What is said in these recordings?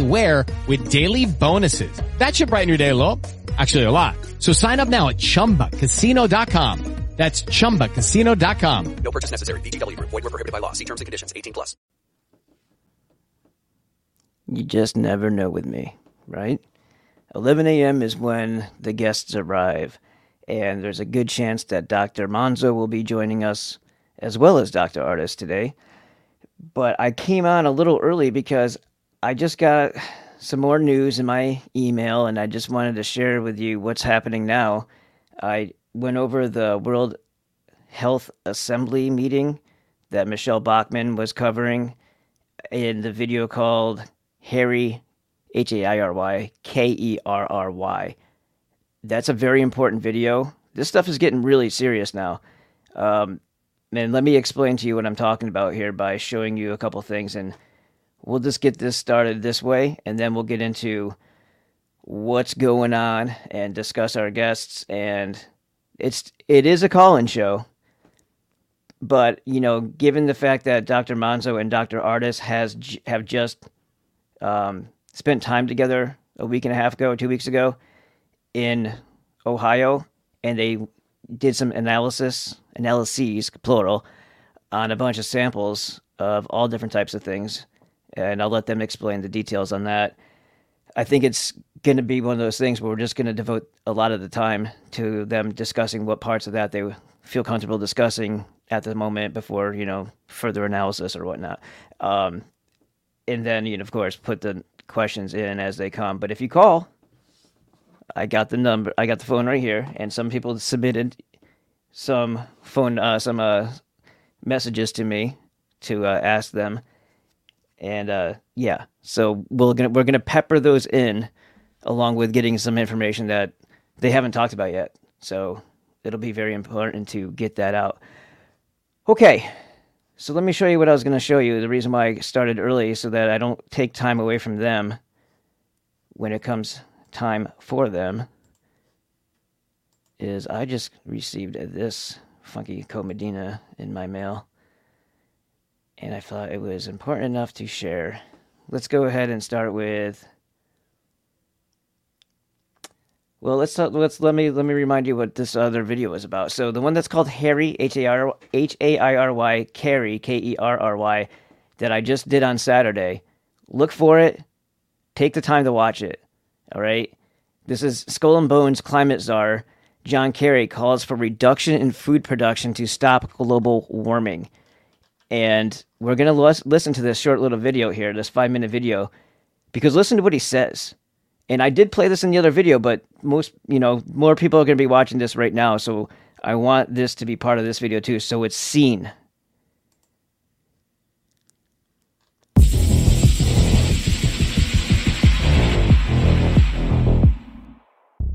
with daily bonuses. That should brighten your day a little. Actually, a lot. So sign up now at ChumbaCasino.com. That's ChumbaCasino.com. No purchase necessary. VGW. Void were prohibited by law. See terms and conditions. 18 plus. You just never know with me, right? 11 a.m. is when the guests arrive, and there's a good chance that Dr. Monzo will be joining us as well as Dr. Ardis today. But I came on a little early because I just got some more news in my email, and I just wanted to share with you what's happening now. I went over the World Health Assembly meeting that Michele Bachmann was covering in the video called Hairy, H A I R Y, K E R R Y. That's a very important video. This stuff is getting really serious now. Um, and let me explain to you what I'm talking about here by showing you a couple things. And we'll just get this started this way, and then we'll get into what's going on and discuss our guests. And it's it is a call-in show, but you know, given the fact that Dr. Monzo and Dr. Ardis has have just um, spent time together a week and a half ago, two weeks ago, in Ohio, and they did some analysis, analyses, plural, on a bunch of samples of all different types of things, and I'll let them explain the details on that. I think it's going to be one of those things where we're just going to devote a lot of the time to them discussing what parts of that they feel comfortable discussing at the moment before you know further analysis or whatnot. Um, and then you know, of course, put the questions in as they come. But if you call, I got the number. I got the phone right here, and some people submitted some phone, uh, some uh, messages to me to uh, ask them, and uh, yeah, so we're gonna we're gonna pepper those in, along with getting some information that they haven't talked about yet. So it'll be very important to get that out. Okay, so let me show you what I was going to show you. The reason why I started early so that I don't take time away from them when it comes time for them is I just received this funky Comedina in my mail and I thought it was important enough to share. Let's go ahead and start with well, let's talk, let's let me let me remind you what this other video is about. So the one that's called Hairy H A R H A I R Y Kerry K E R R Y that I just did on Saturday. Look for it. Take the time to watch it. All right. This is Skull and Bones climate czar John Kerry calls for reduction in food production to stop global warming. And we're going to listen to this short little video here, this 5-minute video because listen to what he says. And I did play this in the other video, but most, you know, more people are going to be watching this right now. So I want this to be part of this video too. So it's seen.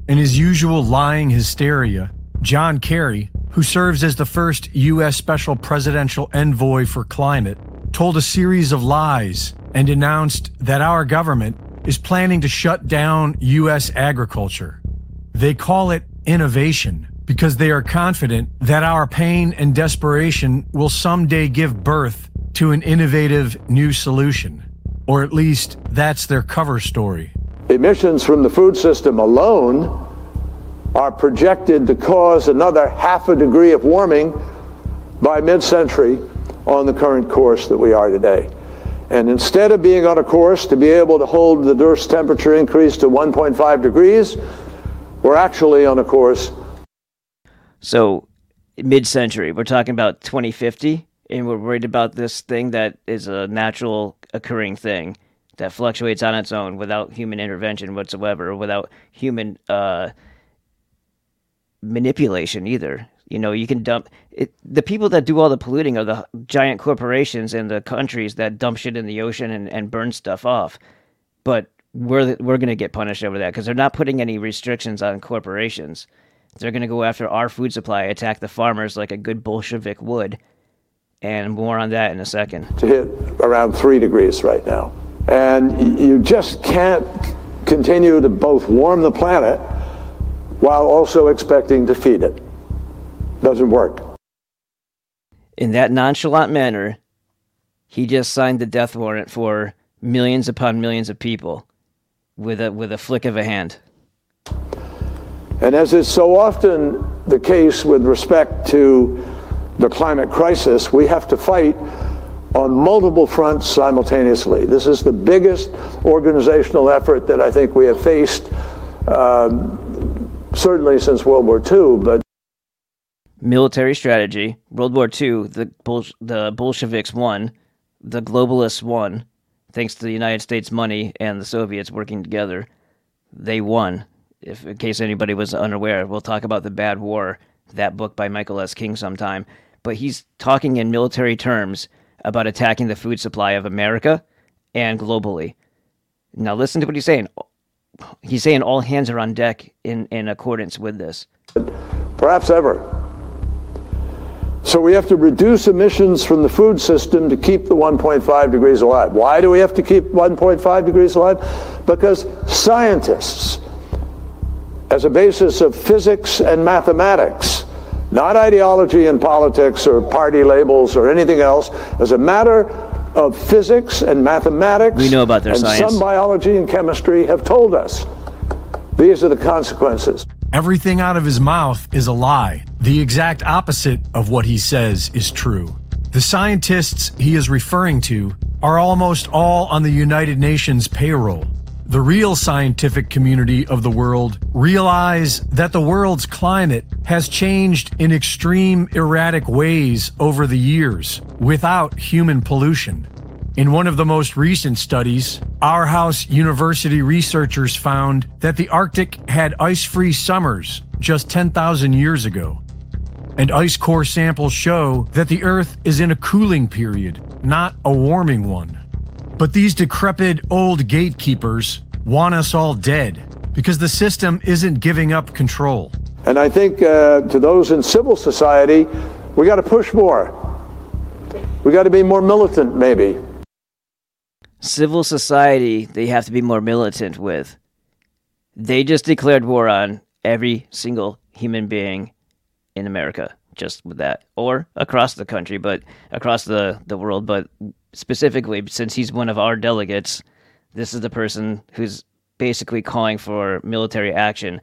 In his usual lying hysteria, John Kerry, who serves as the first U.S. Special Presidential Envoy for Climate, told a series of lies and announced that our government is planning to shut down U.S. agriculture. They call it innovation because they are confident that our pain and desperation will someday give birth to an innovative new solution. Or at least that's their cover story. Emissions from the food system alone are projected to cause another half a degree of warming by mid century on the current course that we are today. And instead of being on a course to be able to hold the Earth's temperature increase to 1.5 degrees, we're actually on a course. So, mid century, we're talking about 2050. and we're worried about this thing that is a natural occurring thing that fluctuates on its own without human intervention whatsoever, without human uh, manipulation either. You know, you can dump it. The people that do all the polluting are the giant corporations and the countries that dump shit in the ocean and, and burn stuff off. But we're we're gonna get punished over that because they're not putting any restrictions on corporations. They're gonna go after our food supply, attack the farmers like a good Bolshevik would, and more on that in a second. To hit around three degrees right now, and you just can't continue to both warm the planet while also expecting to feed it. Doesn't work. In that nonchalant manner, he just signed the death warrant for millions upon millions of people with a with a flick of a hand. And as is so often the case with respect to the climate crisis, we have to fight on multiple fronts simultaneously. This is the biggest organizational effort that I think we have faced, um, certainly since World War II, but military strategy. World War II, the Bol- the Bolsheviks won, the globalists won, thanks to the United States money and the Soviets working together. They won. If in case anybody was unaware, we'll talk about the Bad War, that book by Michael S. King sometime. But he's talking in military terms about attacking the food supply of America and globally. Now listen to what he's saying. He's saying all hands are on deck in, in accordance with this. perhaps ever. So we have to reduce emissions from the food system to keep the 1.5 degrees alive. Why do we have to keep 1.5 degrees alive? Because scientists, as a basis of physics and mathematics, not ideology and politics or party labels or anything else, as a matter of physics and mathematics We know about their and science. some biology and chemistry have told us these are the consequences. Everything out of his mouth is a lie. The exact opposite of what he says is true. The scientists he is referring to are almost all on the United Nations payroll. The real scientific community of the world realize that the world's climate has changed in extreme erratic ways over the years without human pollution. In one of the most recent studies, Aarhus University researchers found that the Arctic had ice free summers just 10,000 years ago. And ice core samples show that the Earth is in a cooling period, not a warming one. But these decrepit old gatekeepers want us all dead because the system isn't giving up control. And I think uh, to those in civil society, we got to push more. We got to be more militant, maybe. civil society they have to be more militant with. They just declared war on every single human being in America, just with that, or across the country, but across the, the world. But specifically, since he's one of our delegates, this is the person who's basically calling for military action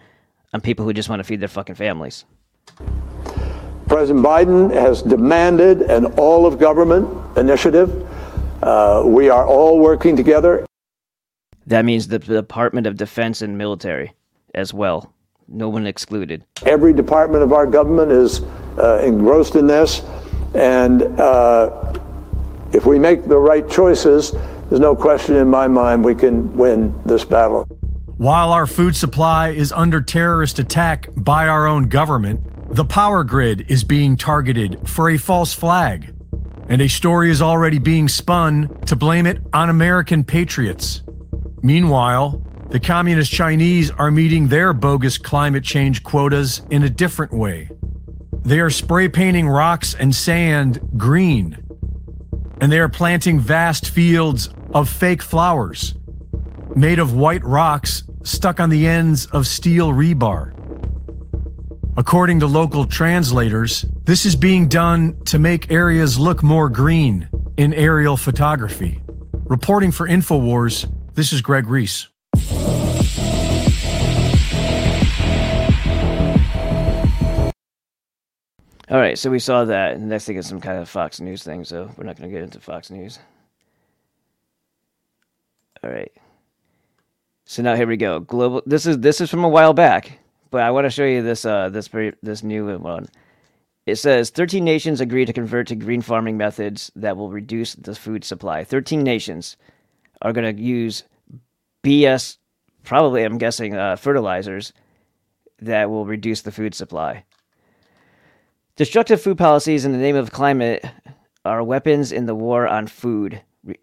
on people who just want to feed their fucking families. President Biden has demanded an all of government initiative. Uh, we are all working together. That means the Department of Defense and military as well. No one excluded. Every department of our government is uh, engrossed in this. And uh, if we make the right choices, there's no question in my mind we can win this battle. While our food supply is under terrorist attack by our own government, the power grid is being targeted for a false flag. And a story is already being spun to blame it on American patriots. Meanwhile, the communist Chinese are meeting their bogus climate change quotas in a different way. They are spray painting rocks and sand green, and they are planting vast fields of fake flowers made of white rocks stuck on the ends of steel rebar. According to local translators, this is being done to make areas look more green in aerial photography. Reporting for InfoWars, this is Greg Reese. All right, so we saw that. and Next thing is some kind of Fox News thing, so we're not going to get into Fox News. All right. So now here we go. Global. This is this is from a while back, but I want to show you this uh this this new one. It says 13 nations agree to convert to green farming methods that will reduce the food supply. 13 nations are going to use BS, probably, I'm guessing, uh, fertilizers that will reduce the food supply. Destructive food policies in the name of climate are weapons in the war on food.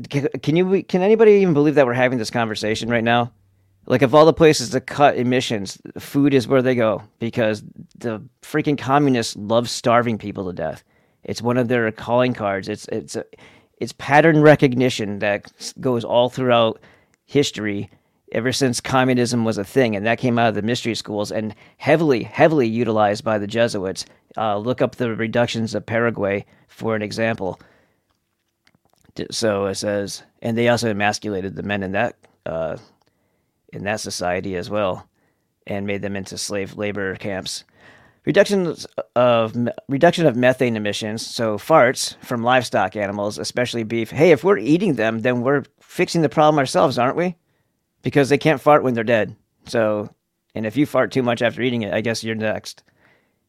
Can you can anybody even believe that we're having this conversation right now? Like of all the places to cut emissions, food is where they go because the freaking communists love starving people to death. It's one of their calling cards. It's it's it's pattern recognition that goes all throughout history ever since communism was a thing, and that came out of the mystery schools and heavily, heavily utilized by the Jesuits. Uh, look up the reductions of Paraguay for an example. So it says, and they also emasculated the men in that uh, in that society as well, and made them into slave labor camps. Reductions of reduction of methane emissions, so farts from livestock animals, especially beef. Hey, if we're eating them, then we're fixing the problem ourselves, aren't we? Because they can't fart when they're dead. So, and if you fart too much after eating it, I guess you're next.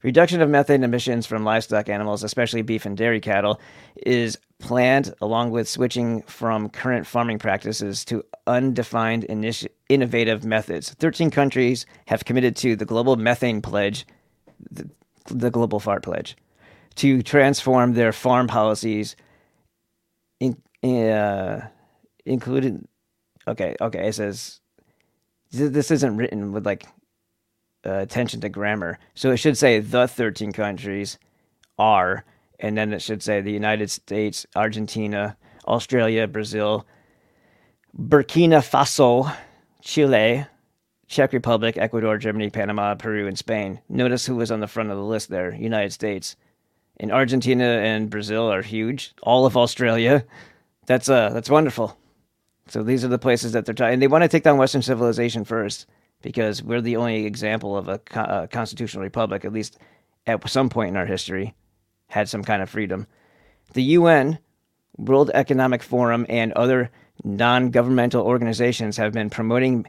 Reduction of methane emissions from livestock animals, especially beef and dairy cattle, is planned along with switching from current farming practices to undefined initi- innovative methods. 13 countries have committed to the Global Methane Pledge, the, the Global Fart Pledge, to transform their farm policies, in, uh, including. Okay, okay, it says this isn't written with like uh, attention to grammar. So it should say the 13 countries are, and then it should say the United States, Argentina, Australia, Brazil, Burkina Faso, Chile, Czech Republic, Ecuador, Germany, Panama, Peru, and Spain. Notice who was on the front of the list there United States. And Argentina and Brazil are huge. All of Australia. That's uh that's wonderful. So these are the places that they're trying. And they want to take down Western civilization first because we're the only example of a, a constitutional republic, at least at some point in our history, had some kind of freedom. The UN, World Economic Forum, and other non governmental organizations have been promoting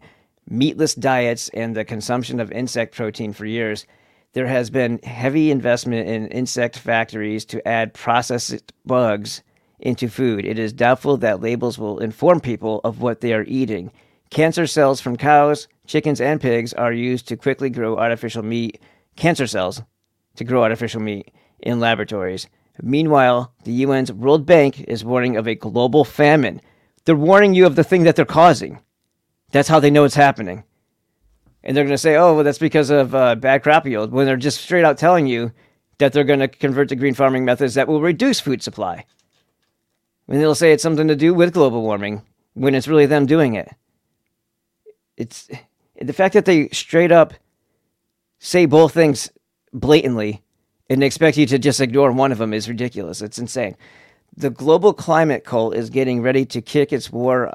meatless diets and the consumption of insect protein for years. There has been heavy investment in insect factories to add processed bugs into food. It is doubtful that labels will inform people of what they are eating. Cancer cells from cows, chickens, and pigs are used to quickly grow artificial meat, cancer cells to grow artificial meat in laboratories. Meanwhile, the UN's World Bank is warning of a global famine. They're warning you of the thing that they're causing. That's how they know it's happening. And they're going to say, oh, well, that's because of uh, bad crop yield, when they're just straight out telling you that they're going to convert to green farming methods that will reduce food supply. And they'll say it's something to do with global warming when it's really them doing it it's the fact that they straight up say both things blatantly and expect you to just ignore one of them is ridiculous. It's insane. The global climate cult is getting ready to kick its war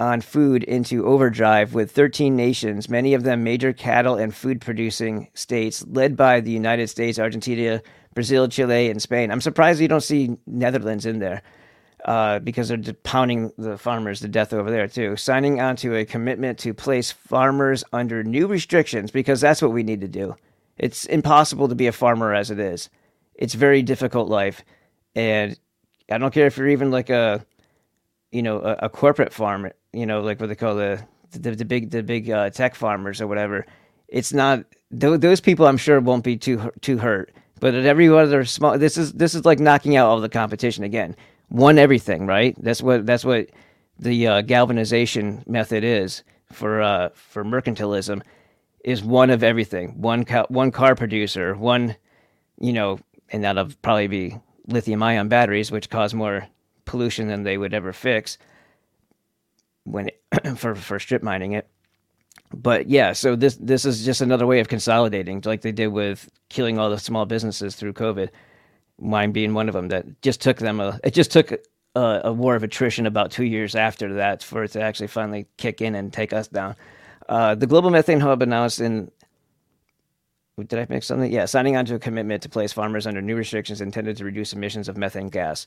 on food into overdrive with 13 nations, many of them major cattle and food producing states, led by the United States, Argentina, Brazil, Chile, and Spain. I'm surprised you don't see Netherlands in there uh, because they're pounding the farmers to death over there too. Signing on to a commitment to place farmers under new restrictions because that's what we need to do. It's impossible to be a farmer as it is. It's very difficult life, and I don't care if you're even like a, you know, a, a corporate farmer. You know, like what they call the the, the big the big uh, tech farmers or whatever. It's not th- those people. I'm sure won't be too too hurt. But at every other small, this is this is like knocking out all the competition again one everything, right? That's what that's what the uh, galvanization method is for uh, for mercantilism is one of everything. One ca- one car producer, one you know, and that'll probably be lithium ion batteries, which cause more pollution than they would ever fix when it, for for strip mining it. But yeah, so this this is just another way of consolidating, like they did with killing all the small businesses through COVID mine being one of them that just took them a it just took a, a, war of attrition about two years after that for it to actually finally kick in and take us down. Uh, the Global Methane Hub announced in did I make something? Yeah, signing on to a commitment to place farmers under new restrictions intended to reduce emissions of methane gas.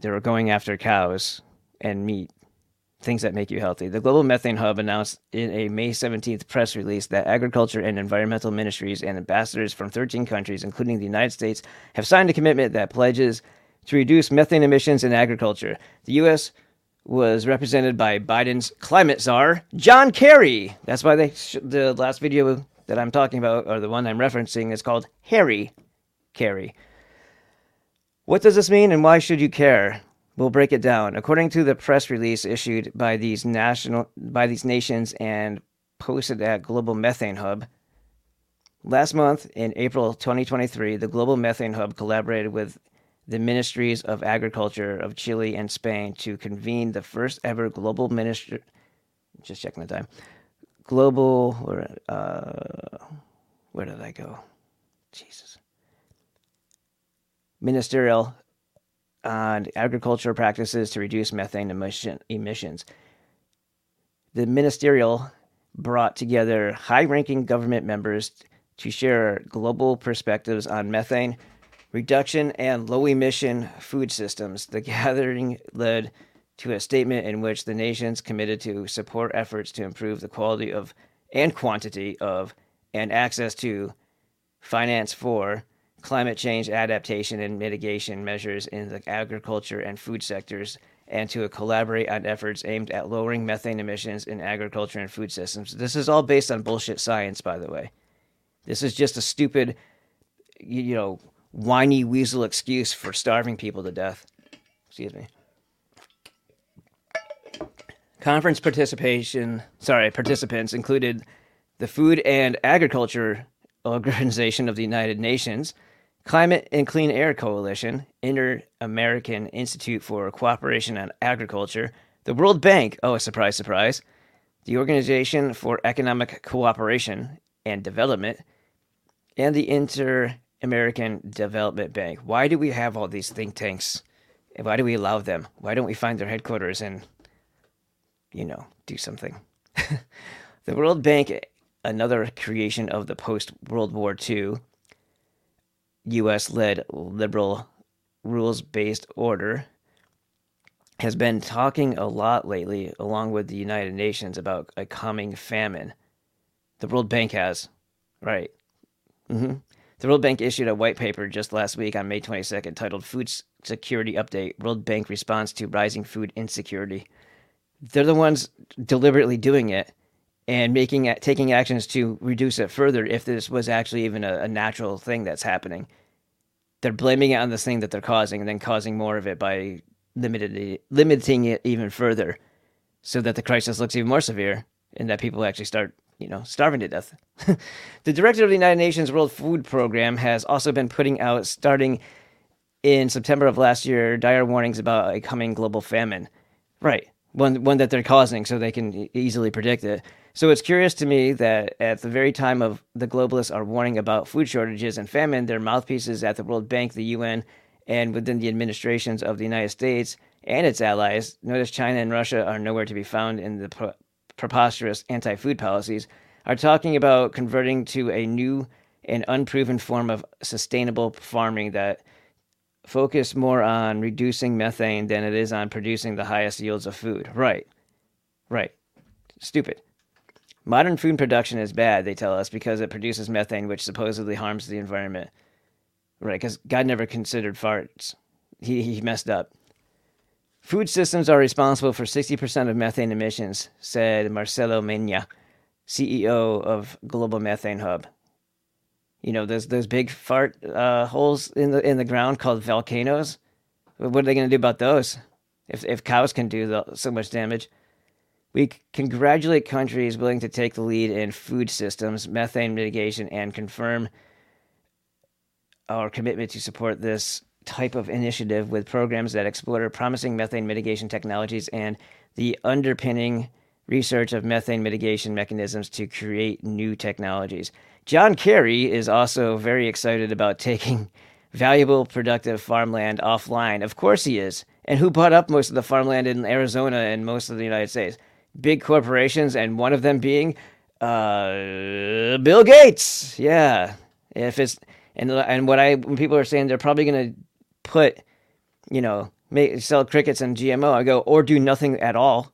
They were going after cows and meat things that make you healthy. The Global Methane Hub announced in a May 17th press release that agriculture and environmental ministries and ambassadors from 13 countries, including the United States, have signed a commitment that pledges to reduce methane emissions in agriculture. The U.S. was represented by Biden's climate czar, John Kerry. That's why they sh- the last video that I'm talking about, or the one I'm referencing, is called Hairy Kerry. What does this mean and why should you care? We'll break it down. According to the press release issued by these national by these nations and posted at Global Methane Hub, last month in April 2023, the Global Methane Hub collaborated with the Ministries of Agriculture of Chile and Spain to convene the first ever global minister Just checking the time. Global, uh, where did I go? Jesus. Ministerial Uh, on agricultural practices to reduce methane emission, emissions. The ministerial brought together high ranking government members to share global perspectives on methane reduction and low emission food systems. The gathering led to a statement in which the nations committed to support efforts to improve the quality of and quantity of and access to finance for climate change adaptation and mitigation measures in the agriculture and food sectors, and to collaborate on efforts aimed at lowering methane emissions in agriculture and food systems. This is all based on bullshit science, by the way. This is just a stupid, you know, whiny weasel excuse for starving people to death. Excuse me. Conference participation, sorry, participants included the Food and Agriculture Organization of the United Nations, Climate and Clean Air Coalition, Inter American Institute for Cooperation on Agriculture, the World Bank, oh, a surprise, surprise, the Organization for Economic Cooperation and Development, and the Inter American Development Bank. Why do we have all these think tanks? And why do we allow them? Why don't we find their headquarters and, you know, do something? the World Bank, another creation of the post World War II US led liberal rules based order, has been talking a lot lately, along with the United Nations, about a coming famine. The World Bank has, right? Mm-hmm. The World Bank issued a white paper just last week on May 22nd titled Food Security Update World Bank Response to Rising Food Insecurity. They're the ones deliberately doing it and making taking actions to reduce it further if this was actually even a, a natural thing that's happening. They're blaming it on this thing that they're causing and then causing more of it by limited, limiting it even further so that the crisis looks even more severe and that people actually start you know, starving to death. the director of the United Nations World Food Program has also been putting out, starting in September of last year, dire warnings about a coming global famine. Right, one one that they're causing, so they can easily predict it. So it's curious to me that at the very time of the globalists are warning about food shortages and famine, their mouthpieces at the World Bank, the UN, and within the administrations of the United States and its allies, notice China and Russia are nowhere to be found in the preposterous anti food policies, are talking about converting to a new and unproven form of sustainable farming that focus more on reducing methane than it is on producing the highest yields of food. Right. Right. Stupid. Modern food production is bad, they tell us, because it produces methane, which supposedly harms the environment. Right, because God never considered farts. He, he messed up. Food systems are responsible for 60% of methane emissions, said Marcelo Mena, CEO of Global Methane Hub. You know, those those big fart uh, holes in the in the ground called volcanoes. What are they going to do about those? If if cows can do the, so much damage, we congratulate countries willing to take the lead in food systems, methane mitigation, and confirm our commitment to support this type of initiative with programs that explore promising methane mitigation technologies and the underpinning research of methane mitigation mechanisms to create new technologies. John Kerry is also very excited about taking valuable, productive farmland offline. Of course, he is. And who bought up most of the farmland in Arizona and most of the United States? big corporations, and one of them being uh, Bill Gates. Yeah, if it's and and what I when people are saying they're probably going to put, you know, make sell crickets and GMO, I go or do nothing at all.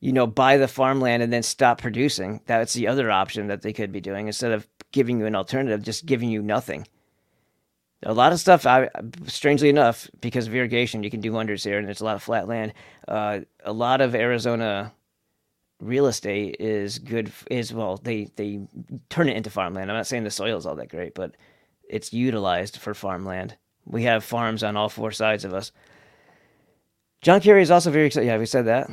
You know, buy the farmland and then stop producing. That's the other option that they could be doing instead of giving you an alternative, just giving you nothing. A lot of stuff, I, strangely enough, because of irrigation, you can do wonders here, and there's a lot of flat land. Uh, a lot of Arizona real estate is good. Is well, they they turn it into farmland. I'm not saying the soil is all that great, but it's utilized for farmland. We have farms on all four sides of us. John Kerry is also very excited. Yeah, we said that.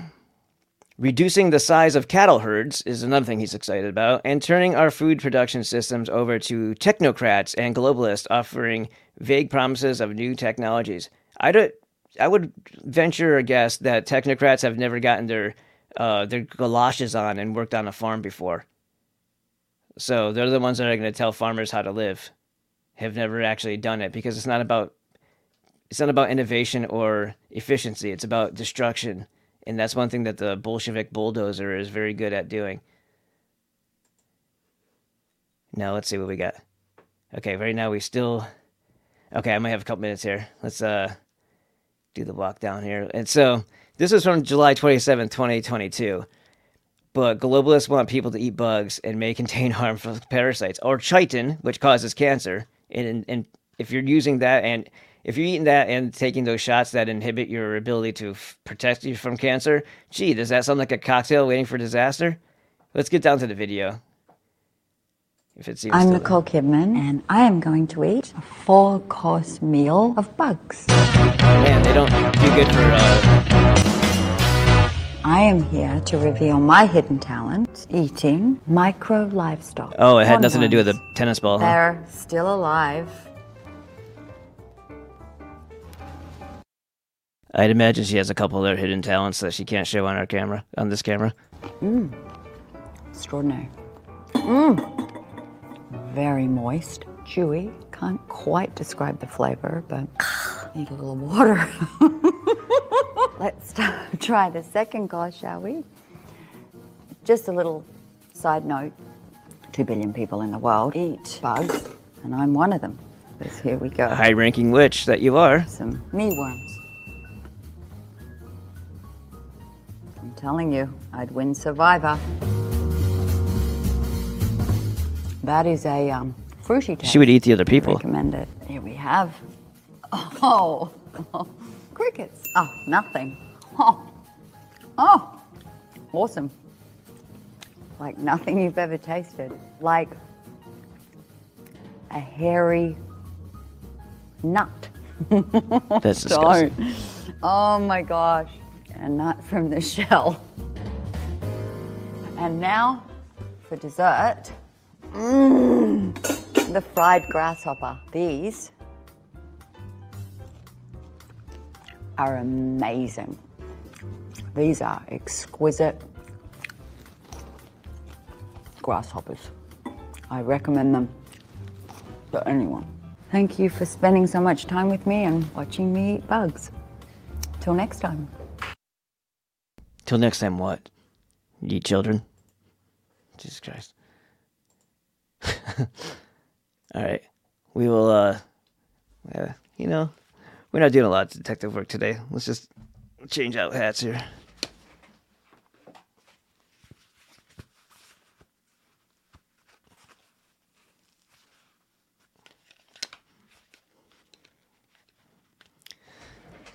Reducing the size of cattle herds is another thing he's excited about, and turning our food production systems over to technocrats and globalists offering vague promises of new technologies. I, do, I would venture a guess that technocrats have never gotten their uh, their galoshes on and worked on a farm before. So they're the ones that are going to tell farmers how to live. Have never actually done it because it's not about it's not about innovation or efficiency. It's about destruction, and that's one thing that the Bolshevik bulldozer is very good at doing. Now let's see what we got. Okay, right now we still. Okay, I might have a couple minutes here. Let's uh do the walk down here. And so this is from July 27, 2022. But globalists want people to eat bugs and may contain harmful parasites or chitin, which causes cancer. And, and if you're using that and if you're eating that and taking those shots that inhibit your ability to f- protect you from cancer, gee, does that sound like a cocktail waiting for disaster? Let's get down to the video. If it seems I'm Nicole Kidman, and I am going to eat a four course meal of bugs. Man, they don't do good for. Uh, I am here to reveal my hidden talent eating micro livestock. oh, it had nothing to do with the tennis ball. Huh? They're still alive. I'd imagine she has a couple other hidden talents that she can't show on our camera, on this camera. Mm. Extraordinary. Mmm. Very moist, chewy. Can't quite describe the flavor, but need a little water. Let's try the second course, shall we? Just a little side note. Two billion people in the world eat bugs, and I'm one of them. Here we go. High ranking witch that you are. Some mealworms. Telling you, I'd win Survivor. That is a um, fruity taste. She would eat the other people. I recommend it. Here we have. Oh, crickets. Oh, nothing. Oh, oh, awesome. Like nothing you've ever tasted. Like a hairy nut. That's disgusting. Don't. Oh my gosh. A not from the shell. And now for dessert. Mmm. The fried grasshopper. These are amazing. These are exquisite grasshoppers. I recommend them to anyone. Thank you for spending so much time with me and watching me eat bugs. Till next time. Till next time, what? Eat children? Jesus Christ. All right. We will, uh, uh, you know, we're not doing a lot of detective work today. Let's just change out hats here.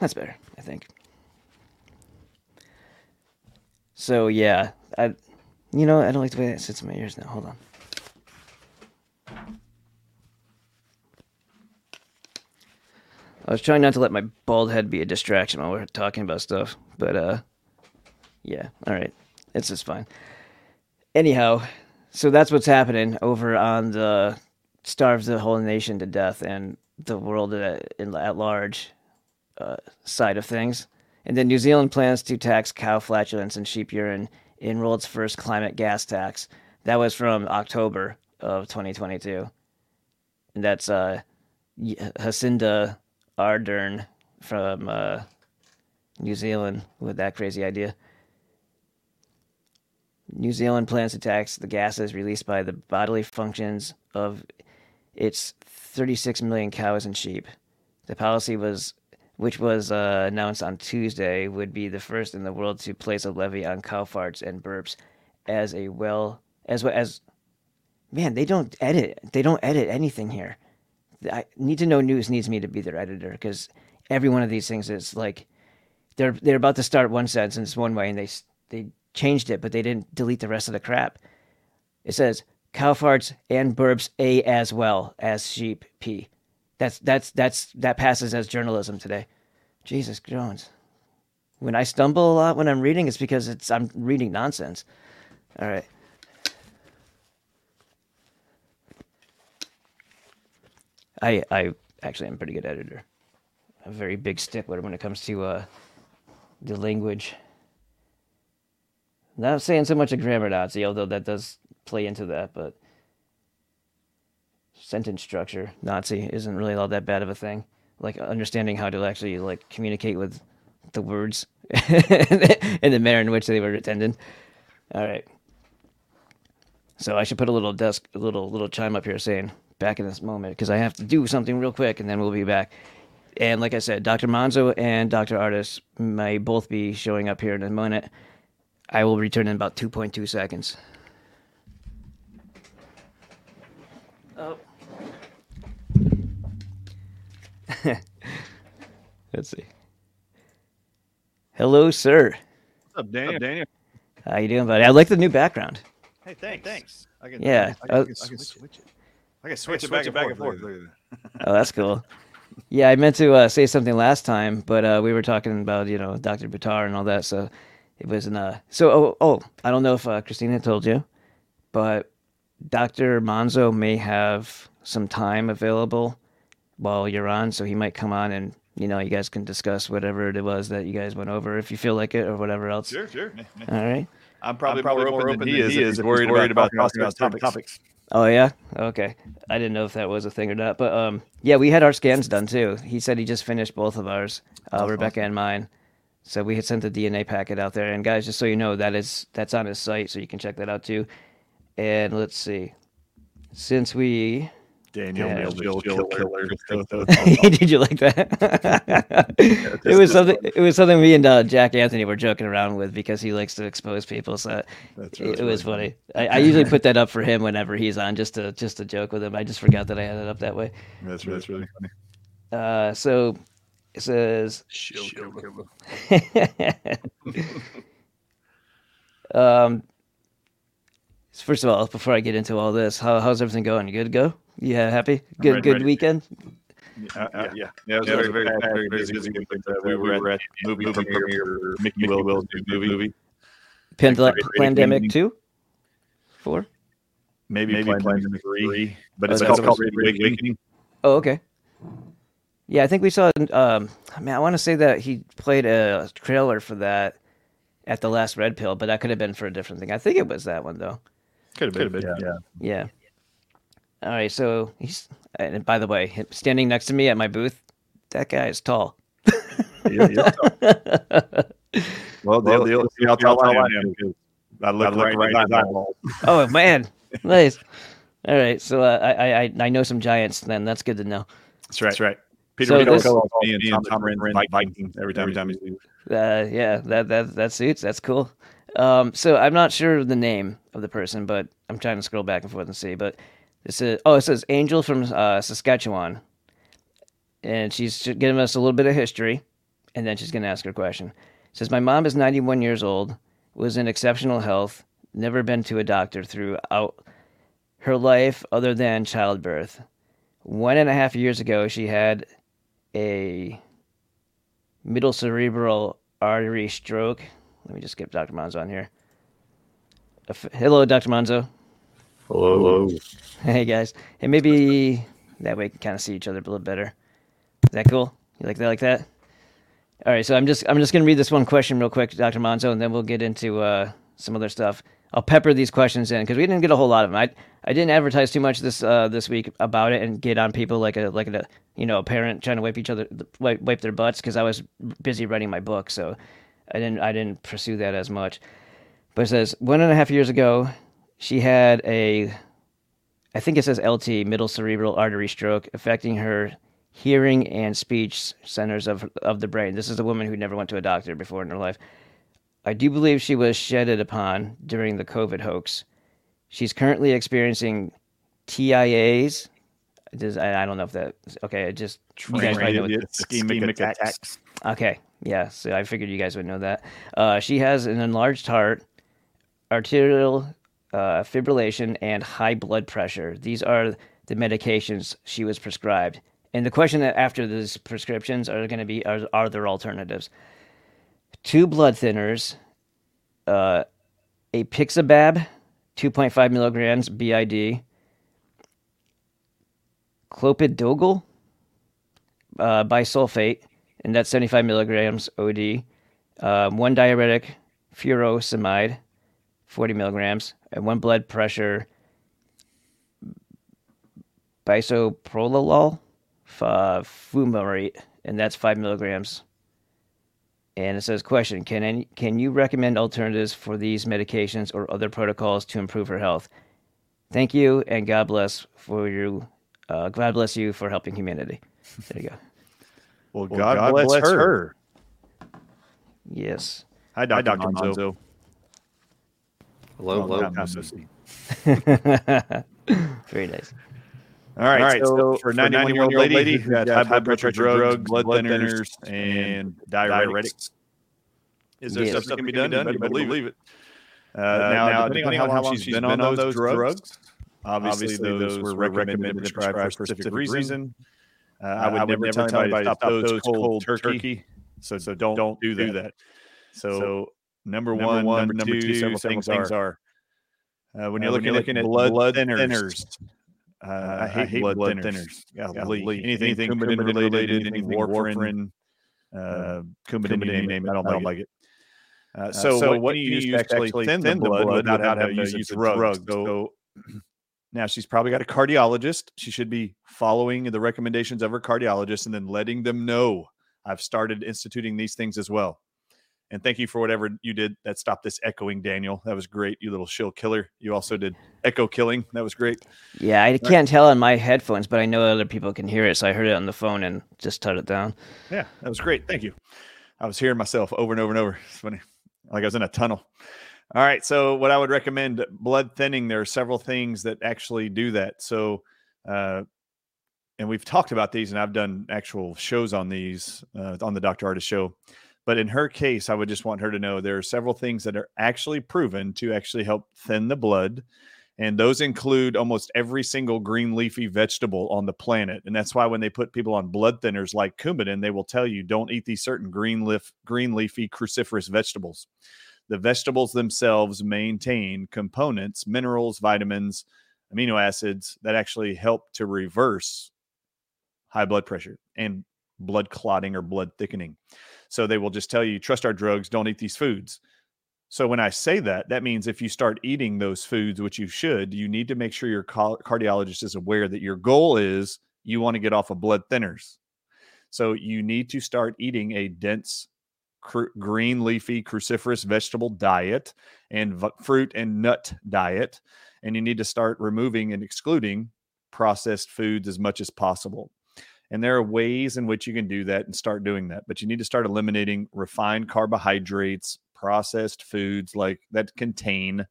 That's better, I think. So yeah, I, you know, I don't like the way that sits in my ears now. Hold on. I was trying not to let my bald head be a distraction while we're talking about stuff, but uh, yeah, all right, it's just fine. Anyhow, so that's what's happening over on the starves the whole nation to death and the world at, at large uh, side of things. And then New Zealand plans to tax cow flatulence and sheep urine in world's first climate gas tax. That was from October of 2022. And that's uh, Jacinda Ardern from uh, New Zealand with that crazy idea. New Zealand plans to tax the gases released by the bodily functions of its 36 million cows and sheep. The policy was which was uh, announced on Tuesday, would be the first in the world to place a levy on cow farts and burps as a well as well as man they don't edit they don't edit anything here. I need to know news needs me to be their editor because every one of these things is like they're they're about to start one sentence one way and they they changed it but they didn't delete the rest of the crap. It says cow farts and burps a as well as sheep p. That's that's that's that passes as journalism today. Jesus Jones. When I stumble a lot when I'm reading, it's because it's I'm reading nonsense. All right. I I actually am a pretty good editor. A very big stickler when it comes to uh, the language. Not saying so much a grammar Nazi, although that does play into that, but sentence structure Nazi isn't really all that bad of a thing. Like understanding how to actually like communicate with the words in the manner in which they were intended. All right. So I should put a little desk, a little little chime up here saying back in this moment because I have to do something real quick and then we'll be back. And like I said, Dr. Monzo and Dr. Ardis may both be showing up here in a minute. I will return in about 2.2 seconds. Let's see. Hello, sir. What's up, Daniel? Daniel. How you doing, buddy? I like the new background. Hey, thanks. Thanks. I can, Yeah, I can, uh, I can switch it. I can switch, it back and forth. Look at that. Oh, that's cool. Yeah, I meant to uh, say something last time, but uh, we were talking about you know Dr. Batar and all that, so it wasn't. Uh, so oh oh, I don't know if uh, Christina told you, but Dr. Monzo may have some time available while you're on, so he might come on and you know you guys can discuss whatever it was that you guys went over if you feel like it or whatever else. Sure, sure. All right. I'm probably, I'm probably more open, than he is. if he's worried, worried about, about about topics. topics. Oh yeah, okay. I didn't know if that was a thing or not, but um, yeah, we had our scans done too. He said he just finished both of ours, uh, Rebecca and mine. So we had sent the DNA packet out there, and guys, just so you know, that is that's on his site, so you can check that out too. And let's see, since we Daniel, Yeah. Neil, Jill, Jill, Killer. did you like that? it was something. It was something me and uh, Jack Anthony were joking around with because he likes to expose people. So That's it, really it was funny. I, I usually put that up for him whenever he's on, just to just to joke with him. I just forgot that I had it up that way. That's really, that's really funny. Uh, so it says, um, first of all, before I get into all this, how, how's everything going? You good to go? Yeah, happy? Good, ready, good ready. weekend. Uh, uh, yeah, yeah, it was very, very, very, very busy. But, uh, we were at the movie premiere for Mikki Willis' new movie. Pandla- Great- great pandemic two, four. Maybe, Maybe Plandemic 3, but Oh, it's that's called, called Great Awakening. Oh, okay. Yeah, I think we saw. Um, man, I want to say that he played a trailer for that at the last Red Pill, but that could have been for a different thing. I think it was that one though. Could have been, yeah. Yeah. All right, so he's. And by the way, standing next to me at my booth, that guy is tall. Yeah, yeah. Well, the, the, see how tall I am. because I look, right, right, in his eyeball. Oh man, nice. All right, so uh, I, I I know some giants. Then that's good to know. That's right. That's right. Peter So Vito this- calls me and Tom, Tom Renz Viking every time, every time he's Uh, yeah, that that that suits. That's cool. Um, so I'm not sure of the name of the person, but I'm trying to scroll back and forth and see. But this is oh, it says Angel from uh, Saskatchewan, and she's giving us a little bit of history, and then she's going to ask her question. It says my mom is 91 years old, was in exceptional health, never been to a doctor throughout her life other than childbirth. One and a half years ago, she had a middle cerebral artery stroke. Let me just get Dr. Monzo on here. Hello, Dr. Monzo. Hello. Hey, guys. Hey, maybe that way we can kind of see each other a little better. Is that cool? You like that? Like that? All right. So I'm just I'm just gonna read this one question real quick, Dr. Monzo, and then we'll get into uh, some other stuff. I'll pepper these questions in because we didn't get a whole lot of them. I I didn't advertise too much this uh, this week about it and get on people like a like a you know a parent trying to wipe each other wipe, wipe their butts because I was busy writing my book, so I didn't I didn't pursue that as much. But it says one and a half years ago, she had a I think it says LT, middle cerebral artery stroke, affecting her hearing and speech centers of of the brain. This is a woman who never went to a doctor before in her life. I do believe she was shedded upon during the COVID hoax. She's currently experiencing TIAs. Does, I, I don't know if that okay. I just you guys might know what- ischemic, attacks. Okay. Yeah. So I figured you guys would know that. Uh, she has an enlarged heart, arterial uh, fibrillation, and high blood pressure. These are the medications she was prescribed. And the question that after these prescriptions are going to be are, are there alternatives? Two blood thinners, uh, apixaban, 2.5 milligrams BID, clopidogrel, uh, bisulfate, and that's 75 milligrams OD. Um, one diuretic, furosemide, 40 milligrams, and one blood pressure, bisoprolol, uh, fumarate, and that's 5 milligrams. And it says, question, can, any, can you recommend alternatives for these medications or other protocols to improve her health? Thank you, and God bless for you. Uh, God bless you for helping humanity. There you go. Well, Well, God, bless, her. Yes. Hi, Dr. Monzo. Hello, Oh, hello. Long time no see. Very nice. All right, All right, so, so for for 91 year old 91-year-old lady lady who's got high blood pressure drugs, blood thinners, and diuretics, is there Yes. stuff that can be done? You better believe it. Uh, now, depending on how long she's been on those drugs, obviously those were recommended and prescribed for a specific reason. Uh, I would never tell anybody to stop those cold turkey. So, so don't don't do that. So, number one, number, two, several things are uh, when you're looking, looking at blood, thinners. Uh, I, hate blood, thinners. Golly. Anything, anything Coumadin related, anything warfarin, uh, Coumadin, you name it. I don't, I don't like it. Uh, so, so, what do you use to actually thin, the blood without having to use drugs? So, now she's probably got a cardiologist. She should be following the recommendations of her cardiologist and then letting them know I've started instituting these things as well. And thank you for whatever you did that stopped this echoing, Daniel. That was great. You little shill killer. You also did echo killing. That was great. Yeah, I can't tell on my headphones, but I know other people can hear it, so I heard it on the phone and just turned it down. Yeah, that was great. Thank you. I was hearing myself over and over and over. It's funny. Like I was in a tunnel. All right. So, what I would recommend blood thinning, there are several things that actually do that. So, uh, and we've talked about these, and I've done actual shows on these uh, on the Dr. Ardis show. But in her case, I would just want her to know there are several things that are actually proven to actually help thin the blood. And those include almost every single green leafy vegetable on the planet. And that's why when they put people on blood thinners like Coumadin, they will tell you don't eat these certain green leaf, green leafy cruciferous vegetables. The vegetables themselves maintain components, minerals, vitamins, amino acids that actually help to reverse high blood pressure and blood clotting or blood thickening. So they will just tell you, trust our drugs, don't eat these foods. So when I say that, that means if you start eating those foods, which you should, you need to make sure your cardiologist is aware that your goal is you want to get off of blood thinners. So you need to start eating a dense green leafy cruciferous vegetable diet and v- fruit and nut diet and you need to start removing and excluding processed foods as much as possible. And there are ways in which you can do that and start doing that. But you need to start eliminating refined carbohydrates, processed foods like that contain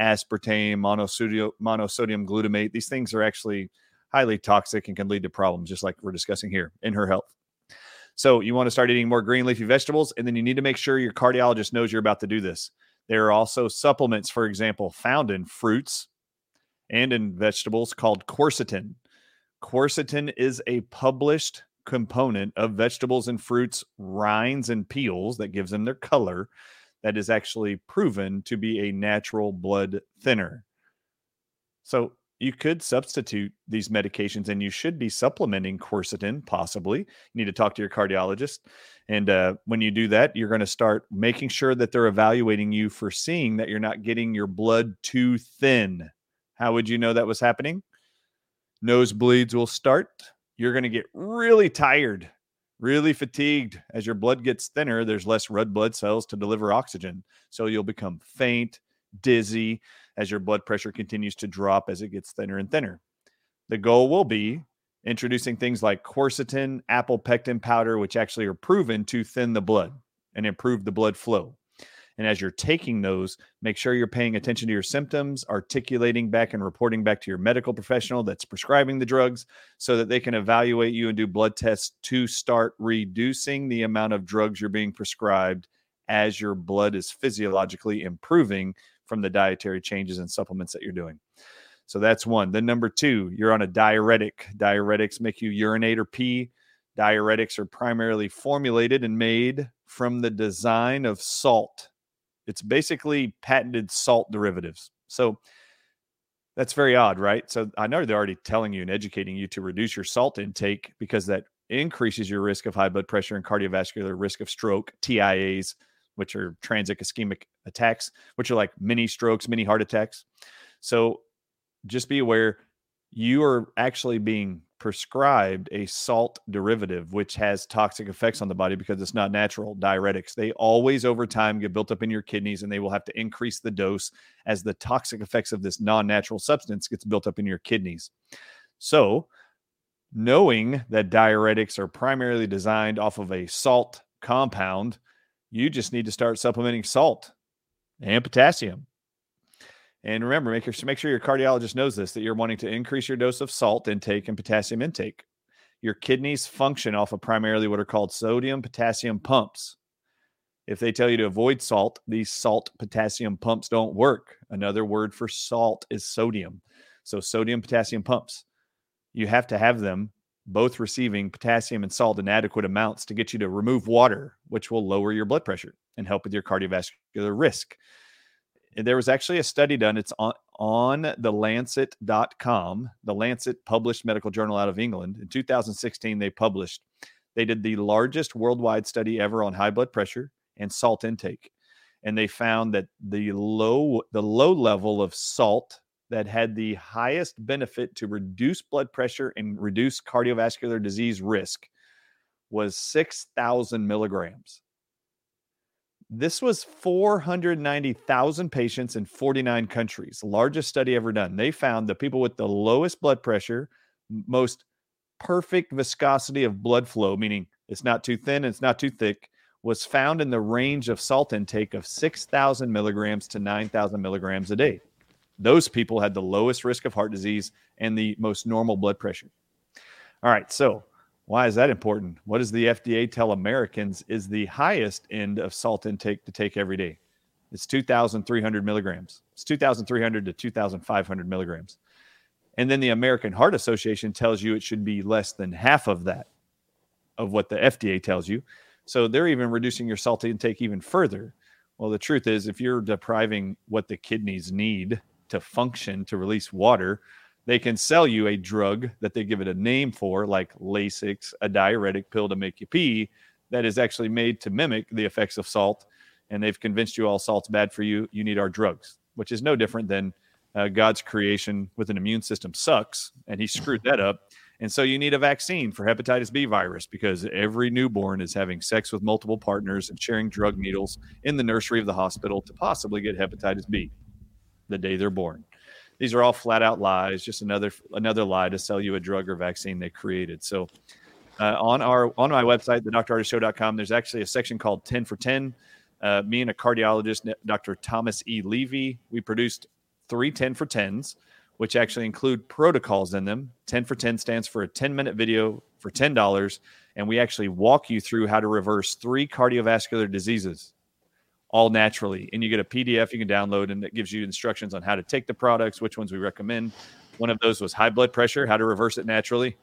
aspartame, monosodium, monosodium glutamate. These things are actually highly toxic and can lead to problems, just like we're discussing here in her health. So you want to start eating more green leafy vegetables, and then you need to make sure your cardiologist knows you're about to do this. There are also supplements, for example, found in fruits and in vegetables called quercetin. Quercetin is a published component of vegetables and fruits, rinds and peels that gives them their color, that is actually proven to be a natural blood thinner. So you could substitute these medications and you should be supplementing quercetin, possibly. You need to talk to your cardiologist. And uh, when you do that, you're going to start making sure that they're evaluating you for seeing that you're not getting your blood too thin. How would you know that was happening? Nosebleeds will start. You're going to get really tired, really fatigued. As your blood gets thinner, there's less red blood cells to deliver oxygen. So you'll become faint, dizzy as your blood pressure continues to drop as it gets thinner and thinner. The goal will be introducing things like quercetin, apple pectin powder, which actually are proven to thin the blood and improve the blood flow. And as you're taking those, make sure you're paying attention to your symptoms, articulating back and reporting back to your medical professional that's prescribing the drugs so that they can evaluate you and do blood tests to start reducing the amount of drugs you're being prescribed as your blood is physiologically improving from the dietary changes and supplements that you're doing. So that's one. Then number two, you're on a diuretic. Diuretics make you urinate or pee. Diuretics are primarily formulated and made from the design of salt. It's basically patented salt derivatives. So that's very odd, right? So I know they're already telling you and educating you to reduce your salt intake because that increases your risk of high blood pressure and cardiovascular risk of stroke, TIAs, which are transient ischemic attacks, which are like mini strokes, mini heart attacks. So just be aware you are actually being prescribed a salt derivative, which has toxic effects on the body because it's not natural. Diuretics, they always over time get built up in your kidneys and they will have to increase the dose as the toxic effects of this non natural substance gets built up in your kidneys. So, knowing that diuretics are primarily designed off of a salt compound, you just need to start supplementing salt and potassium. And remember, make, your, make sure your cardiologist knows this that you're wanting to increase your dose of salt intake and potassium intake. Your kidneys function off of primarily what are called sodium potassium pumps. If they tell you to avoid salt, these salt potassium pumps don't work. Another word for salt is sodium. So, sodium potassium pumps, you have to have them both receiving potassium and salt in adequate amounts to get you to remove water, which will lower your blood pressure and help with your cardiovascular risk. There was actually a study done. It's on, on the lancet.com. The Lancet published medical journal out of England. In 2016, they published, they did the largest worldwide study ever on high blood pressure and salt intake. And they found that the low, the low level of salt that had the highest benefit to reduce blood pressure and reduce cardiovascular disease risk was 6,000 milligrams. This was 490,000 patients in 49 countries, largest study ever done. They found the people with the lowest blood pressure, most perfect viscosity of blood flow, meaning it's not too thin, it's not too thick, was found in the range of salt intake of 6,000 milligrams to 9,000 milligrams a day. Those people had the lowest risk of heart disease and the most normal blood pressure. All right, so why is that important? What does the FDA tell Americans is the highest end of salt intake to take every day? It's 2,300 milligrams. It's 2,300 to 2,500 milligrams. And then the American Heart Association tells you it should be less than half of that, of what the FDA tells you. So they're even reducing your salt intake even further. Well, the truth is, if you're depriving what the kidneys need to function to release water, they can sell you a drug that they give it a name for, like Lasix, a diuretic pill to make you pee, that is actually made to mimic the effects of salt. And they've convinced you all salt's bad for you. You need our drugs, which is no different than uh, God's creation with an immune system sucks, and He screwed that up. And so you need a vaccine for hepatitis B virus because every newborn is having sex with multiple partners and sharing drug needles in the nursery of the hospital to possibly get hepatitis B the day they're born. These are all flat out lies, just another another lie to sell you a drug or vaccine they created. So uh, on our on my website, the there's actually a section called 10 for 10. Uh, me and a cardiologist, Dr. Thomas E. Levy, we produced three 10 for 10s, which actually include protocols in them. 10 for 10 stands for a 10 minute video for $10. And we actually walk you through how to reverse three cardiovascular diseases all naturally. And you get a PDF you can download, and it gives you instructions on how to take the products, which ones we recommend. One of those was high blood pressure, how to reverse it naturally,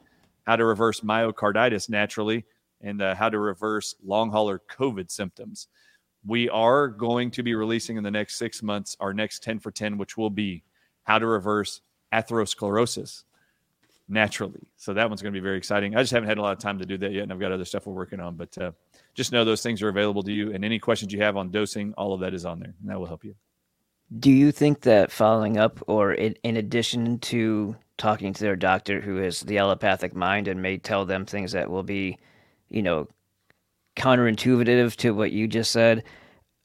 how to reverse myocarditis naturally, and uh, how to reverse long hauler COVID symptoms. We are going to be releasing in the next six months our next 10 for 10, which will be how to reverse atherosclerosis naturally. So that one's going to be very exciting. I just haven't had a lot of time to do that yet, and I've got other stuff we're working on. But uh, just know those things are available to you, and any questions you have on dosing, all of that is on there, and that will help you. Do you think that following up, or in, in addition to talking to their doctor who has the allopathic mind and may tell them things that will be, you know, counterintuitive to what you just said,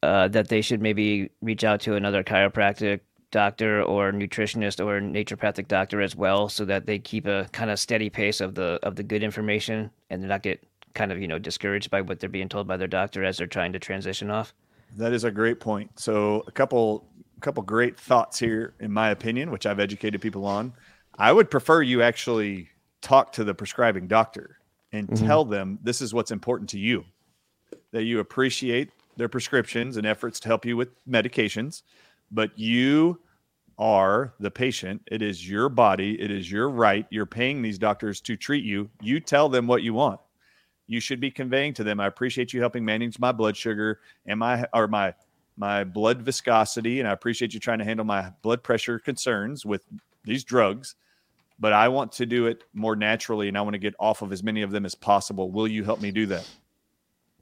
uh, that they should maybe reach out to another chiropractic doctor or nutritionist or naturopathic doctor as well, so that they keep a kind of steady pace of the of the good information and they not get kind of you know discouraged by what they're being told by their doctor as they're trying to transition off. That is a great point. So a couple a couple great thoughts here, in my opinion, which I've educated people on. I would prefer you actually talk to the prescribing doctor and Mhm. tell them this is what's important to you, that you appreciate their prescriptions and efforts to help you with medications, but you are the patient. It is your body, it is your right. You're paying these doctors to treat you. You tell them what you want. You should be conveying to them, I appreciate you helping manage my blood sugar and my or my my blood viscosity, and I appreciate you trying to handle my blood pressure concerns with these drugs but I want to do it more naturally and I want to get off of as many of them as possible. Will you help me do that?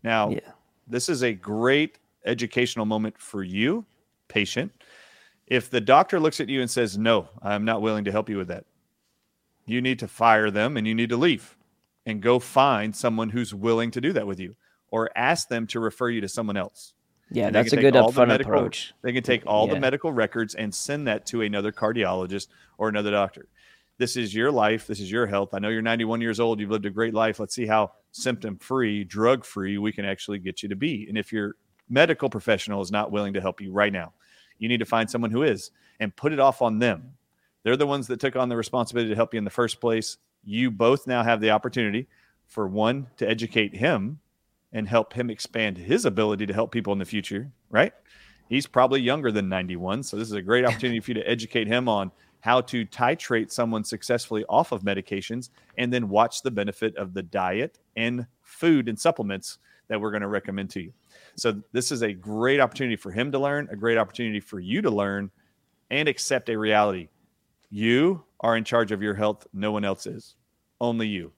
Now, Yeah. this is a great educational moment for you, patient. If the doctor looks at you and says, No, I'm not willing to help you with that, you need to fire them and you need to leave and go find someone who's willing to do that with you or ask them to refer you to someone else. Yeah, that's a good upfront medical- approach. They can take all the medical records and send that to another cardiologist or another doctor. This is your life. This is your health. I know you're 91 years old. You've lived a great life. Let's see how symptom free, drug free we can actually get you to be. And if your medical professional is not willing to help you right now, you need to find someone who is and put it off on them. They're the ones that took on the responsibility to help you in the first place. You both now have the opportunity for one to educate him and help him expand his ability to help people in the future, right? He's probably younger than 91. So this is a great opportunity for you to educate him on how to titrate someone successfully off of medications and then watch the benefit of the diet and food and supplements that we're going to recommend to you. So this is a great opportunity for him to learn, a great opportunity for you to learn and accept a reality. You are in charge of your health. No one else is. Only you.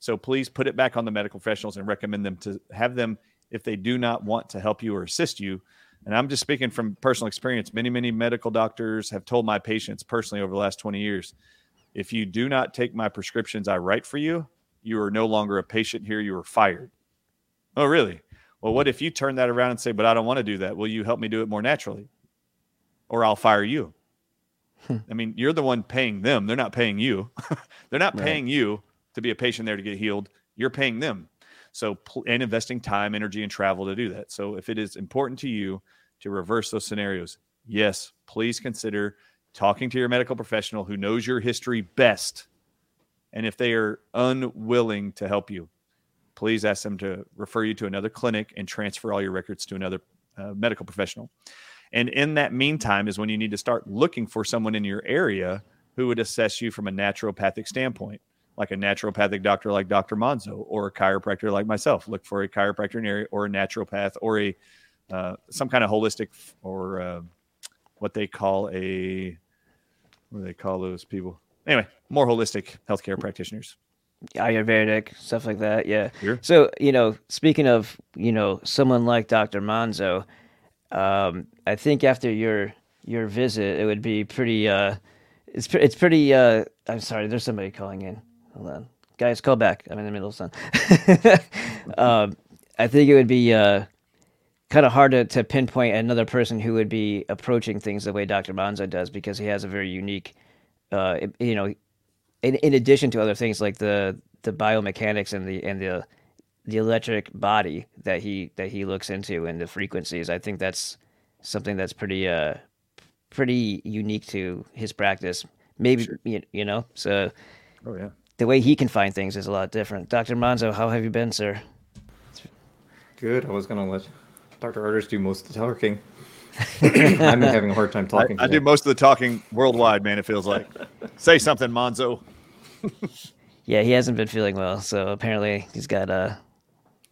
So please put it back on the medical professionals and recommend them to have them if they do not want to help you or assist you. And I'm just speaking from personal experience. Many, many medical doctors have told my patients personally over the last 20 years if you do not take my prescriptions I write for you, you are no longer a patient here. You are fired. Oh, really? Well, what if you turn that around and say, but I don't want to do that? Will you help me do it more naturally? Or I'll fire you. Hmm. I mean, you're the one paying them. They're not paying you. They're not Right. paying you to be a patient there to get healed. You're paying them. So, and investing time, energy, and travel to do that. So, if it is important to you to reverse those scenarios, yes, please consider talking to your medical professional who knows your history best. And if they are unwilling to help you, please ask them to refer you to another clinic and transfer all your records to another uh, medical professional. And in that meantime, is when you need to start looking for someone in your area who would assess you from a naturopathic standpoint, like a naturopathic doctor like Dr. Monzo or a chiropractor like myself. Look for a chiropractor in area or a naturopath or a uh, some kind of holistic or uh, what they call a what do they call those people? Anyway, more holistic healthcare practitioners. Ayurvedic stuff like that. Yeah. Sure. So you know, speaking of you know someone like Dr. Monzo, um, I think after your your visit, it would be pretty. Uh, it's pre- it's pretty. Uh, I'm sorry. There's somebody calling in. Hold on, guys. Call back. I'm in the middle of something. um, I think it would be uh, kind of hard to, to pinpoint another person who would be approaching things the way Dr. Monzo does because he has a very unique. Uh, you know, in, in addition to other things like the the biomechanics and the and the the electric body that he that he looks into and the frequencies, I think that's something that's pretty uh pretty unique to his practice. Maybe you, you know, so Oh yeah. the way he can find things is a lot different. Dr. Monzo, how have you been, sir? Good. I was gonna let Dr. Ardis do most of the talking. I've been having a hard time talking. I today. do most of the talking worldwide, man. It feels like. Say something, Monzo. Yeah, he hasn't been feeling well, so apparently he's got uh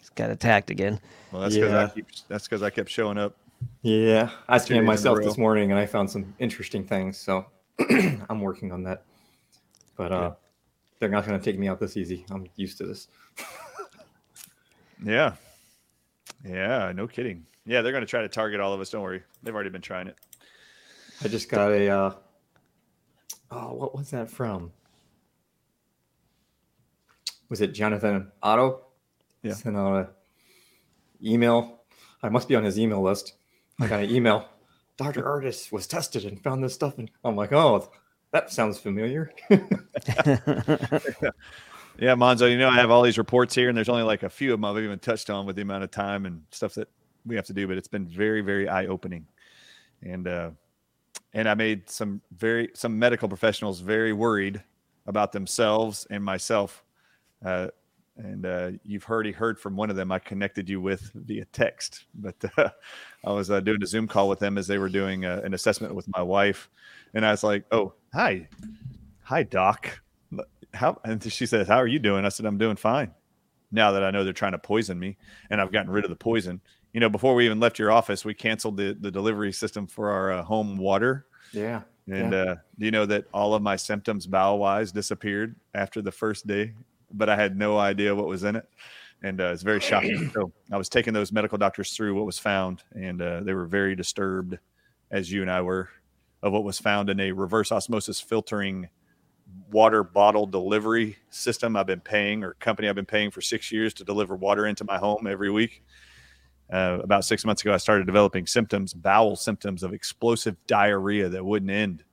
he's got attacked again. Well, that's because I keep. That's because I kept showing up. Yeah, I Two scanned myself this morning and I found some interesting things. So I'm working on that. But uh, they're not going to take me out this easy. I'm used to this. Yeah. Yeah. No kidding. Yeah, they're going to try to target all of us. Don't worry. They've already been trying it. I just got a. Uh, oh, what was that from? Was it Jonathan Otto? Yeah. Sent out a email. I must be on his email list. I got an email Dr. Ardis was tested and found this stuff. And I'm like, oh, that sounds familiar. Yeah, Monzo, you know, I have all these reports here, and there's only like a few of them I've even touched on with the amount of time and stuff that we have to do, but it's been very, very eye opening. And, uh, and I made some very, some medical professionals very worried about themselves and myself. Uh, and uh, you've already heard from one of them I connected you with via text, but uh, I was uh, doing a Zoom call with them as they were doing uh, an assessment with my wife. And I was like, oh, hi. Hi, doc how and she says how are you doing i said i'm doing fine now that i know they're trying to poison me and i've gotten rid of the poison you know before we even left your office we canceled the, the delivery system for our uh, home water yeah and yeah. uh, do you know that all of my symptoms bowel wise disappeared after the first day but i had no idea what was in it and uh, it's very shocking so i was taking those medical doctors through what was found and uh, they were very disturbed as you and i were of what was found in a reverse osmosis filtering water bottle delivery system I've been paying or company I've been paying for six years to deliver water into my home every week. Uh, about six months ago, I started developing symptoms, bowel symptoms of explosive diarrhea that wouldn't end.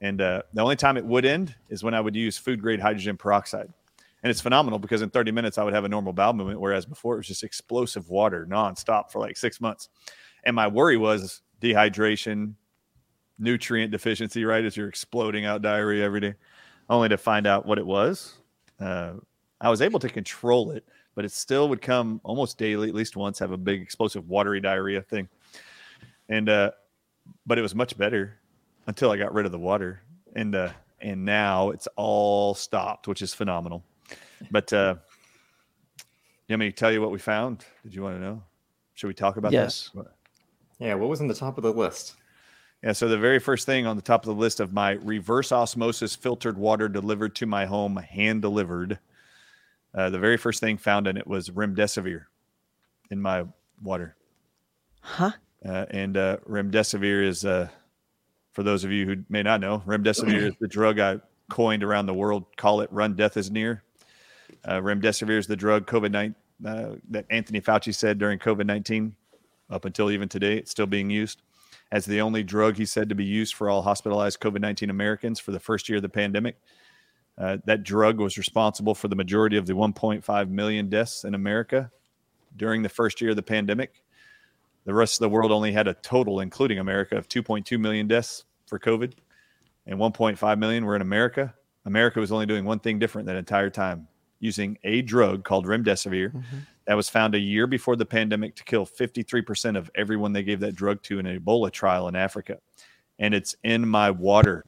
And uh, the only time it would end is when I would use food grade hydrogen peroxide. And it's phenomenal because in 30 minutes, I would have a normal bowel movement, whereas before it was just explosive water nonstop for like six months. And my worry was dehydration, nutrient deficiency, right? As you're exploding out diarrhea every day only to find out what it was. Uh, I was able to control it, but it still would come almost daily, at least once, have a big explosive watery diarrhea thing. And, uh, but it was much better until I got rid of the water. And, uh, and now it's all stopped, which is phenomenal. But, uh, you want me to tell you what we found? Did you want to know? Should we talk about yes. that? Yeah. What was on the top of the list? Yeah, so the very first thing on the top of the list of my reverse osmosis filtered water delivered to my home, hand delivered, uh, the very first thing found in it was remdesivir in my water. Huh? Uh, and uh, remdesivir is, uh, for those of you who may not know, remdesivir is the drug I coined around the world. Call it "Run, death is near." Uh, remdesivir is the drug COVID nine uh, that Anthony Fauci said during COVID nineteen. Up until even today, it's still being used as the only drug he said to be used for all hospitalized COVID 19 Americans for the first year of the pandemic. Uh, that drug was responsible for the majority of the 1.5 million deaths in America during the first year of the pandemic. The rest of the world only had a total, including America, of 2.2 million deaths for COVID, and 1.5 million were in America. America was only doing one thing different that entire time using a drug called remdesivir mm-hmm that was found a year before the pandemic to kill 53% of everyone they gave that drug to in an Ebola trial in Africa. And it's in my water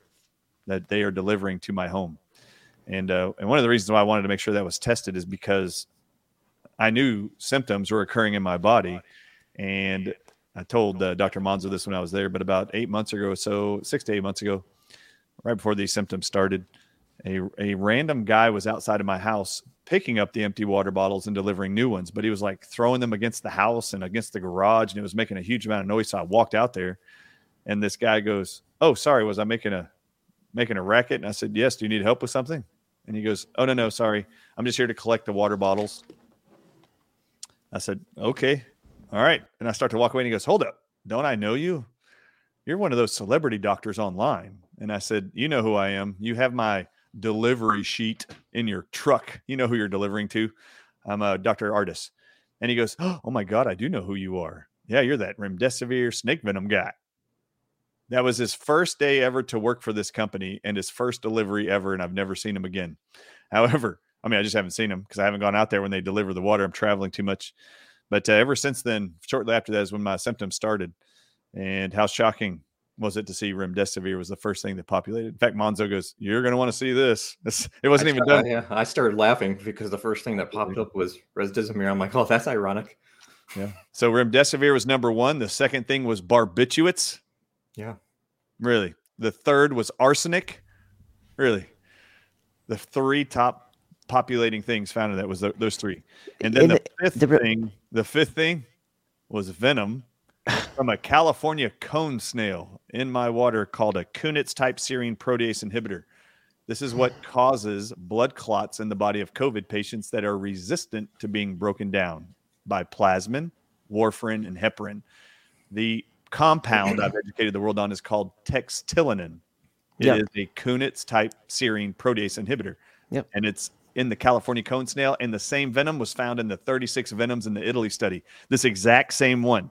that they are delivering to my home. And, uh, and one of the reasons why I wanted to make sure that was tested is because I knew symptoms were occurring in my body. And I told uh, Dr. Monzo this when I was there, but about eight months ago, so six to eight months ago, right before these symptoms started, a, a random guy was outside of my house picking up the empty water bottles and delivering new ones, but he was like throwing them against the house and against the garage, and it was making a huge amount of noise. So I walked out there, and this guy goes, "Oh, sorry, was I making a making a racket?" And I said, "Yes. Do you need help with something?" And he goes, "Oh no, no, sorry, I'm just here to collect the water bottles." I said, "Okay, all right." And I start to walk away, and he goes, "Hold up, don't I know you? You're one of those celebrity doctors online." And I said, "You know who I am. You have my." delivery sheet in your truck. You know who you're delivering to. I'm a Dr. Ardis. And he goes, Oh my God, I do know who you are. Yeah, you're that remdesivir snake venom guy. That was his first day ever to work for this company and his first delivery ever. And I've never seen him again. However, I mean, I just haven't seen him because I haven't gone out there when they deliver the water. I'm traveling too much. But uh, ever since then, shortly after that is when my symptoms started. And how shocking was it to see remdesivir was the first thing that populated. In fact, Monzo goes, "You're going to want to see this." it wasn't I even done. Yeah, I started laughing because the first thing that popped up was remdesivir. I'm like, "Oh, that's ironic." Yeah. So remdesivir was number one. The second thing was barbiturates. Yeah. Really. The third was arsenic. Really. The three top populating things found in that was the, those three. And then the, the fifth the, thing, the fifth thing was venom from a California cone snail in my water called a Kunitz type serine protease inhibitor. This is what causes blood clots in the body of COVID patients that are resistant to being broken down by plasmin, warfarin, and heparin. The compound I've educated the world on is called textilinin. It is Yep. a Kunitz type serine protease inhibitor. Yep. And it's in the California cone snail, and the same venom was found in the 36 venoms in the Italy study. This exact same one.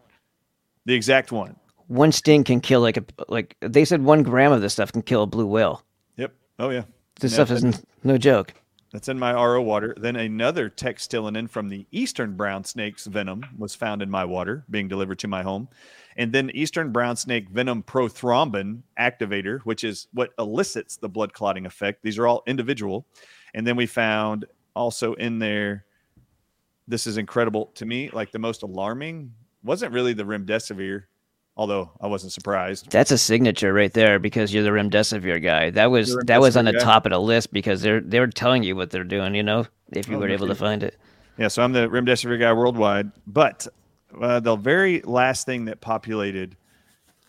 The exact one. One sting can kill like a like they said one gram of this stuff can kill a blue whale. Yep. Oh yeah. This Yeah, stuff is n- no joke. That's in my RO water. Then another textilinin from the eastern brown snake's venom was found in my water, being delivered to my home. And then eastern brown snake venom prothrombin activator, which is what elicits the blood clotting effect. These are all individual. And then we found also in there, this is incredible to me, like the most alarming wasn't really the remdesivir, although I wasn't surprised. That's a signature right there because you're the remdesivir guy. That was that was on the guy. top of the list because they're they're telling you what they're doing. You know, if you Oh, were able to find it. Yeah, so I'm the remdesivir guy worldwide. But uh, the very last thing that populated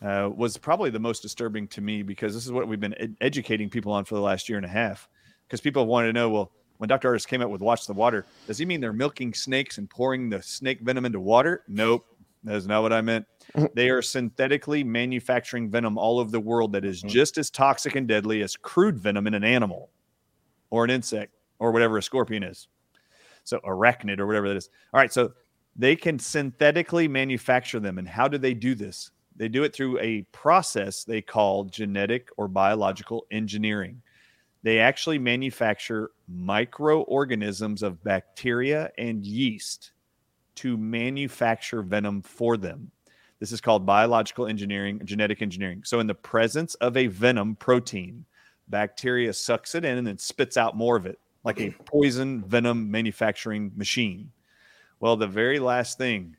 uh, was probably the most disturbing to me because this is what we've been ed- educating people on for the last year and a half. Because people wanted to know, well, when Dr. Ardis came out with Watch the Water, does he mean they're milking snakes and pouring the snake venom into water? Nope. That's not what I meant. they are synthetically manufacturing venom all over the world that is mm-hmm. just as toxic and deadly as crude venom in an animal or an insect or whatever a scorpion is. So arachnid or whatever that is. All right, so they can synthetically manufacture them. And how do they do this? They do it through a process they call genetic or biological engineering. They actually manufacture microorganisms of bacteria and yeast to manufacture venom for them. This is called biological engineering, genetic engineering. So, in the presence of a venom protein, bacteria sucks it in and then spits out more of it, like a poison venom manufacturing machine. Well, the very last thing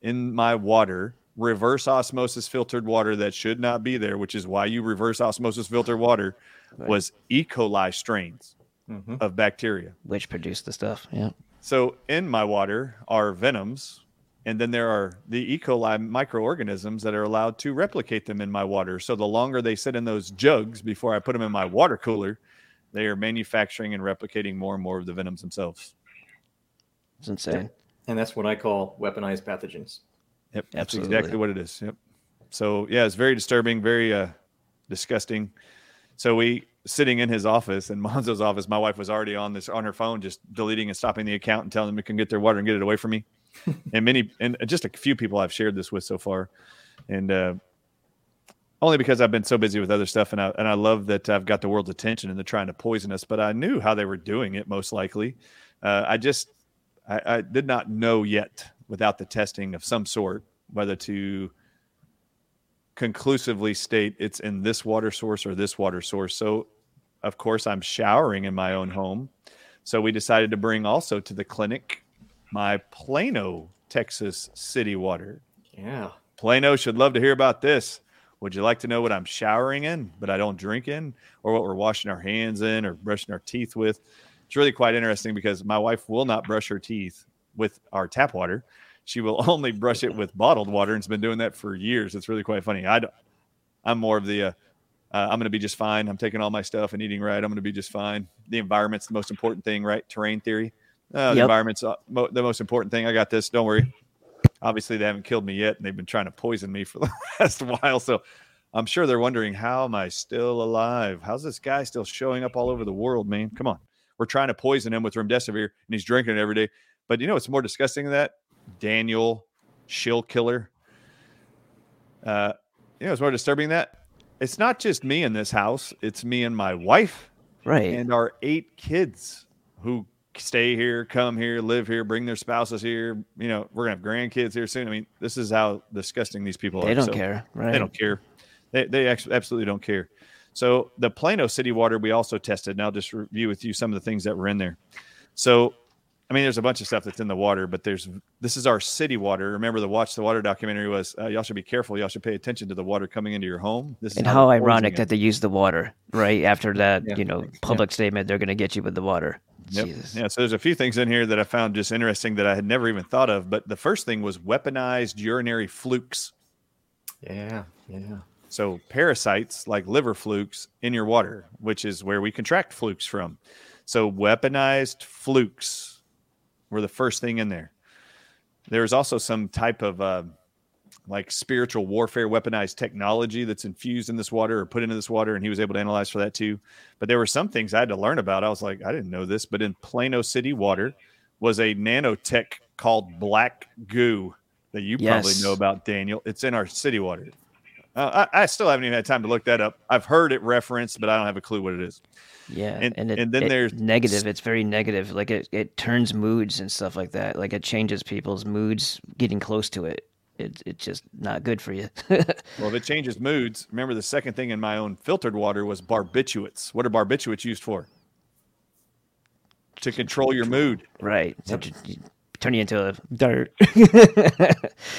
in my water, reverse osmosis filtered water that should not be there, which is why you reverse osmosis filter water, was E. coli strains Mhm. of bacteria. Which produced the stuff? Yeah. So in my water are venoms, and then there are the E. coli microorganisms that are allowed to replicate them in my water. So the longer they sit in those jugs before I put them in my water cooler, they are manufacturing and replicating more and more of the venoms themselves. It's insane. And that's what I call weaponized pathogens. Yep, that's Absolutely. exactly what it is. Yep. So yeah, it's very disturbing, very uh, disgusting. So we sitting in his office in Monzo's office. My wife was already on this on her phone, just deleting and stopping the account and telling them to can get their water and get it away from me. and many and just a few people I've shared this with so far, and uh, only because I've been so busy with other stuff, and I and I love that I've got the world's attention and they're trying to poison us. But I knew how they were doing it most likely. Uh, I just I, I did not know yet without the testing of some sort whether to conclusively state it's in this water source or this water source. So, of course, I'm showering in my own home. So, we decided to bring also to the clinic my Plano, Texas city water. Yeah. Plano should love to hear about this. Would you like to know what I'm showering in, but I don't drink in, or what we're washing our hands in or brushing our teeth with? It's really quite interesting because my wife will not brush her teeth with our tap water. She will only brush it with bottled water and has been doing that for years. It's really quite funny. I I'm more of the, uh, uh, I'm going to be just fine. I'm taking all my stuff and eating right. I'm going to be just fine. The environment's the most important thing, right? Terrain theory. Uh, the environment's uh, mo- the most important thing. I got this. Don't worry obviously they haven't killed me yet and they've been trying to poison me for the last while so i'm sure they're wondering how am i still alive how's this guy still showing up all over the world man come on we're trying to poison him with remdesivir and he's drinking it every day but you know what's more disgusting than that daniel shill killer uh you know it's more disturbing that it's not just me in this house it's me and my wife Right. and our eight kids who stay here, come here, live here, bring their spouses here. You know, we're gonna have grandkids here soon. I mean, this is how disgusting these people they are. They don't So care. Right. They don't care. They they absolutely don't care. So the Plano city water we also tested. And I'll just review with you some of the things that were in there. So I mean, there's a bunch of stuff that's in the water, but there's this is our city water. Remember the Watch the Water documentary was uh, y'all should be careful. Y'all should pay attention to the water coming into your home. This is And how how ironic that it. they use the water right after that, Yeah. you know, public statement. They're going to get you with the water. Yep. Jesus. Yeah, so there's a few things in here that I found just interesting that I had never even thought of. But the first thing was weaponized urinary flukes. Yeah. Yeah. So parasites like liver flukes in your water, which is where we contract flukes from. So weaponized flukes were the first thing in there. There was also some type of uh, like spiritual warfare weaponized technology that's infused in this water or put into this water and he was able to analyze for that too. But there were some things i had to learn about. I was like i didn't know this but in plano city water was a nanotech called black goo that you probably know about daniel. It's in our city water uh, I, I still haven't even had time to look that up i've heard it referenced but i don't have a clue what it is Yeah, And- and, it, and then it- there's- negative. It's very negative. Like it, it turns moods and stuff like that. Like it changes people's moods getting close to it. It, it's just not good for you. well if it changes moods remember the second thing in my own filtered water was barbiturates what are barbiturates used for to control your mood right. So turn you into a dirt.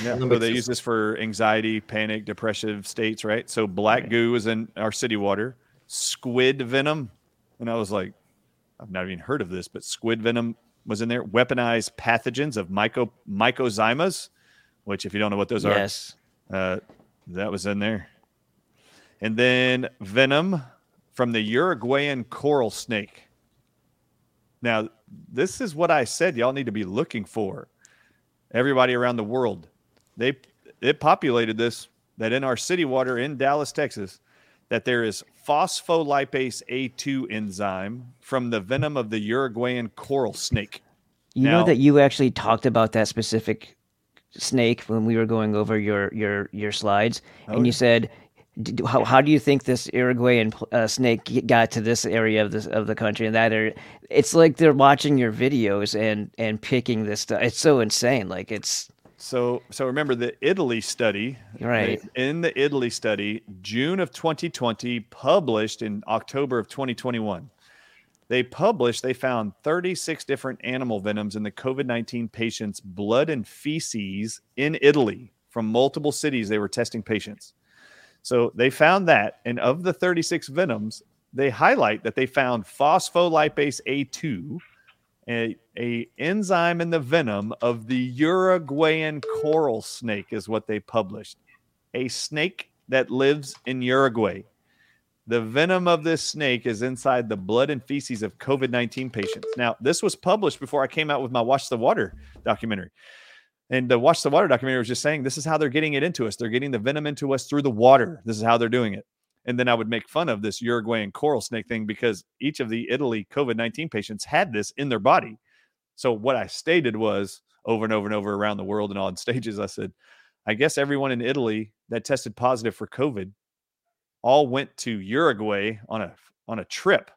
Yeah, Number so they use this for anxiety, panic, depressive states, right? So black goo is in our city water. Squid venom, and I was like, I've not even heard of this, but squid venom was in there. Weaponized pathogens of myco mycozymas, which if you don't know what those yes. are, uh, that was in there. And then venom from the Uruguayan coral snake. Now, this is what I said y'all need to be looking for. Everybody around the world. They it populated this that in our city water in Dallas, Texas, that there is phospholipase A2 enzyme from the venom of the Uruguayan coral snake. You Now- know that you actually talked about that specific snake when we were going over your your your slides, Oh, and you said, "D- "How how do you think this Uruguayan uh, snake got to this area of this of the country and that area?" It's like they're watching your videos and and picking this stuff. It's so insane. Like it's So, so remember the Italy study, Right. In the Italy study, June of 2020, published in October of 2021, they published they found 36 different animal venoms in the COVID 19 patients' blood and feces in Italy from multiple cities. They were testing patients. So they found that, and of the 36 venoms, they highlight that they found phospholipase A2, a, a enzyme in the venom of the Uruguayan coral snake is what they published. A snake that lives in Uruguay. The venom of this snake is inside the blood and feces of COVID 19 patients. Now, this was published before I came out with my Watch the Water documentary. And the Watch the Water documentary was just saying this is how they're getting it into us. They're getting the venom into us through the water. This is how they're doing it. And then I would make fun of this Uruguayan coral snake thing because each of the Italy COVID 19 patients had this in their body. So what I stated was over and over and over around the world and on stages, I said, I guess everyone in Italy that tested positive for COVID all went to Uruguay on a on a trip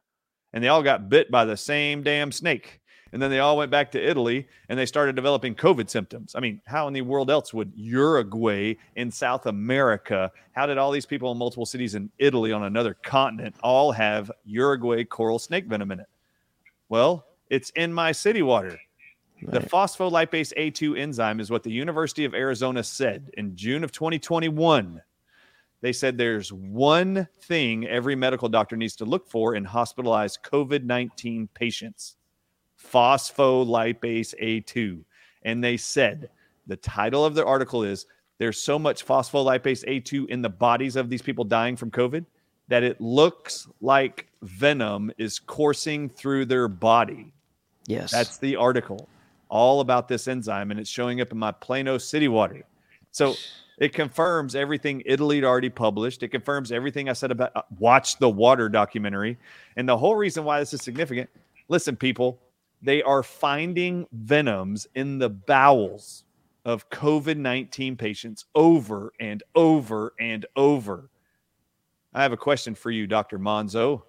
and they all got bit by the same damn snake. And then they all went back to Italy and they started developing COVID symptoms. I mean, how in the world else would Uruguay in South America, how did all these people in multiple cities in Italy on another continent all have Uruguay coral snake venom in it? Well, it's in my city water. The phospholipase A2 enzyme is what the University of Arizona said in June of 2021. They said there's one thing every medical doctor needs to look for in hospitalized COVID 19 patients phospholipase A2. And they said the title of their article is There's so much phospholipase A2 in the bodies of these people dying from COVID that it looks like venom is coursing through their body. yes. That's the article all about this enzyme, and it's showing up in my Plano city water. So it confirms everything Italy had already published. It confirms everything I said about uh, watch the water documentary. And the whole reason why this is significant listen, people, they are finding venoms in the bowels of COVID 19 patients over and over and over. I have a question for you, Dr. Monzo.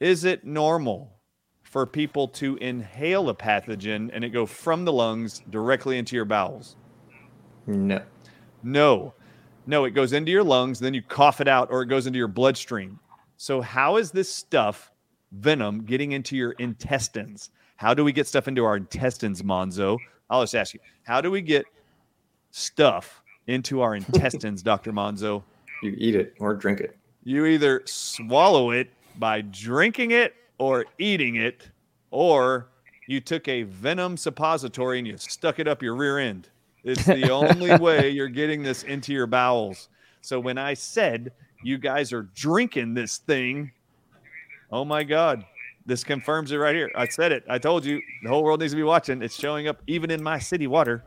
Is it normal for people to inhale a pathogen and it go from the lungs directly into your bowels? No. No. No, it goes into your lungs, then you cough it out, or it goes into your bloodstream. So, how is this stuff, venom, getting into your intestines? How do we get stuff into our intestines, Monzo? I'll just ask you, how do we get stuff into our intestines, Dr. Monzo? You eat it or drink it. You either swallow it by drinking it or eating it, or you took a venom suppository and you stuck it up your rear end. It's the only way you're getting this into your bowels. So when I said you guys are drinking this thing, oh my God, this confirms it right here. I said it. I told you the whole world needs to be watching. It's showing up even in my city water.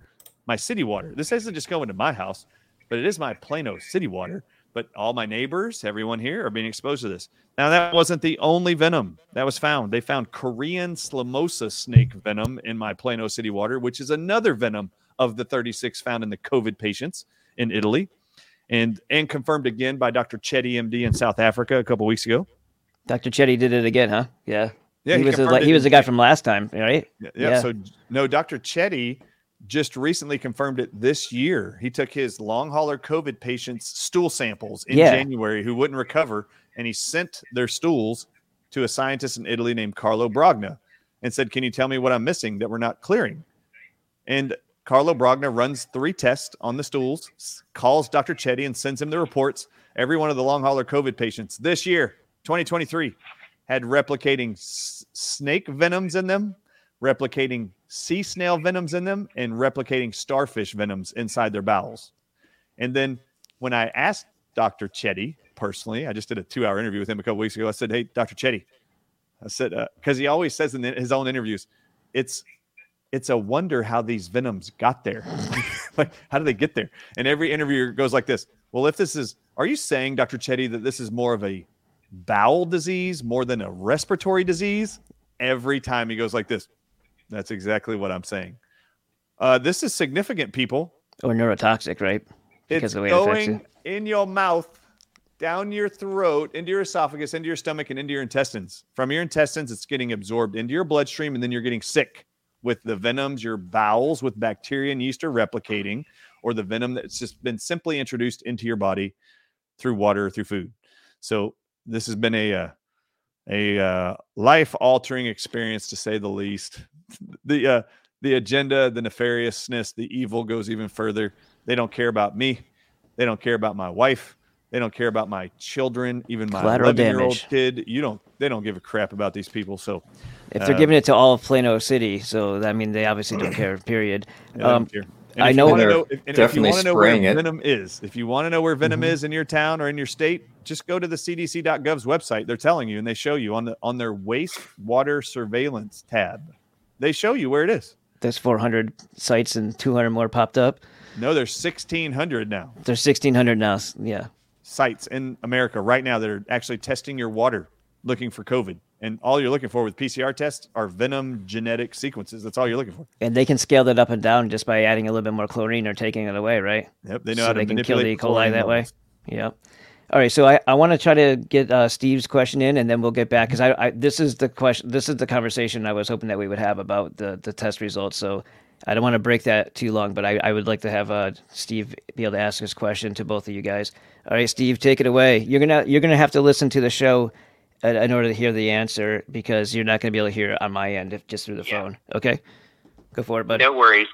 my city water. This isn't just going to my house, but it is my Plano city water. But all my neighbors, everyone here, are being exposed to this. Now, that wasn't the only venom that was found. They found Korean Salmosa snake venom in my Plano city water, which is another venom of the 36 found in the COVID patients in Italy, and and confirmed again by Dr. Chetty, MD, in South Africa a couple weeks ago. Dr. Chetty did it again, huh? Yeah. Yeah, he, he was like, he was the guy from last time, right? Yeah, yeah. So no, Dr. Chetty just recently confirmed it this year. He took his long hauler COVID patients' stool samples in Yeah. January who wouldn't recover, and he sent their stools to a scientist in Italy named Carlo Brogna and said, Can you tell me what I'm missing that we're not clearing? And Carlo Brogna runs three tests on the stools, calls Dr. Chetty and sends him the reports. Every one of the long hauler COVID patients this year, 2023, had replicating s- snake venoms in them, replicating sea snail venoms in them, and replicating starfish venoms inside their bowels. And then when I asked Dr. Chetty personally, I just did a two hour interview with him a couple weeks ago. I said, Hey, Dr. Chetty, I said, uh, because he always says in the- his own interviews, it's it's a wonder how these venoms got there. like, how do they get there? And every interviewer goes like this. Well, if this is, are you saying, Dr. Chetty, that this is more of a bowel disease more than a respiratory disease? Every time he goes like this. That's exactly what I'm saying. Uh, this is significant, people. Or neurotoxic, right? It's of the way it going in your mouth, down your throat, into your esophagus, into your stomach, and into your intestines. From your intestines, it's getting absorbed into your bloodstream, and then you're getting sick with the venoms, your bowels with bacteria and yeast are replicating, or the venom that's just been simply introduced into your body through water or through food. So this has been a uh, a uh, life altering experience to say the least. The uh, the agenda, the nefariousness, the evil goes even further. They don't care about me. They don't care about my wife. They don't care about my children, even my Collateral 11 year old kid. You don't. They don't give a crap about these people. So If they're uh, giving it to all of Plano City, so I mean, they obviously don't care. Period. Yeah, they don't Um, care. And I if know- You They're know if, and if you definitely want to know where it. venom is, if you want to know where venom mm-hmm. is in your town or in your state, just go to the CDC.gov's website. They're telling you, and they show you on the on their wastewater surveillance tab. They show you where it is. There's 400 sites and 200 more popped up. No, there's 1,600 now There's 1,600 now. Yeah. sites in America right now that are actually testing your water, looking for COVID. And all you're looking for with PCR tests are venom genetic sequences. That's all you're looking for. And they can scale that up and down just by adding a little bit more chlorine or taking it away, right? Yep, they know so how to they can kill the E. coli that way. levels. Yep. All right, so I, I want to try to get uh, Steve's question in, and then we'll get back because I, I this is the question, this is the conversation I was hoping that we would have about the the test results. So I don't want to break that too long, but I, I would like to have uh, Steve be able to ask his question to both of you guys. All right, Steve, take it away. You're gonna you're gonna have to listen to the show in order to hear the answer because you're not gonna be able to hear it on my end if just through the phone. Okay, go for it, buddy. No worries.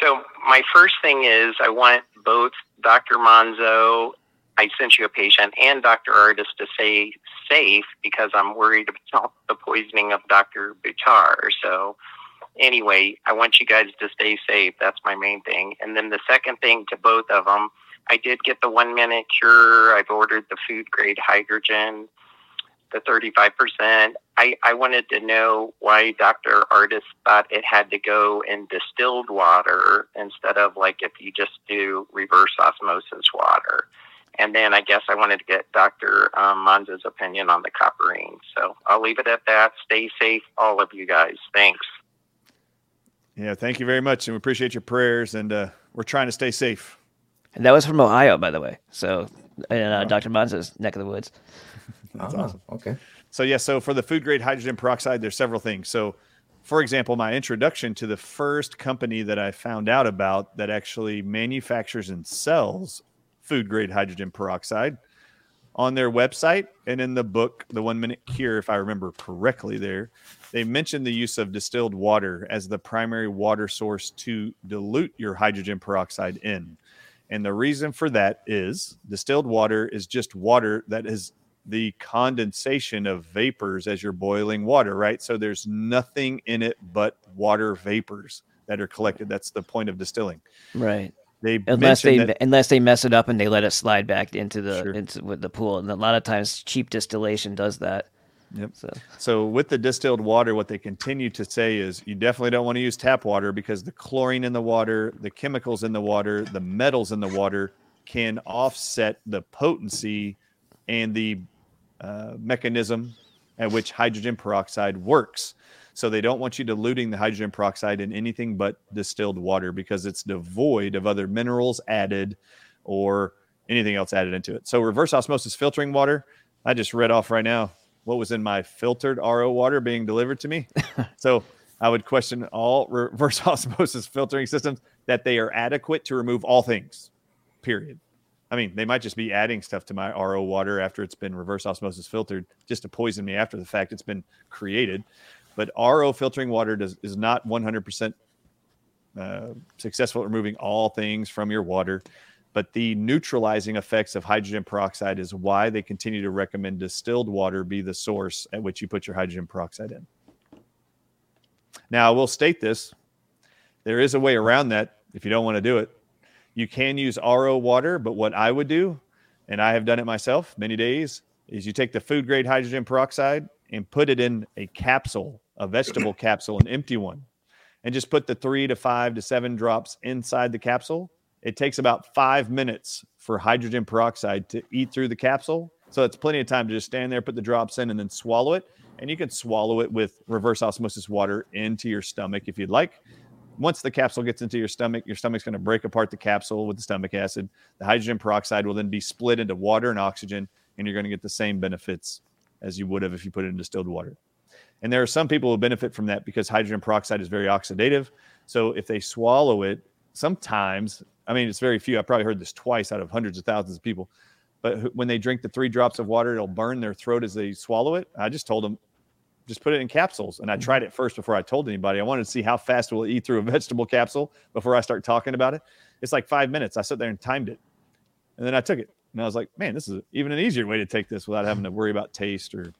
So my first thing is I want both Dr. Monzo, I sent you a patient, and Dr. Ardis to stay safe because I'm worried about the poisoning of Dr. Buttar. So anyway, I want you guys to stay safe. That's my main thing. And then the second thing to both of them, I did get the one minute cure. I've ordered the food grade hydrogen the 35%. I, I wanted to know why Dr. Ardis thought it had to go in distilled water instead of like if you just do reverse osmosis water. And then I guess I wanted to get Dr. Um, Monzo's opinion on the copperine. So I'll leave it at that. Stay safe, all of you guys. Thanks. Yeah, thank you very much, and we appreciate your prayers. And uh, we're trying to stay safe. And that was from Ohio, by the way. So, in uh, Dr. Monzo's neck of the woods. That's ah. awesome. Okay. So yeah, so for the food grade hydrogen peroxide, there's several things. So, for example, my introduction to the first company that I found out about that actually manufactures and sells food grade hydrogen peroxide on their website and in the book, The One Minute Cure, if I remember correctly, there they mentioned the use of distilled water as the primary water source to dilute your hydrogen peroxide in. And the reason for that is distilled water is just water that is the condensation of vapors as you're boiling water, right? So there's nothing in it but water vapors that are collected. That's the point of distilling. Right. They Unless they that- unless they mess it up and they let it slide back into the Sure. into with the pool, and a lot of times cheap distillation does that. Yep. So So with the distilled water, what they continue to say is you definitely don't want to use tap water because the chlorine in the water, the chemicals in the water, the metals in the water can offset the potency and the uh, mechanism at which hydrogen peroxide works. So they don't want you diluting the hydrogen peroxide in anything but distilled water because it's devoid of other minerals added or anything else added into it. So reverse osmosis filtering water, I just read off right now what was in my filtered RO water being delivered to me. so I would question all reverse osmosis filtering systems that they are adequate to remove all things. Period. I mean, they might just be adding stuff to my RO water after it's been reverse osmosis filtered just to poison me after the fact it's been created. But RO filtering water does, is not 100% uh, successful at removing all things from your water. But the neutralizing effects of hydrogen peroxide is why they continue to recommend distilled water be the source at which you put your hydrogen peroxide in. Now, I will state this there is a way around that if you don't want to do it. You can use RO water, but what I would do, and I have done it myself many days, is you take the food grade hydrogen peroxide and put it in a capsule, a vegetable capsule, an empty one, and just put the three to five to seven drops inside the capsule. It takes about five minutes for hydrogen peroxide to eat through the capsule. So it's plenty of time to just stand there, put the drops in, and then swallow it. And you can swallow it with reverse osmosis water into your stomach if you'd like once the capsule gets into your stomach, your stomach's going to break apart the capsule with the stomach acid. The hydrogen peroxide will then be split into water and oxygen, and you're going to get the same benefits as you would have if you put it in distilled water. And there are some people who benefit from that because hydrogen peroxide is very oxidative. So if they swallow it, sometimes, I mean, it's very few. I probably heard this twice out of hundreds of thousands of people. But when they drink the three drops of water, it'll burn their throat as they swallow it. I just told them, just put it in capsules. And I tried it first before I told anybody. I wanted to see how fast will it eat through a vegetable capsule before I start talking about it. It's like five minutes. I sat there and timed it. And then I took it. And I was like, man, this is even an easier way to take this without having to worry about taste or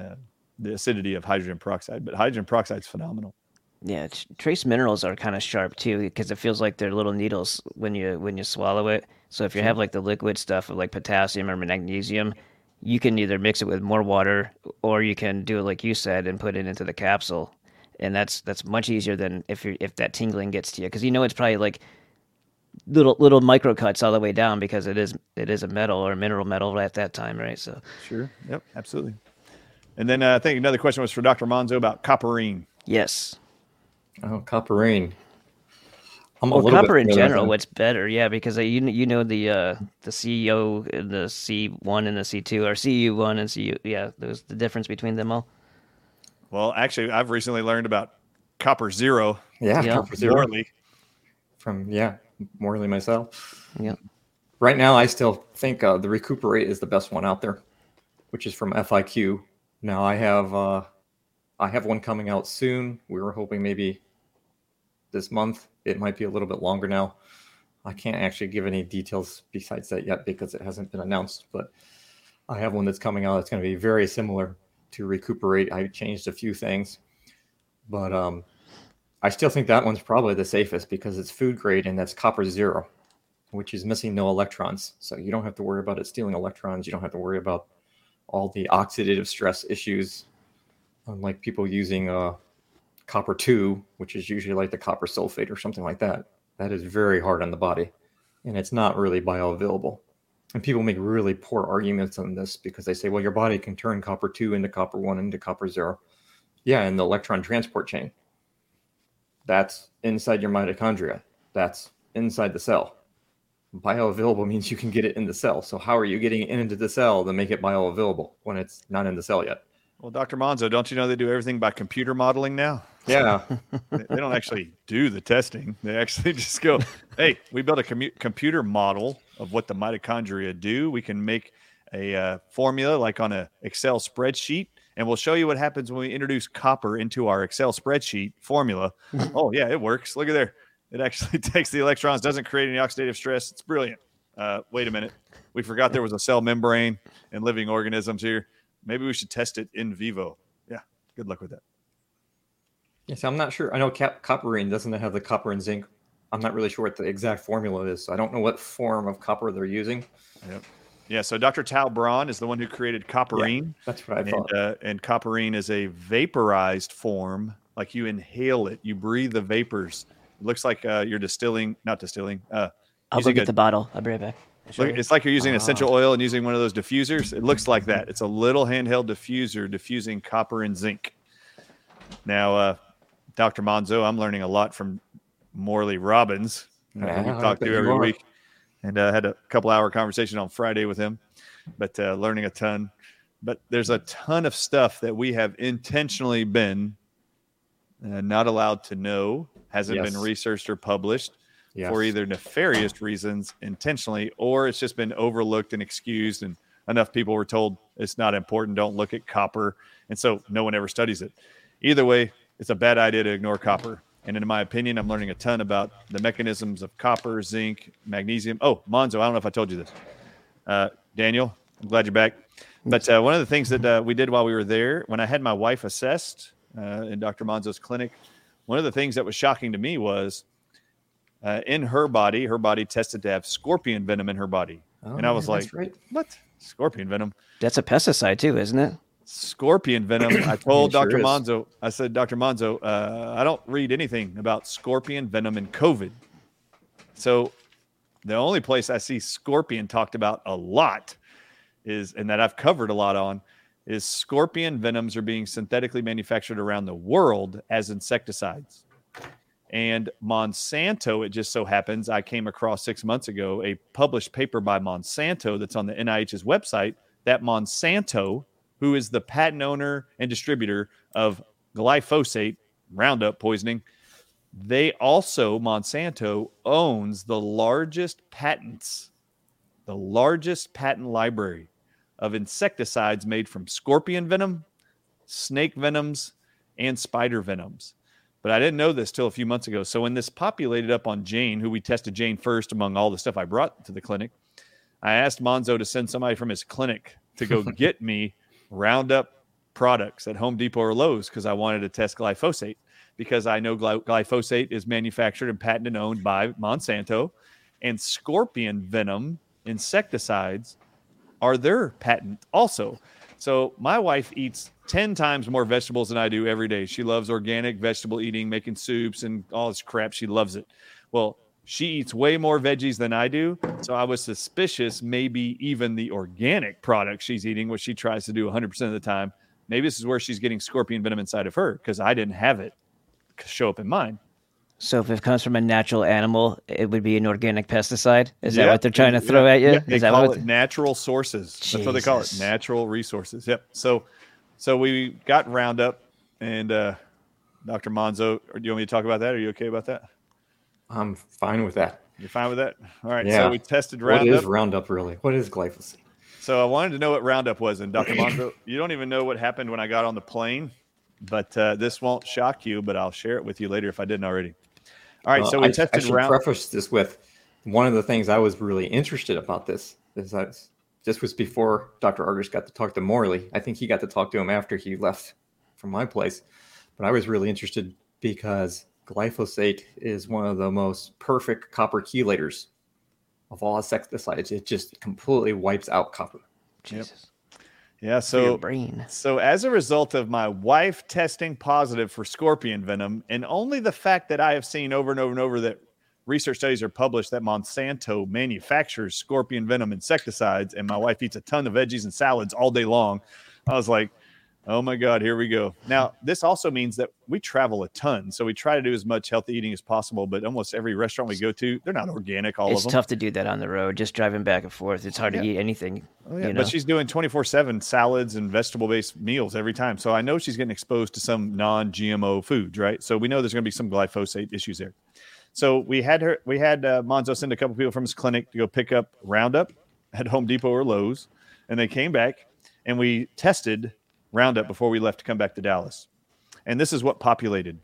uh, the acidity of hydrogen peroxide. But hydrogen peroxide is phenomenal. Yeah, tr- trace minerals are kind of sharp too because it feels like they're little needles when you when you swallow it. So if you have like the liquid stuff of like potassium or magnesium, you can either mix it with more water or you can do it like you said and put it into the capsule. And that's that's much easier than if you if that tingling gets to you because you know it's probably like little little micro cuts all the way down because it is it is a metal or a mineral metal at that time, right? So Sure. Yep. Absolutely. And then uh, I think another question was for Dr. Monzo about copperine. yes, Oh, copperine. I'm a well, little bit copper in general, what's better? Yeah, because uh, you you know the uh, the CEO and the C one and the C two or CU one and CU. Yeah, there's the difference between them all. Well, actually, I've recently learned about copper zero. Yeah, Yeah. copper zero. Morley. From yeah, Morley myself. Yeah. Right now, I still think uh, the Recuperate is the best one out there, which is from FIQ. Now I have uh, I have one coming out soon. We were hoping maybe this month. It might be a little bit longer now. I can't actually give any details besides that yet because it hasn't been announced. But I have one that's coming out. That's going to be very similar to Recuperate. I changed a few things, but um, I still think that one's probably the safest because it's food grade and that's copper zero, which is missing no electrons. So you don't have to worry about it stealing electrons. You don't have to worry about all the oxidative stress issues, unlike people using uh, copper two, which is usually like the copper sulfate or something like that. That is very hard on the body, and it's not really bioavailable. And people make really poor arguments on this because they say, well, your body can turn copper two into copper one into copper zero. Yeah, in the electron transport chain. That's inside your mitochondria. That's inside the cell. Bioavailable means you can get it in the cell. So how are you getting it into the cell to make it bioavailable when it's not in the cell yet? Well, Dr. Monzo, don't you know they do everything by computer modeling now? Yeah. They don't actually do the testing. They actually just go, hey, we built a commu- computer model of what the mitochondria do. We can make a uh, formula like on a Excel spreadsheet, and we'll show you what happens when we introduce copper into our Excel spreadsheet formula. oh, yeah, it works. Look at there. It actually takes the electrons, doesn't create any oxidative stress. It's brilliant. Uh, wait a minute. We forgot there was a cell membrane and living organisms here. Maybe we should test it in vivo. Yeah, good luck with that. Yes, I'm not sure. I know cap- copperine doesn't have the copper and zinc. I'm not really sure what the exact formula is. So I don't know what form of copper they're using. Yep. Yeah, so Dr. Tau Braun is the one who created copperine. That's what I and, thought. uh, and copperine is a vaporized form, like you inhale it, you breathe the vapors. It looks like uh, you're distilling, not distilling. Uh, I'll go using get a- the bottle. I'll be right back. Look, it's like you're using essential oil and using one of those diffusers. It looks like that. It's a little handheld diffuser diffusing copper and zinc. Now, uh, Dr. Monzo, I'm learning a lot from Morley Robbins, uh, Yeah, we I talk to every week, and uh, had a couple hour conversation on Friday with him. But uh, learning a ton. But there's a ton of stuff that we have intentionally been uh, not allowed to know, hasn't been researched or published for either nefarious reasons intentionally or it's just been overlooked and excused and enough people were told it's not important don't look at copper and so no one ever studies it either way it's a bad idea to ignore copper and in my opinion i'm learning a ton about the mechanisms of copper zinc magnesium oh monzo i don't know if i told you this uh, daniel i'm glad you're back but uh, one of the things that uh, we did while we were there when i had my wife assessed uh, in dr monzo's clinic one of the things that was shocking to me was uh, in her body, her body tested to have scorpion venom in her body. Oh, and I was yeah, like, right. what? Scorpion venom? That's a pesticide too, isn't it? Scorpion venom. I told sure Dr. is. Monzo, I said, Dr. Monzo, uh, I don't read anything about scorpion venom and COVID. So the only place I see scorpion talked about a lot is, and that I've covered a lot on, is scorpion venoms are being synthetically manufactured around the world as insecticides. And Monsanto, it just so happens, I came across six months ago a published paper by Monsanto that's on the NIH's website that Monsanto, who is the patent owner and distributor of glyphosate, Roundup poisoning, they also, Monsanto, owns the largest patents, the largest patent library of insecticides made from scorpion venom, snake venoms, and spider venoms. But I didn't know this till a few months ago. So when this populated up on Jane, who we tested Jane first among all the stuff I brought to the clinic, I asked Monzo to send somebody from his clinic to go get me Roundup products at Home Depot or Lowe's because I wanted to test glyphosate because I know gly- glyphosate is manufactured and patented and owned by Monsanto, and scorpion venom insecticides are their patent also. So my wife eats 10 times more vegetables than I do every day. She loves organic vegetable eating, making soups and all this crap. She loves it. Well, she eats way more veggies than I do. So I was suspicious maybe even the organic product she's eating, which she tries to do 100% of the time, maybe this is where she's getting scorpion venom inside of her because I didn't have it show up in mine. So if it comes from a natural animal, it would be an organic pesticide. Is that what they're trying to yeah, throw at you? yeah, they Is that call what? it natural sources. That's what they call it. Natural resources. Yep. So, so we got Roundup, and uh, Dr. Monzo. Do you want me to talk about that? Are you okay about that? I'm fine with that. You're fine with that? All right. Yeah. So we tested What Roundup. is Roundup really? What is glyphosate? So I wanted to know what Roundup was, and Dr. Monzo, you don't even know what happened when I got on the plane, but uh, this won't shock you. But I'll share it with you later if I didn't already. All right. Uh, so we I, I tested should Roundup. preface this with one of the things I was really interested about this is that this was before Dr. Ardis got to talk to Morley. I think he got to talk to him after he left from my place. But I was really interested because glyphosate is one of the most perfect copper chelators of all insecticides. It just completely wipes out copper. Jesus. Yeah. So brain. So, as a result of my wife testing positive for scorpion venom, and only the fact that I have seen over and over and over that research studies are published that Monsanto manufactures scorpion venom insecticides, and my wife eats a ton of veggies and salads all day long, I was like, oh my God, here we go. Now, this also means that we travel a ton. So, we try to do as much healthy eating as possible, but almost every restaurant we go to, they're not organic, all It's of them. tough to do that on the road, just driving back and forth. It's hard to eat anything. Oh, yeah, you know? but she's doing 24 7 salads and vegetable based meals every time. So I know she's getting exposed to some non GMO foods, right? So we know there's going to be some glyphosate issues there. So we had her, we had uh, Monzo send a couple people from his clinic to go pick up Roundup at Home Depot or Lowe's. And they came back and we tested Roundup before we left to come back to Dallas. And this is what populated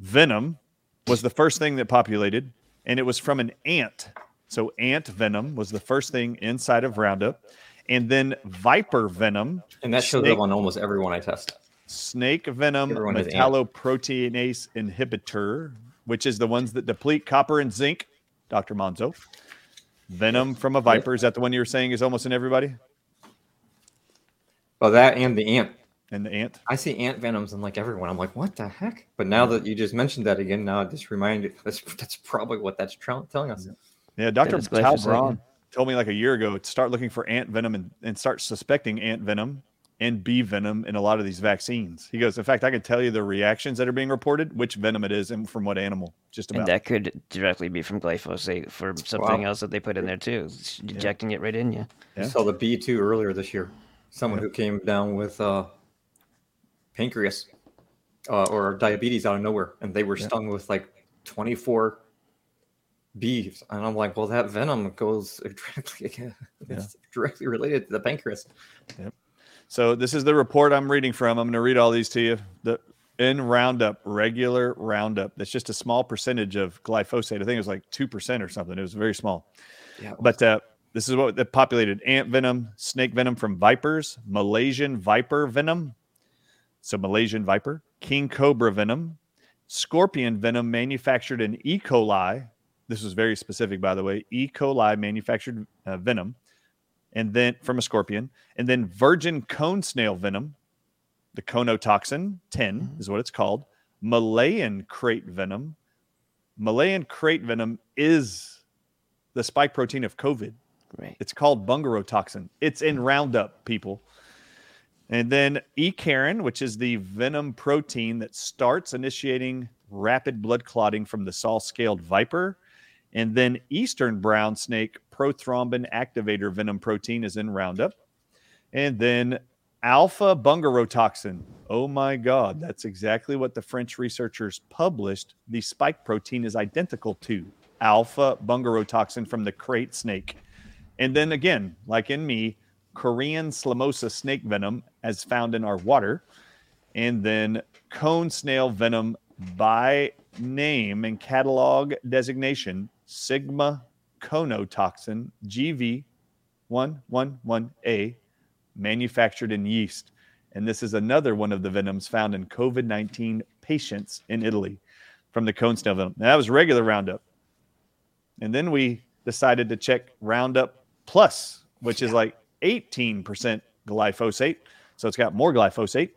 venom was the first thing that populated, and it was from an ant. So ant venom was the first thing inside of Roundup, and then viper venom, And that shows Snake- up on almost everyone I test. snake venom Everyone Dr. ant. Venom from a viper. Is that the one you were saying is almost in everybody? Oh, that and the ant. And the ant. I see ant venoms in like everyone. I'm like, what the heck? But now that you just mentioned that again, now I just reminded that's that's probably what that's tr- telling us. Yeah, Dr. it's Tau glyphosate, Braun told me like a year ago to start looking for ant venom and, and start suspecting ant venom and bee venom in a lot of these vaccines. He goes, in fact, I can tell you the reactions that are being reported, which venom it is, and from what animal. Just And about. that could directly be from glyphosate for something Wow. else that they put in there too, s- injecting it right in you. I Yeah. saw the B two earlier this year. Someone who came down with uh, pancreas uh, or diabetes out of nowhere, and they were stung with like 24 bees. And I'm like, well, that venom goes directly, it's directly related to the pancreas. So this is the report I'm reading from. I'm going to read all these to you. The in Roundup, regular Roundup. That's just a small percentage of glyphosate. I think it was like two percent or something. It was very small. Yeah. But uh, this is what the populated ant venom, snake venom from vipers, Malaysian viper venom. So Malaysian viper, king cobra venom, scorpion venom manufactured in E. coli. This was very specific, by the way. E. coli manufactured uh, venom, and then from a scorpion, and then virgin cone snail venom, the conotoxin 10 is what it's called. Malayan crate venom. Malayan crate venom is the spike protein of COVID. Right. It's called bungarotoxin. It's in Roundup, people. And then E. carin, which is the venom protein that starts initiating rapid blood clotting from the saw scaled viper. And then Eastern brown snake prothrombin activator venom protein is in Roundup. And then alpha bungarotoxin. Oh my God, that's exactly what the French researchers published. The spike protein is identical to alpha bungarotoxin from the crate snake. And then again, like in me, Korean Salmosa snake venom as found in our water. And then cone snail venom by name and catalog designation Sigma conotoxin GV111A manufactured in yeast. And this is another one of the venoms found in COVID 19 patients in Italy from the cone snail venom. Now, that was regular Roundup. And then we decided to check Roundup Plus, which is like 18% glyphosate. So it's got more glyphosate.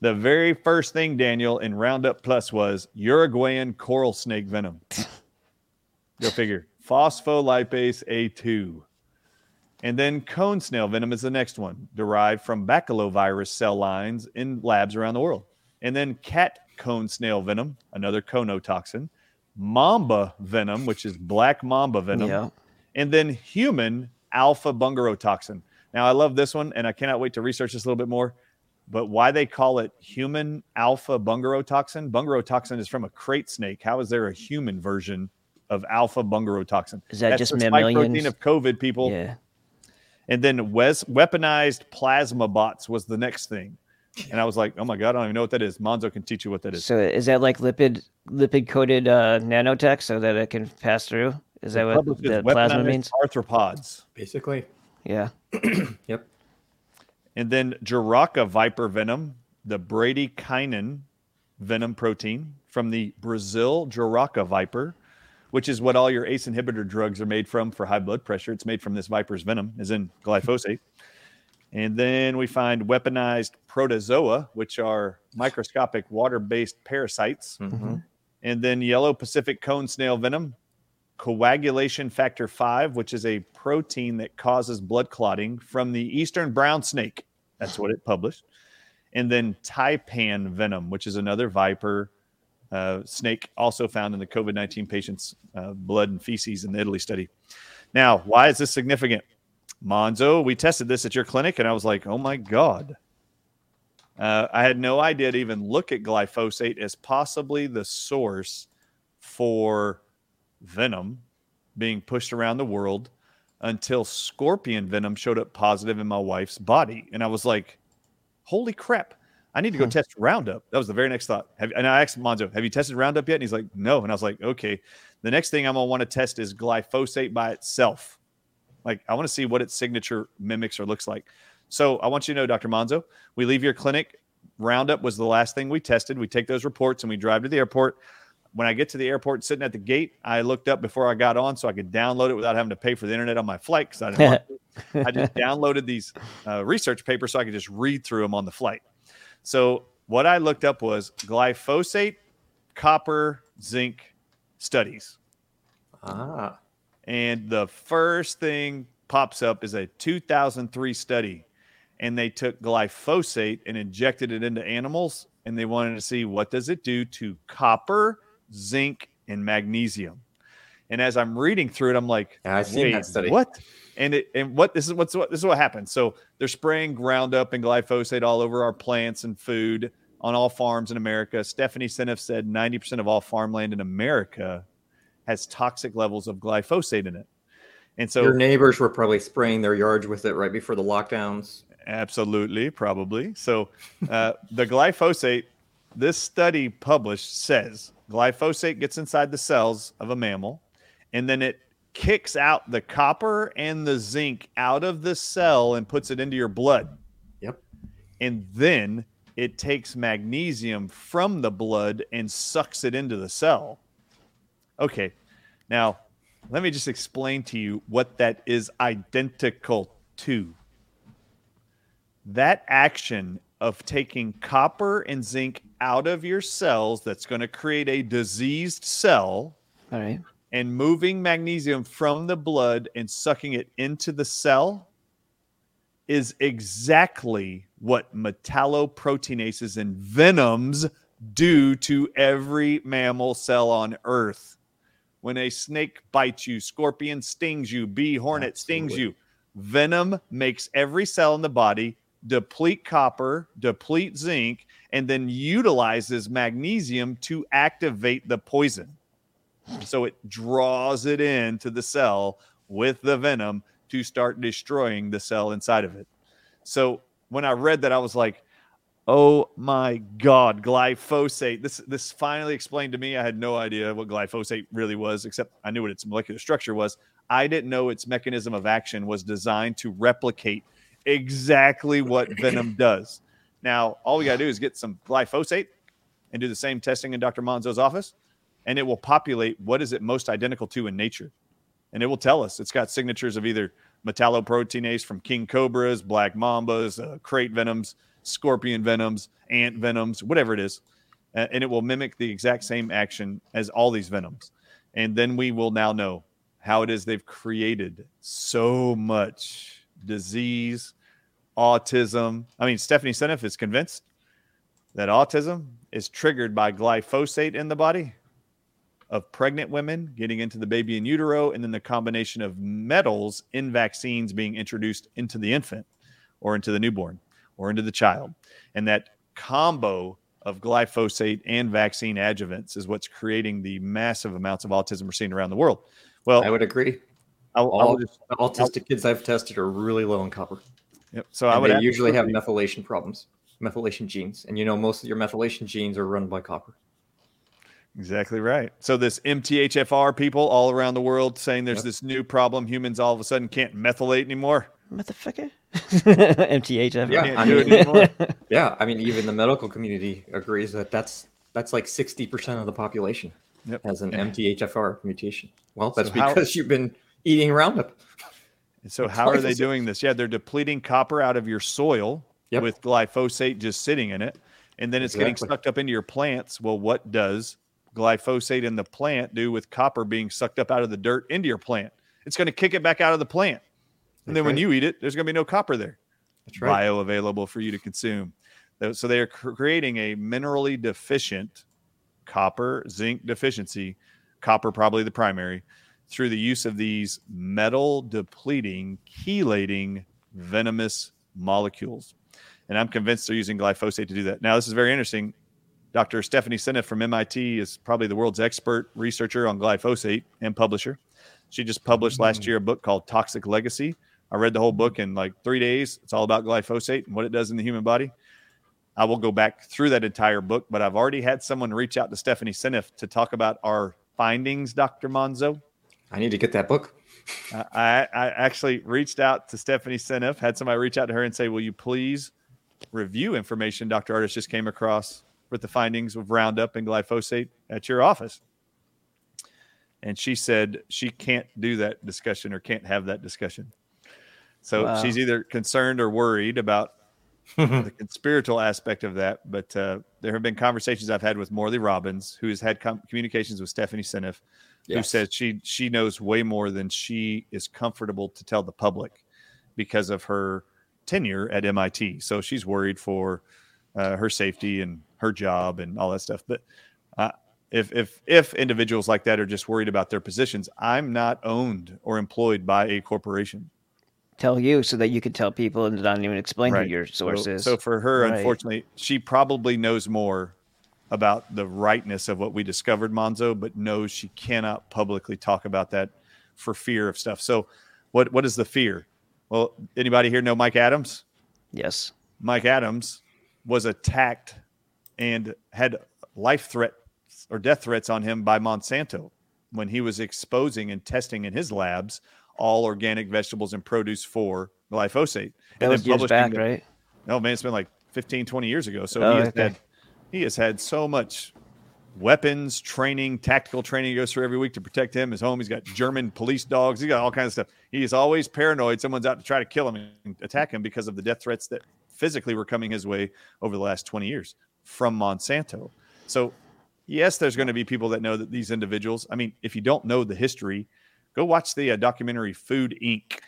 The very first thing, Daniel, in Roundup Plus was Uruguayan coral snake venom. Go figure. Phospholipase A2. And then cone snail venom is the next one, derived from baculovirus cell lines in labs around the world. And then cat cone snail venom, another conotoxin. Mamba venom, which is black mamba venom. Yeah. And then human alpha bungarotoxin. Now, I love this one, and I cannot wait to research this a little bit more. But why they call it human alpha bungarotoxin? Bungarotoxin is from a crate snake. How is there a human version of alpha bungarotoxin? Is that That's just protein of COVID, people. Yeah. And then wes- weaponized plasma bots was the next thing. And I was like, oh my God, I don't even know what that is. Monzo can teach you what that is. So is that like lipid lipid coated uh, nanotech so that it can pass through? Is that what the plasma means? Arthropods. Basically. Yeah. Yep. And then Jiraca viper venom, the bradykinin venom protein from the Brazil Jiraca viper, which is what all your ACE inhibitor drugs are made from for high blood pressure. It's made from this viper's venom, is in glyphosate. And then we find weaponized protozoa, which are microscopic water based parasites. Mm-hmm. And then yellow Pacific cone snail venom, coagulation factor 5, which is a protein that causes blood clotting from the eastern brown snake. That's what it published. And then taipan venom, which is another viper uh, snake, also found in the COVID 19 patients' uh, blood and feces in the Italy study. Now, why is this significant? Monzo, we tested this at your clinic, and I was like, oh my God. Uh, I had no idea to even look at glyphosate as possibly the source for venom being pushed around the world until scorpion venom showed up positive in my wife's body. And I was like, holy crap, I need to go test Roundup. That was the very next thought. Have, and I asked Monzo, have you tested Roundup yet? And he's like, no. And I was like, okay. The next thing I'm going to want to test is glyphosate by itself. Like, I want to see what its signature mimics or looks like. So I want you to know, Dr. Monzo, we leave your clinic. Roundup was the last thing we tested. We take those reports and we drive to the airport. When I get to the airport, sitting at the gate, I looked up before I got on so I could download it without having to pay for the internet on my flight because I didn't. want to. I just downloaded these uh, research papers so I could just read through them on the flight. So what I looked up was glyphosate, copper, zinc studies. Ah, And the first thing pops up is a 2003 study. And they took glyphosate and injected it into animals. And they wanted to see what does it do to copper, zinc, and magnesium. And as I'm reading through it, I'm like, Yeah, I've seen that study." What? And it and what this is what's what this is what happens. So they're spraying Roundup and glyphosate all over our plants and food on all farms in America. Stephanie Seneff said 90% of all farmland in America has toxic levels of glyphosate in it. And so your neighbors were probably spraying their yards with it right before the lockdowns. Absolutely, probably. So, uh, the glyphosate, this study published says glyphosate gets inside the cells of a mammal, and then it kicks out the copper and the zinc out of the cell and puts it into your blood. Yep. And then it takes magnesium from the blood and sucks it into the cell. Okay. Now, let me just explain to you what that is identical to that action of taking copper and zinc out of your cells that's going to create a diseased cell All right. and moving magnesium from the blood and sucking it into the cell is exactly what metalloproteinases and venoms do to every mammal cell on earth. When a snake bites you, scorpion stings you, bee hornet stings you, venom makes every cell in the body deplete copper, deplete zinc, and then utilizes magnesium to activate the poison. So it draws it into the cell with the venom to start destroying the cell inside of it. So when I read that, I was like, "Oh my God, glyphosate!" This this finally explained to me. I had no idea what glyphosate really was, except I knew what its molecular structure was. I didn't know its mechanism of action was designed to replicate exactly what venom does. Now, all we got to do is get some glyphosate and do the same testing in Dr. Monzo's office, and it will populate what is it most identical to in nature. And it will tell us it's got signatures of either metalloproteinase from king cobras, black mambas, uh, crate venoms, scorpion venoms, ant venoms, whatever it is. Uh, and it will mimic the exact same action as all these venoms. And then we will now know how it is they've created so much disease, autism. I mean, Stephanie Seneff is convinced that autism is triggered by glyphosate in the body of pregnant women getting into the baby in utero, and then the combination of metals in vaccines being introduced into the infant or into the newborn or into the child. And that combo of glyphosate and vaccine adjuvants is what's creating the massive amounts of autism we're seeing around the world. Well, I would agree. I'll, All I'll just, autistic kids I've tested are really low in copper. Yep. so I would they usually have methylation problems, methylation genes, and you know most of your methylation genes are run by copper. Exactly right. So this MTHFR people all around the world saying there's Yep. this new problem. Humans all of a sudden can't methylate anymore. Motherfucker. MTHF. Yeah, Can't I mean- Yeah, I mean even the medical community agrees that that's that's like sixty percent of the population Yep. has an MTHFR mutation. Well, that's So how- because you've been eating Roundup. And so how are they doing this? Yeah, they're depleting copper out of your soil Yep. with glyphosate just sitting in it, and then it's getting sucked up into your plants. Well, what does glyphosate in the plant do with copper being sucked up out of the dirt into your plant? It's going to kick it back out of the plant. And That's then when you eat it, there's going to be no copper there. That's right. bioavailable for you to consume. So they are creating a minerally deficient copper zinc deficiency, copper probably the primary, through the use of these metal depleting, chelating, venomous molecules. And I'm convinced they're using glyphosate to do that. Now, this is very interesting. Dr. Stephanie Seneff from MIT is probably the world's expert researcher on glyphosate and publisher. She just published last hmm. year a book called Toxic Legacy. I read the whole book in like three days. It's all about glyphosate and what it does in the human body. I will go back through that entire book, but I've already had someone reach out to Stephanie Seneff to talk about our findings, Dr. Monzo. I need to get that book. I, I I actually reached out to Stephanie Seneff, had somebody reach out to her and say, Will you please review information Dr. Ardis just came across with the findings of Roundup and glyphosate at your office? And she said she can't do that discussion or can't have that discussion. So Wow. she's either concerned or worried about the conspiratorial aspect of that. But uh, there have been conversations I've had with Morley Robbins, who has had com- communications with Stephanie Seneff, who Yes. said she she knows way more than she is comfortable to tell the public because of her tenure at MIT. So she's worried for uh, her safety and her job and all that stuff. But uh, if if if individuals like that are just worried about their positions, I'm not owned or employed by a corporation. Tell you so that you can tell people and not even explain who your So- is. So, for her, Right. unfortunately, she probably knows more about the rightness of what we discovered, Monzo, but knows she cannot publicly talk about that for fear of stuff. So, what what is the fear? Well, anybody here know Mike Adams? Yes. Mike Adams was attacked and had life threats or death threats on him by Monsanto when he was exposing and testing in his labs all organic vegetables and produce for glyphosate. That and was years back, the- right? no, man, it's been like 15, 20 years ago. So Oh, he has okay. had he has had so much weapons training, tactical training he goes through every week to protect him, his home. He's got German police dogs. He's got all kinds of stuff. He is always paranoid someone's out to try to kill him and attack him because of the death threats that physically were coming his way over the last 20 years from Monsanto. So yes, there's going to be people that know that these individuals, I mean, if you don't know the history, go watch the uh, documentary Food Inc.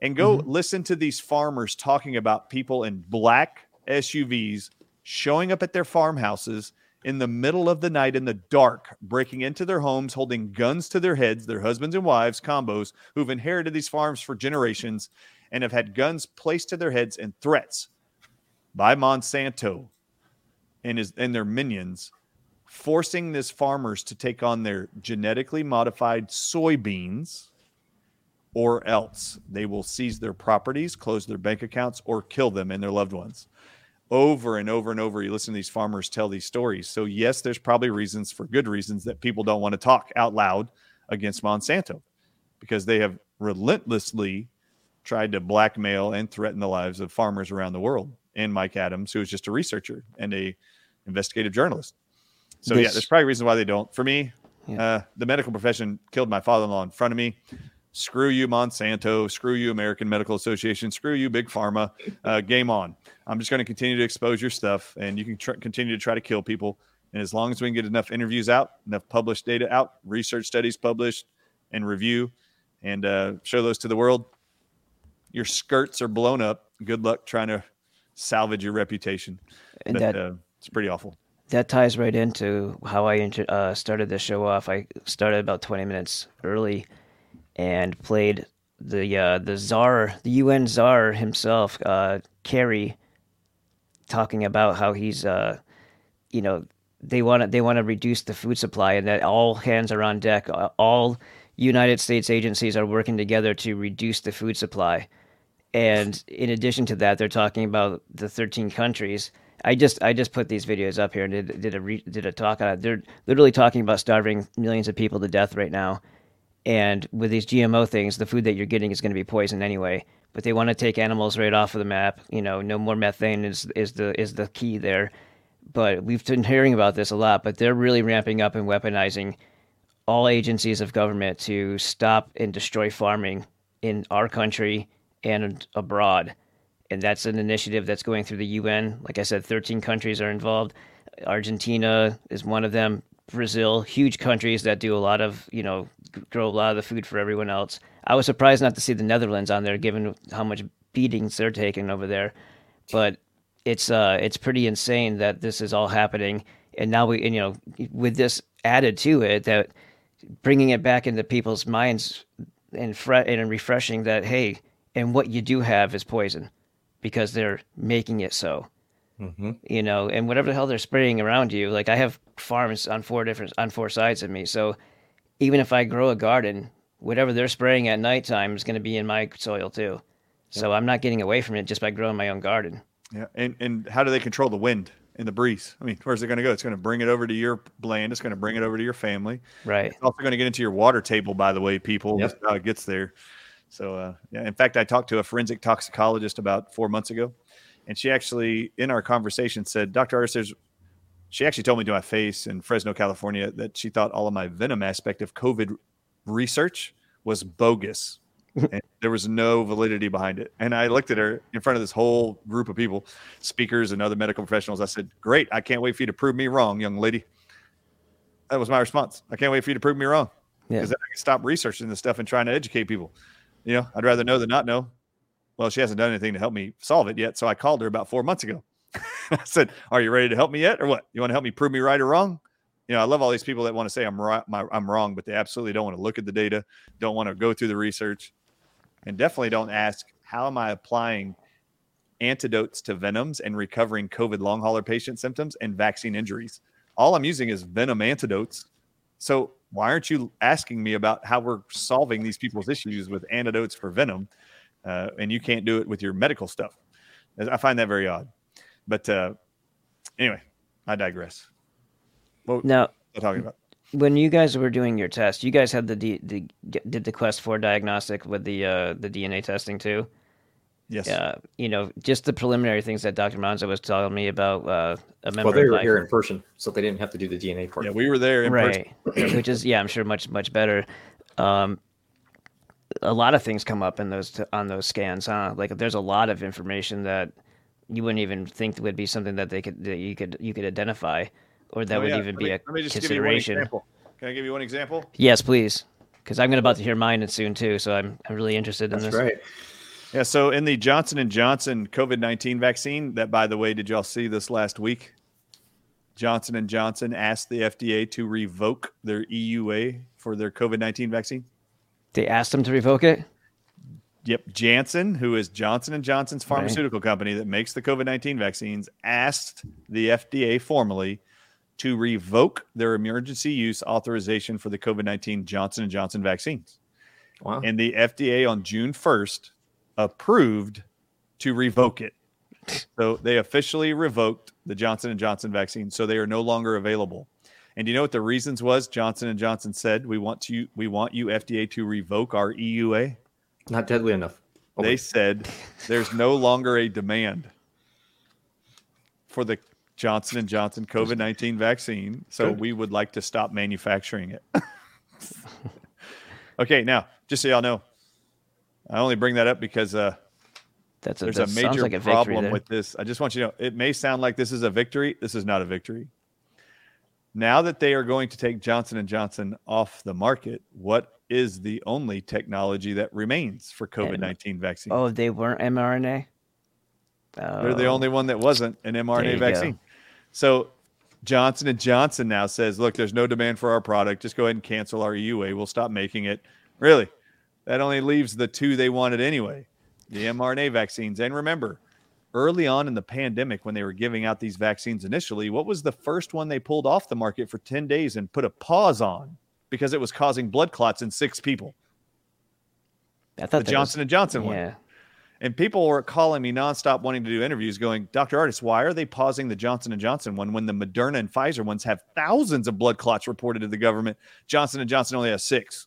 and go listen to these farmers talking about people in black SUVs showing up at their farmhouses in the middle of the night in the dark, breaking into their homes, holding guns to their heads, their husbands and wives, combos, who've inherited these farms for generations and have had guns placed to their heads and threats by Monsanto and his and their minions forcing these farmers to take on their genetically modified soybeans or else they will seize their properties, close their bank accounts, or kill them and their loved ones. Over and over and over, you listen to these farmers tell these stories. So, yes, there's probably reasons for good reasons that people don't want to talk out loud against Monsanto because they have relentlessly tried to blackmail and threaten the lives of farmers around the world. And Mike Adams, who is just a researcher and a investigative journalist. So yeah, there's probably reasons why they don't. For me, uh, the medical profession killed my father-in-law in front of me. Screw you, Monsanto. Screw you, American Medical Association. Screw you, Big Pharma. Uh, game on. I'm just going to continue to expose your stuff, and you can tr- continue to try to kill people. And as long as we can get enough interviews out, enough published data out, research studies published, and review, and uh, show those to the world, your skirts are blown up. Good luck trying to salvage your reputation. And But, that- uh, it's pretty awful. That ties right into how I inter- uh, started the show off. I started about 20 minutes early and played the uh, the czar, the UN czar himself, uh, Kerry, talking about how he's, uh, you know, they want to they want to reduce the food supply and that all hands are on deck. All United States agencies are working together to reduce the food supply. And in addition to that, they're talking about the 13 countries. I just I just put these videos up here and did, did a re, did a talk on it. They're literally talking about starving millions of people to death right now. And with these GMO things, the food that you're getting is going to be poison anyway. But they want to take animals right off of the map. You know, no more methane is is the is the key there. But we've been hearing about this a lot. But they're really ramping up and weaponizing all agencies of government to stop and destroy farming in our country and abroad. And that's an initiative that's going through the UN. Like I said, 13 countries are involved. Argentina is one of them. Brazil, huge countries that do a lot of, you know, grow a lot of the food for everyone else. I was surprised not to see the Netherlands on there, given how much beatings they're taking over there. But it's uh, it's pretty insane that this is all happening, and now we, and, you know, with this added to it, that bringing it back into people's minds and fre- and refreshing that hey, and what you do have is poison, because they're making it so Mm-hmm. you know, and whatever the hell they're spraying around you. Like I have farms on four different on four sides of me, so even if I grow a garden, whatever they're spraying at nighttime is going to be in my soil too. So I'm not getting away from it just by growing my own garden. Yeah, and and how do they control the wind and the breeze? I mean, where's it going to go? It's going to bring it over to your land. It's going to bring it over to your family. Right. It's also going to get into your water table, by the way, people. Yep. That's how it gets there. So, uh, yeah. In fact, I talked to a forensic toxicologist about four months ago, and she actually, in our conversation, said, "Dr. Ardis, there's she actually told me to my face in Fresno, California, that she thought all of my venom aspect of COVID research was bogus. and there was no validity behind it. And I looked at her in front of this whole group of people, speakers and other medical professionals. I said, Great. I can't wait for you to prove me wrong, young lady. That was my response. I can't wait for you to prove me wrong Yeah. because then I can stop researching this stuff and trying to educate people. You know, I'd rather know than not know. Well, she hasn't done anything to help me solve it yet. So I called her about four months ago. I said, Are you ready to help me yet or what? You want to help me prove me right or wrong? You know, I love all these people that want to say I'm right, my, I'm wrong, but they absolutely don't want to look at the data, don't want to go through the research, and definitely don't ask, How am I applying antidotes to venoms and recovering COVID long hauler patient symptoms and vaccine injuries? All I'm using is venom antidotes. So why aren't you asking me about how we're solving these people's issues with antidotes for venom? Uh, and you can't do it with your medical stuff. I find that very odd. But uh, anyway, I digress. What Now, am I talking about? when you guys were doing your test, you guys had the, D, the did the Quest Four diagnostic with the uh, the DNA testing too. Yes. Uh, you know, just the preliminary things that Dr. Monzo was telling me about uh, a member Well, they were my here in person, so they didn't have to do the DNA part. Yeah, we were there in person. right, which is yeah, I'm sure much much better. Um, a lot of things come up in those on those scans, huh? Like there's a lot of information that you wouldn't even think would be something that they could that you could you could identify, or that Oh, would yeah. even Let be me- a let me just give you one consideration. example. Can I give you one example? Yes, please, because I'm gonna about to hear mine soon too. So I'm I'm really interested in That's this. right. Yeah. So in the Johnson and Johnson COVID nineteen vaccine, that by the way, did y'all see this last week? Johnson and Johnson asked the FDA to revoke their EUA for their COVID nineteen vaccine. They asked them to revoke it. Yep, Janssen, who is Johnson and Johnson's pharmaceutical company that makes the COVID nineteen vaccines, asked the FDA formally to revoke their emergency use authorization for the COVID nineteen Johnson and Johnson vaccines. Wow. and the FDA on June 1st approved to revoke it. So they officially revoked the Johnson and Johnson vaccine, so they are no longer available. And you know what the reasons was? Johnson and Johnson said, "We want you, we want you FDA to revoke our EUA." Not deadly enough. Oh, They said there's no longer a demand for the Johnson and Johnson COVID-19 vaccine, so Good. we would like to stop manufacturing it. okay, now just so y'all know, I only bring that up because uh, That's a, there's that a major like a problem with this. I just want you to know it may sound like this is a victory. This is not a victory. Now that they are going to take Johnson and Johnson off the market, what is the only technology that remains for COVID nineteen vaccine? Oh, they weren't mRNA. They're the Oh. only one that wasn't an mRNA you go. vaccine. So Johnson and Johnson now says, "Look, there's no demand for our product. Just go ahead and cancel our EUA. We'll stop making it." Really, that only leaves the two they wanted anyway, the mRNA vaccines. And remember, early on in the pandemic, when they were giving out these vaccines initially, what was the first one they pulled off the market for 10 days and put a pause on because it was causing blood clots in six people? I The thought was- Johnson and Johnson one. Yeah, And people were calling me nonstop wanting to do interviews going, Dr. Ardis, why are they pausing the Johnson and Johnson one when the Moderna and Pfizer ones have thousands of blood clots reported to the government? Johnson and Johnson only has six.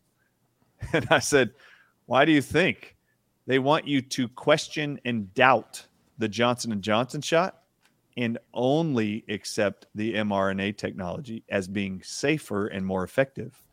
And I said, why do you think they want you to question and doubt the Johnson and Johnson shot and only accept the mRNA technology as being safer and more effective?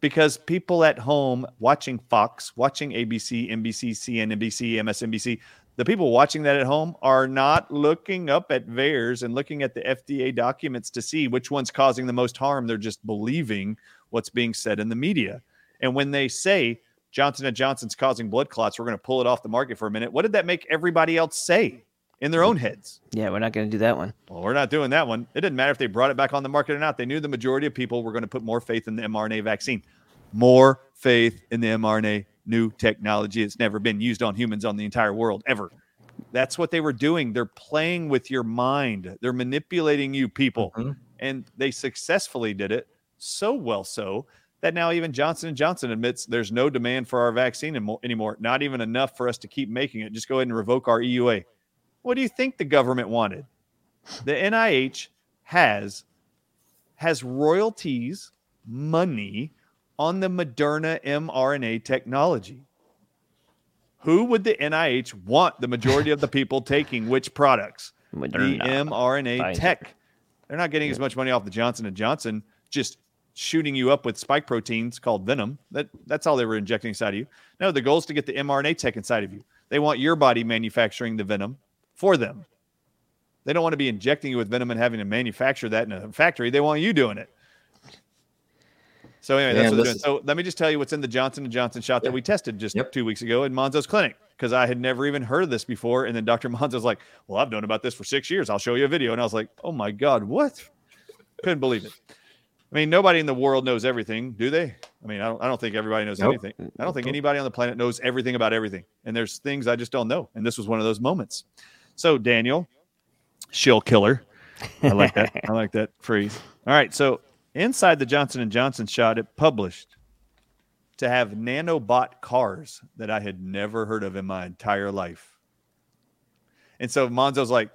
because people at home watching Fox, watching ABC, NBC, CNBC, MSNBC, the people watching that at home are not looking up at VAERS and looking at the FDA documents to see which one's causing the most harm. They're just believing what's being said in the media. And when they say Johnson and Johnson's causing blood clots, we're going to pull it off the market for a minute. What did that make everybody else say in their own heads? yeah, we're not going to do that one. Well, we're not doing that one. It didn't matter if they brought it back on the market or not. They knew the majority of people were going to put more faith in the mRNA vaccine. More faith in the mRNA new technology. It's never been used on humans on the entire world ever. That's what they were doing. They're playing with your mind. They're manipulating you people. Mhm. And they successfully did it so well so that now even Johnson and Johnson admits there's no demand for our vaccine anymore. Not even enough for us to keep making it. Just go ahead and revoke our EUA. What do you think the government wanted? The NIH has has royalties, money on the Moderna mRNA technology. Who would the NIH want the majority of the people taking which products? Moderna, the mRNA tech. They're not getting as much money off the Johnson and Johnson just shooting you up with spike proteins called venom. That that's all they were injecting inside of you. No, the goal is to get the mRNA tech inside of you. They want your body manufacturing the venom for them. They don't want to be injecting you with venom and having to manufacture that in a factory. They want you doing it. So anyway, that's Man, what they're doing. is- So let me just tell you what's in the Johnson and Johnson shot that we tested just Yep. two weeks ago in Monzo's clinic because I had never even heard of this before. And then Dr. Monzo's like, "Well, I've known about this for six years. I'll show you a video." And I was like, "Oh my god, what?" Couldn't believe it. I mean, nobody in the world knows everything, do they? I mean, I don't, I don't think everybody knows Nope. anything. I don't think anybody on the planet knows everything about everything. And there's things I just don't know. And this was one of those moments. So, Daniel, shill killer. I like that. I like that phrase. All right. So, inside the Johnson and Johnson shot, it published to have nanobot cars that I had never heard of in my entire life. And so Monzo's like,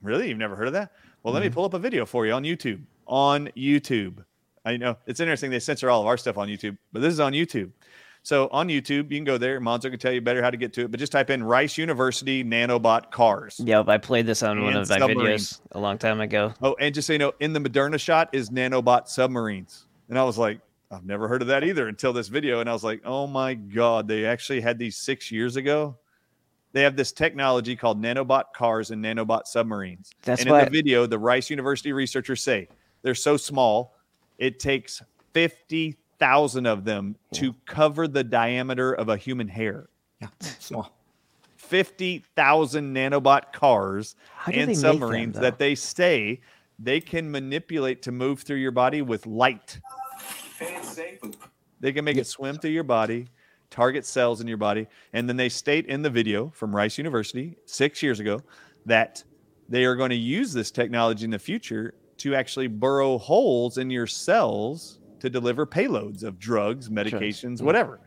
Really? You've never heard of that? Well, let me mm-hmm. pull up a video for you on YouTube. On YouTube. I know it's interesting. They censor all of our stuff on YouTube, but this is on YouTube. So on YouTube, you can go there. Monzo can tell you better how to get to it, but just type in Rice University nanobot cars. Yep, I played this on one of my videos a long time ago. Oh, and just so you know, in the Moderna shot is nanobot submarines. And I was like, I've never heard of that either until this video. And I was like, oh my God, they actually had these six years ago. They have this technology called nanobot cars and nanobot submarines. That's and in the video, the Rice University researchers say they're so small, it takes 50,000 of them to cover the diameter of a human hair. Yeah, small. 50,000 nanobot cars How do they and make them, submarines that they say they can manipulate to move through your body with light. They can make it swim through your body, target cells in your body. And then they state in the video from Rice University six years ago that they are going to use this technology in the future to actually burrow holes in your cells to deliver payloads of drugs, medications, mm-hmm. whatever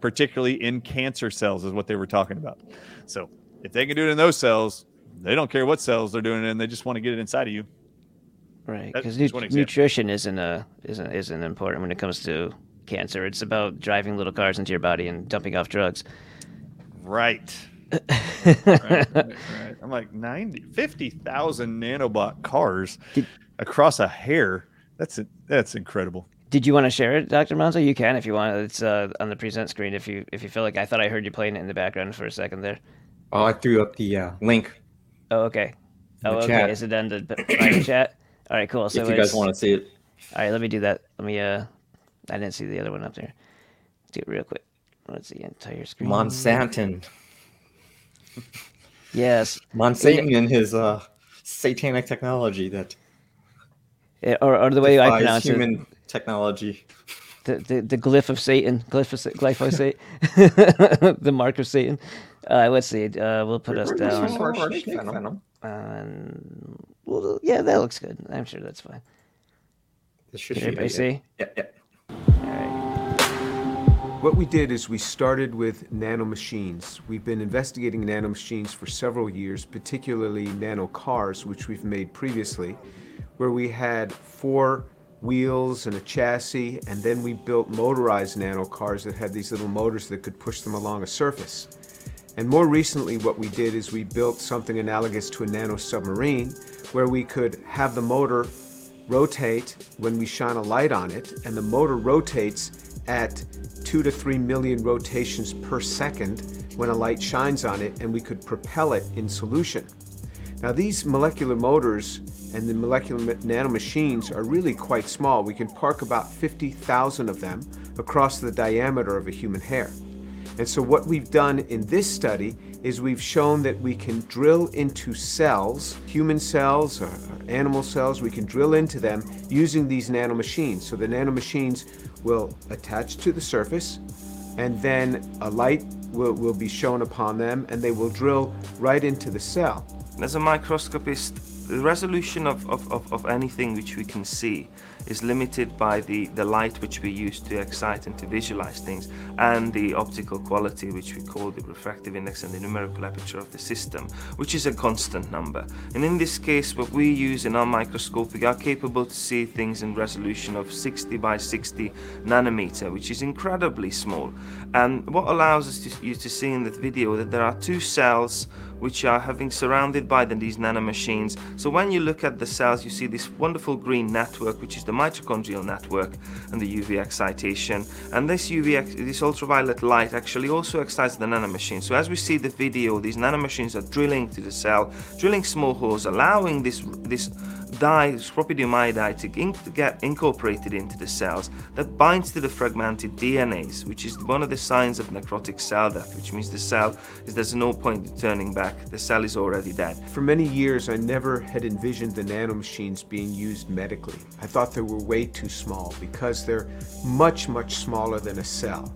particularly in cancer cells, is what they were talking about. So if they can do it in those cells, they don't care what cells they're doing it in. They just want to get it inside of you. Right, because example. nutrition isn't a isn't isn't important when it comes to cancer. It's about driving little cars into your body and dumping off drugs. Right. right, right, right. I'm like 90, 50,000 nanobot cars across a hair. That's it. That's incredible. Did you want to share it, Doctor Monzo? You can if you want. It's uh, on the present screen. If you if you feel like I thought I heard you playing it in the background for a second there. Oh, I threw up the uh, link. Oh, okay. Oh, okay. chat. Is it done to private chat? All right, cool. So if you guys want to see it. All right, let me do that. Let me. Uh, I didn't see the other one up there. Let's do it real quick. Let's see the entire screen. Monsanton. Yes. Monsanton and his uh, satanic technology that Yeah, or, or the way I defies pronounce human it, technology. the, the the glyph of Satan, glyph of, Sa- glyphosate, the mark of Satan. Uh, let's see. Uh, we'll put us down. Venom. Um, well, yeah, that looks good. I'm sure that's fine. This should Can everybody see? Yeah, yeah. What we did is we started with nanomachines. We've been investigating nanomachines for several years, particularly nano cars, which we've made previously, where we had four wheels and a chassis, and then we built motorized nano cars that had these little motors that could push them along a surface. And more recently, what we did is we built something analogous to a nano submarine, where we could have the motor rotate when we shine a light on it, and the motor rotates at two to three million rotations per second when a light shines on it, and we could propel it in solution. Now, these molecular motors and the molecular nanomachines are really quite small. We can park about 50,000 of them across the diameter of a human hair. And so, what we've done in this study is we've shown that we can drill into cells, human cells or or animal cells, we can drill into them using these nanomachines. So, the nanomachines will attach to the surface, and then a light will, will be shown upon them, and they will drill right into the cell. As a microscopist, the resolution of, of, of, of anything which we can see is limited by the, the light which we use to excite and to visualize things, and the optical quality, which we call the refractive index and the numerical aperture of the system, which is a constant number. And in this case, what we use in our microscope, we are capable to see things in resolution of 60 by 60 nanometer, which is incredibly small. And what allows us to, you to see in the video that there are two cells which are having surrounded by these nanomachines. So when you look at the cells, you see this wonderful green network, which is the mitochondrial network and the UV excitation. And this UV, this ultraviolet light actually also excites the nanomachine. So as we see the video, these nanomachines are drilling to the cell, drilling small holes, allowing this, this dye, propidium iodide to, in, to get incorporated into the cells that binds to the fragmented DNAs, which is one of the signs of necrotic cell death, which means the cell is there's no point in turning back. The cell is already dead. For many years, I never had envisioned the nanomachines being used medically. I thought they were way too small because they're much, much smaller than a cell.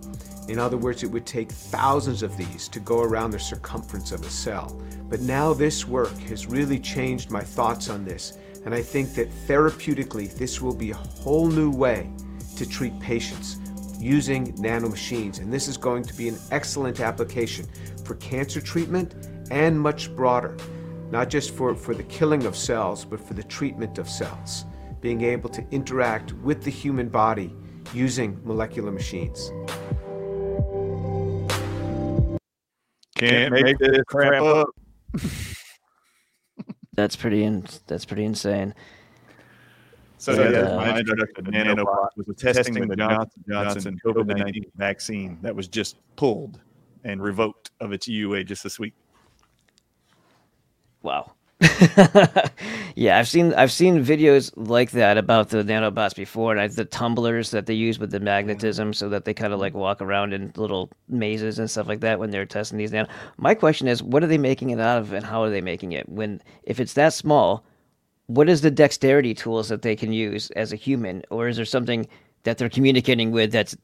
In other words, it would take thousands of these to go around the circumference of a cell. But now this work has really changed my thoughts on this and I think that therapeutically, this will be a whole new way to treat patients using nanomachines. And this is going to be an excellent application for cancer treatment and much broader, not just for, for the killing of cells, but for the treatment of cells, being able to interact with the human body using molecular machines. Can't make this crap up. That's pretty in, that's pretty insane. So, And, yeah, uh, my introduction to nanobot was testing the Johnson Johnson COVID nineteen vaccine that was just pulled and revoked of its EUA just this week. Wow. yeah, I've seen I've seen videos like that about the nanobots before, and I, the tumblers that they use with the magnetism, so that they kind of like walk around in little mazes and stuff like that when they're testing these nano. My question is, what are they making it out of, and how are they making it? When if it's that small, what is the dexterity tools that they can use as a human, or is there something that they're communicating with that's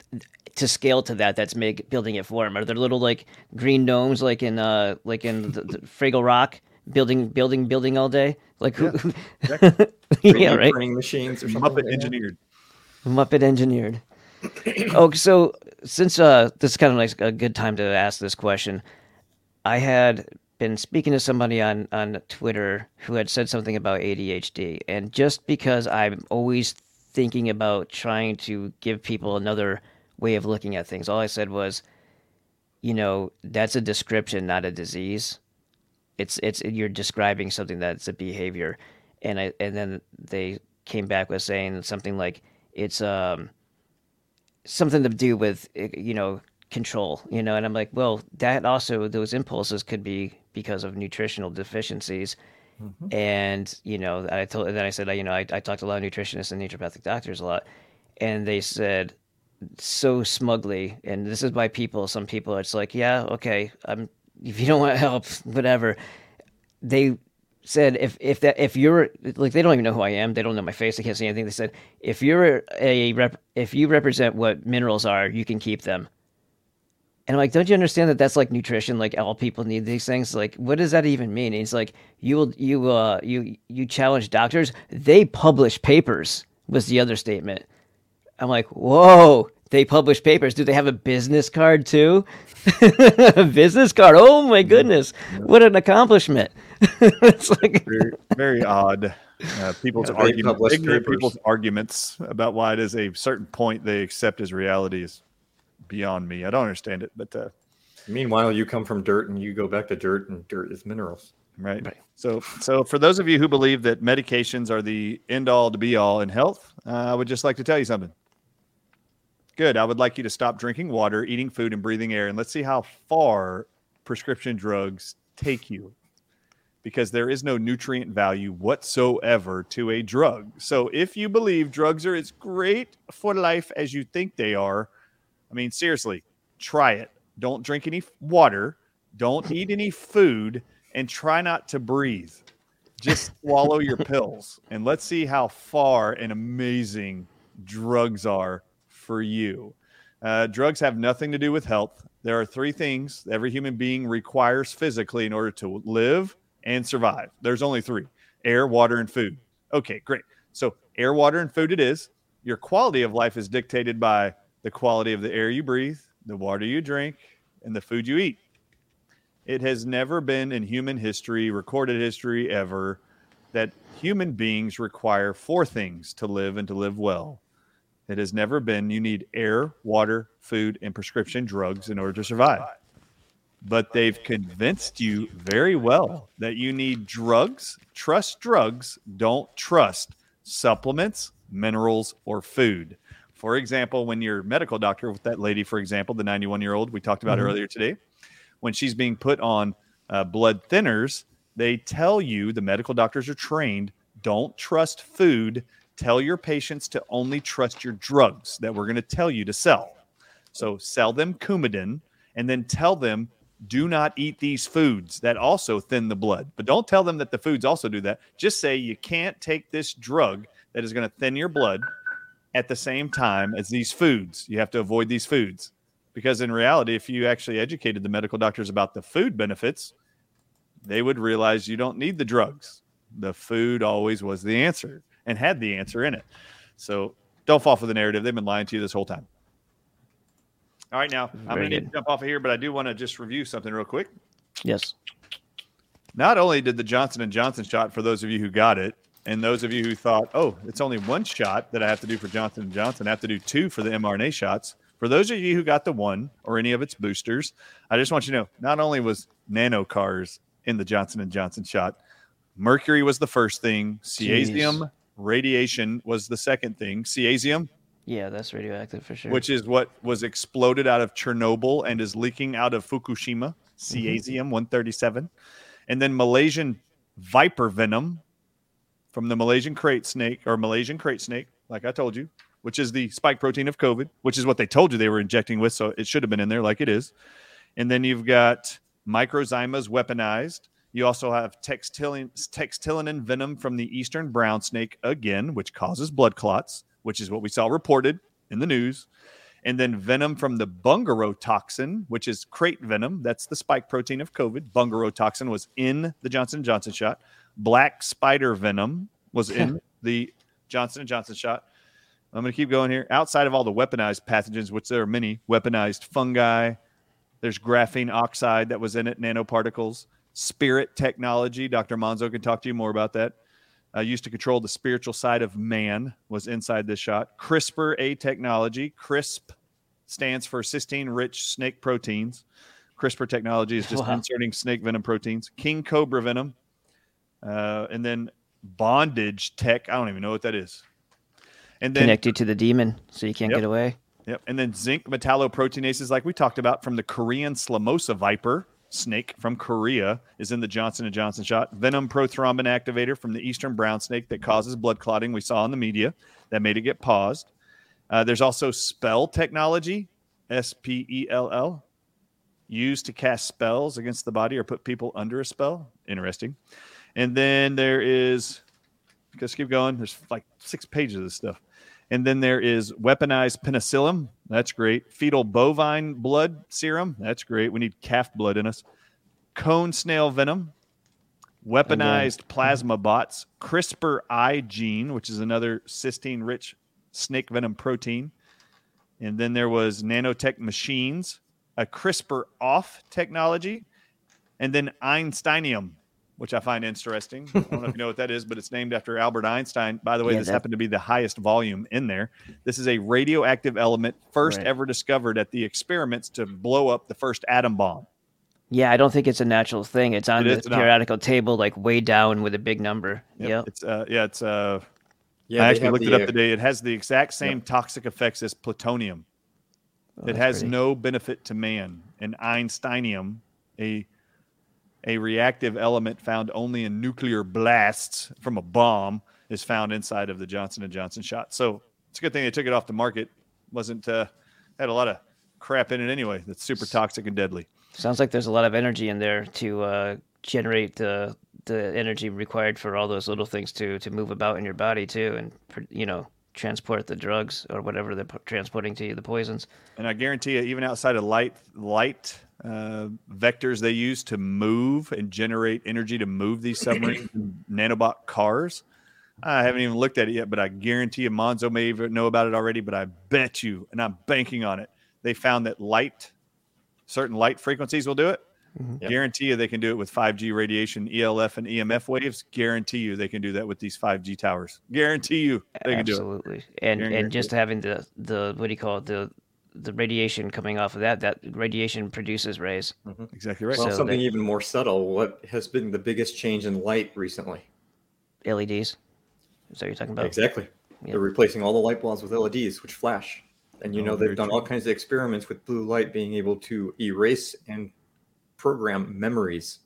to scale to that that's make building it for them? Are there little like green gnomes like in uh like in the, the Fraggle Rock? Building building building all day? Like who yeah, right? Printing machines or something. Muppet like engineered. muppet engineered. Oh so since uh this is kind of like a good time to ask this question i had been speaking to somebody on on twitter who had said something about adhd and just because i'm always thinking about trying to give people another way of looking at things all i said was you know that's a description not a disease it's it's you're describing something that's a behavior. And i and then they came back with saying something like it's um something to do with eh, you know control you know? And i'm like well that also those impulses could be because of nutritional deficiencies. And you know i told and then i said you know I, I talked to a lot of nutritionists and naturopathic doctors a lot. And they said so smugly and this is by people some people it's like yeah okay i'm if you don't want help whatever. They said if if that if you're like they don't even know who I am. They don't know my face. They can't see anything. They said if you're a rep if you represent what minerals are you can keep them. And I'm like don't you understand that that's like nutrition like all people need these things? Like what does that even mean? And he's like you will you uh you you challenge doctors. They publish papers was the other statement. I'm like whoa they publish papers. Do they have a business card too business card oh my goodness what an accomplishment it's like Very, very odd. Uh, people's Yeah, arguments, ignorant papers. people's arguments about why it is a certain point they accept as reality is beyond me. I don't understand it, but uh, Meanwhile, you come from dirt and you go back to dirt, and dirt is minerals. right. So, so for those of you who believe that medications are the end all to be all in health, uh, I would just like to tell you something. Good. I would like you to stop drinking water, eating food, and breathing air, and let's see how far prescription drugs take you. Because there is no nutrient value whatsoever to a drug. So, if you believe drugs are as great for life as you think they are, I mean, seriously, try it. Don't drink any water, don't eat any food, and try not to breathe. Just swallow your pills and let's see how far and amazing drugs are for you. Uh, drugs have nothing to do with health. There are three things every human being requires physically in order to live and survive. There's only three air, water, and food. Okay, great. So, air, water, and food it is. your quality of life is dictated by the quality of the air you breathe, the water you drink, and the food you eat. It has never been in human history, recorded history ever, that human beings require four things to live and to live well. It has never been you need air, water, food, and prescription drugs in order to survive. But they've convinced you very well that you need drugs. Trust drugs. Don't trust supplements, minerals, or food. For example, when your medical doctor, with that lady, for example, the 91 year old we talked about Mhm. earlier today, when she's being put on uh, blood thinners, they tell you the medical doctors are trained don't trust food. Tell your patients to only trust your drugs that we're going to tell you to sell. So sell them Coumadin and then tell them do not eat these foods that also thin the blood. But don't tell them that the foods also do that. Just say you can't take this drug that is going to thin your blood at the same time as these foods. You have to avoid these foods. Because in reality, if you actually educated the medical doctors about the food benefits, they would realize you don't need the drugs. The food always was the answer and had the answer in it. So don't fall for the narrative. They've been lying to you this whole time. All right, now I'm going to need good. to jump off of here, but I do want to just review something real quick. Yes. Not only did the Johnson and Johnson shot for those of you who got it, and those of you who thought, "Oh, it's only one shot that I have to do for Johnson and Johnson, I have to do two for the mRNA shots." For those of you who got the one or any of its boosters, I just want you to know, not only was nano cars in the Johnson and Johnson shot, mercury was the first thing, cesium radiation was the second thing. Cesium, Yeah, that's radioactive for sure. which is what was exploded out of Chernobyl and is leaking out of Fukushima, Mm-hmm. cesium 137. And then Malaysian viper venom from the Malaysian crate snake or Malaysian crate snake, like I told you, which is the spike protein of COVID, which is what they told you they were injecting with. So it should have been in there like it is. And then you've got microzymas weaponized. You also have textilin, textilinin venom from the eastern brown snake again, which causes blood clots, which is what we saw reported in the news. And then venom from the bungaro toxin, which is crate venom. That's the spike protein of COVID. Bungaro toxin was in the Johnson Johnson shot. Black spider venom was in the Johnson & Johnson shot. I'm going to keep going here. Outside of all the weaponized pathogens, which there are many, weaponized fungi. There's graphene oxide that was in it, nanoparticles. Spirit technology. Dr. Monzo can talk to you more about that. Uh, used to control the spiritual side of man was inside this shot. CRISPR A technology. CRISP stands for cysteine rich snake proteins. CRISPR technology is just Wow. inserting snake venom proteins. King cobra venom. Uh, and then bondage tech. I don't even know what that is. And then Connect you to the demon so you can't Yep. get away. Yep. And then zinc metalloproteinases, like we talked about from the Korean Salmosa viper snake from Korea, is in the Johnson and Johnson shot. Venom prothrombin activator from the eastern brown snake that causes blood clotting. We saw in the media that made it get paused. Uh, there's also spell technology, S P E L L, used to cast spells against the body or put people under a spell. Interesting. And then there is, just keep going. There's like six pages of this stuff. And then there is weaponized penicillin. That's great. Fetal bovine blood serum. That's great. We need calf blood in us. Cone snail venom. Weaponized mm-hmm. plasma bots. CRISPR I gene, which is another cysteine rich snake venom protein. And then there was nanotech machines, a CRISPR off technology, and then Einsteinium, which I find interesting. I don't know if you know what that is, but it's named after Albert Einstein. By the way, Yeah, this that- happened to be the highest volume in there. This is a radioactive element first Right. ever discovered at the experiments to blow up the first atom bomb. Yeah, I don't think it's a natural thing. It's on It the is not. table, like way down with a big number. Yep. Yep. It's uh yeah, it's uh Yeah, I actually looked it up uh, today. It has the exact same toxic effects as plutonium. Oh, it has pretty- no benefit to man. And Einsteinium, a a reactive element found only in nuclear blasts from a bomb, is found inside of the Johnson and Johnson shot. So it's a good thing they took it off the market. wasn't uh, had a lot of crap in it anyway. That's super toxic and deadly. Sounds like there's a lot of energy in there to uh, generate the the energy required for all those little things to to move about in your body too, and you know transport the drugs or whatever they're transporting to you, the poisons. And I guarantee you, even outside of light light uh, vectors they use to move and generate energy to move these submarines nanobot cars, I haven't even looked at it yet, but I guarantee you, Monzo may even know about it already. But I bet you, and I'm banking on it, they found that light, certain light frequencies will do it. Yep. Guarantee you they can do it with 5G radiation, ELF, and EMF waves. Guarantee you they can do that with these 5G towers. Guarantee you they can do it. Absolutely. And Guarantee and just having the the what do you call it the the radiation coming off of that that radiation produces rays. Mm-hmm. Exactly right. Well, So something they- even more subtle. What has been the biggest change in light recently? LEDs. Is that what you're talking about? Exactly. Yeah. They're replacing all the light bulbs with LEDs, which flash. And you Oh, know they've done true. all kinds of experiments with blue light being able to erase and program memories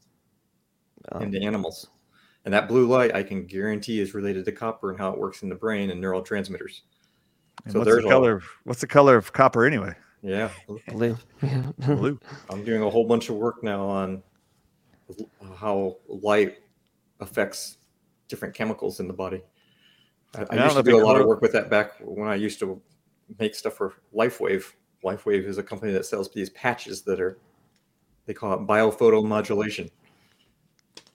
Oh. into animals. And that blue light, I can guarantee, is related to copper and how it works in the brain and neurotransmitters. And so what's there's the color? Of, what's the color of copper anyway? Yeah, Blue. Blue. I'm doing a whole bunch of work now on how light affects different chemicals in the body. I, I I used to do a lot of work with that back when I used to make stuff for LifeWave. LifeWave is a company that sells these patches that are they call it biophotomodulation,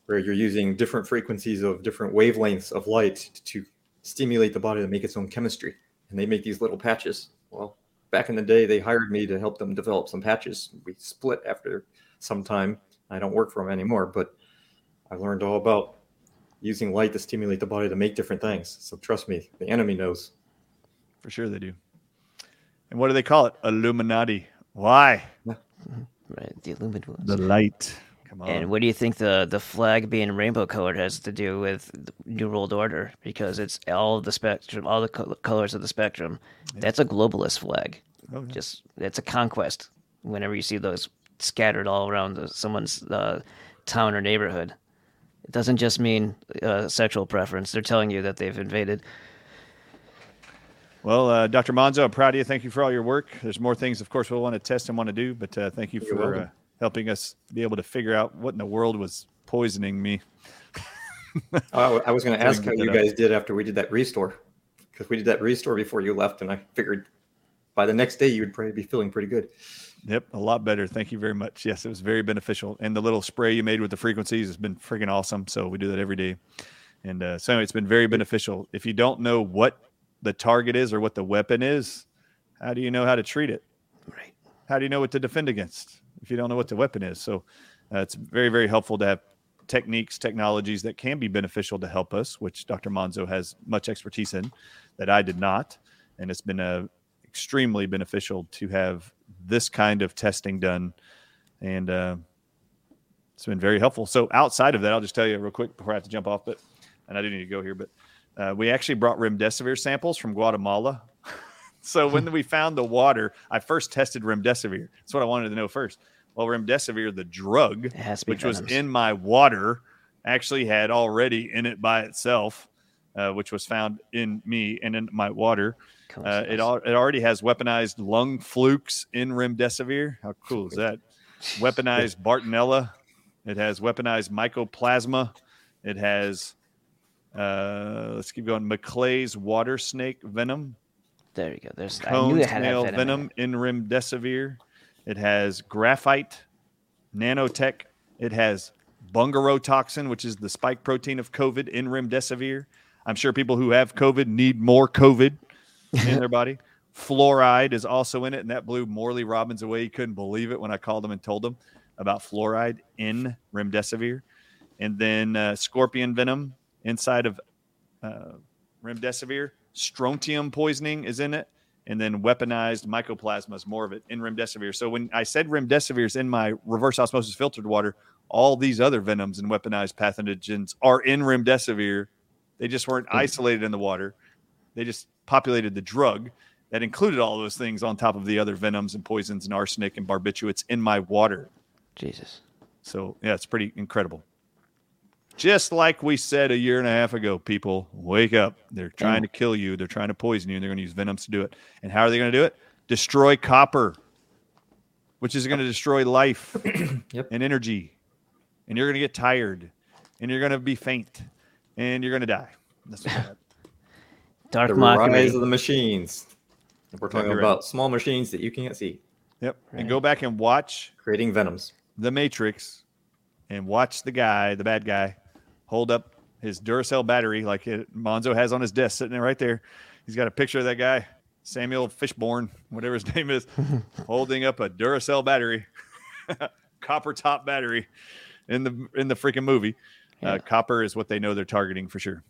where you're using different frequencies of different wavelengths of light to stimulate the body to make its own chemistry. And they make these little patches. Well, back in the day, they hired me to help them develop some patches. We split after some time. I don't work for them anymore, but I learned all about using light to stimulate the body to make different things. So trust me, the enemy knows. For sure they do. And what do they call it? Illuminati. Why? Right, the Illuminati. The light. Come on. And what do you think the the flag being rainbow colored has to do with New World Order? Because it's all the spectrum, all the col- colors of the spectrum. That's a globalist flag. Oh, yeah. Just that's a conquest. Whenever you see those scattered all around the, someone's uh, town or neighborhood, it doesn't just mean uh, sexual preference. They're telling you that they've invaded. Well, uh, Dr. Monzo, I'm proud of you. Thank you for all your work. There's more things, of course, we'll want to test and want to do, but uh, thank you You're for uh, helping us be able to figure out what in the world was poisoning me. Oh, I was going to ask how you that up. guys did after we did that restore, because we did that restore before you left, and I figured by the next day you would probably be feeling pretty good. Yep, a lot better. Thank you very much. Yes, it was very beneficial. And the little spray you made with the frequencies has been freaking awesome. So we do that every day. And uh, so anyway, it's been very beneficial. If you don't know what the target is or what the weapon is, how do you know how to treat it? Right. How do you know what to defend against if you don't know what the weapon is? So uh, it's very, very helpful to have techniques, technologies that can be beneficial to help us, which Dr. Monzo has much expertise in that I did not. And it's been uh, extremely beneficial to have this kind of testing done. And uh, it's been very helpful. So outside of that, I'll just tell you real quick before I have to jump off, but and I do need to go here, but uh, we actually brought remdesivir samples from Guatemala. so when we found the water, I first tested remdesivir. That's what I wanted to know first. Well, remdesivir, the drug, which was in my water, actually had already in it by itself, uh, which was found in me and in my water. Uh, it, al- it already has weaponized lung flukes in remdesivir. How cool is that? Weaponized Bartonella. It has weaponized mycoplasma. It has, uh, let's keep going, McClay's water snake venom. There you go. There's I Cone knew it had that venom. venom in remdesivir. It has graphite, nanotech. It has bungarotoxin, which is the spike protein of COVID in remdesivir. I'm sure people who have COVID need more COVID in their body. Fluoride is also in it, and that blew Morley Robbins away. He couldn't believe it when I called him and told him about fluoride in remdesivir. And then uh, scorpion venom inside of uh, remdesivir. Strontium poisoning is in it. And then weaponized mycoplasmas, more of it in remdesivir. So when I said remdesivir is in my reverse osmosis filtered water, all these other venoms and weaponized pathogens are in remdesivir. They just weren't hmm. isolated in the water. They just populated the drug that included all those things on top of the other venoms and poisons and arsenic and barbiturates in my water. Jesus. So yeah, it's pretty incredible. Just like we said a year and a half ago, people wake up. They're mm. trying to kill you. They're trying to poison you, and they're going to use venoms to do it. And how are they going to do it? Destroy copper, which is going to destroy life and energy. And you're going to get tired, and you're going to be faint, and you're going to die. That's what Dark the mockery. rise of the machines. We're talking right. about small machines that you can't see, Yep. And go back and watch creating venoms. The Matrix and watch the guy, the bad guy, hold up his Duracell battery, like it, Monzo has on his desk, sitting there right there. He's got a picture of that guy, Samuel Fishburne, whatever his name is, holding up a Duracell battery, copper top battery, in the in the freaking movie. Uh, copper is what they know they're targeting for sure.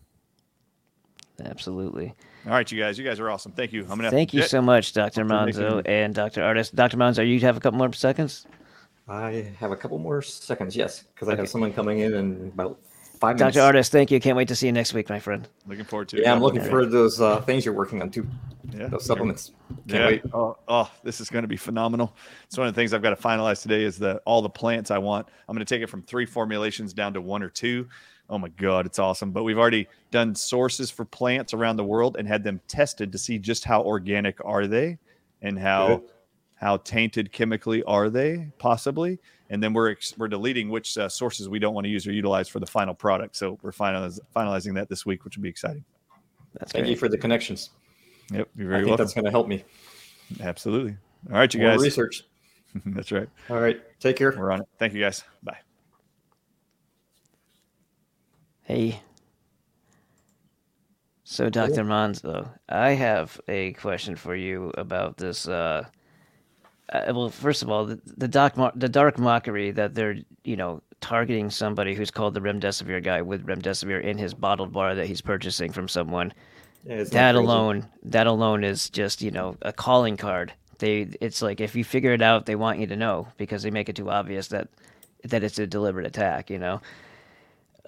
Absolutely. All right, you guys, you guys are awesome. Thank you. I'm gonna Thank you so much, Dr. Monzo and Dr. Ardis. Dr. Monzo, you have a couple more seconds? I have a couple more seconds, yes, because I Okay. have someone coming in in about five minutes. Dr. Ardis, thank you. Can't wait to see you next week, my friend. Looking forward to it. Yeah, I'm looking Okay. for those uh, things you're working on too. Yeah, those supplements. Can't yeah. wait. Oh, oh, this is going to be phenomenal. It's one of the things I've got to finalize today is the all the plants I want. I'm going to take it from three formulations down to one or two. Oh my god, it's awesome. But we've already done sources for plants around the world and had them tested to see just how organic are they and how Good. how tainted chemically are they possibly. And then we're ex- we're deleting which uh, sources we don't want to use or utilize for the final product. So we're finaliz- finalizing that this week, which will be exciting. That's Thank you for the connections. Yep, you're very I very think welcome. that's going to help me. Absolutely. All right, you More guys. research. That's right. All right. Take care. We're on it. Thank you, guys. Bye. Hey. So, Dr. Monzo, I have a question for you about this. Uh, uh, well, first of all, the, the, dark mo- the dark mockery that they're, you know, targeting somebody who's called the Remdesivir guy with Remdesivir in his bottled bar that he's purchasing from someone. Yeah, that alone, that alone is just, you know, a calling card. They, it's like if you figure it out, they want you to know because they make it too obvious that, that it's a deliberate attack. You know,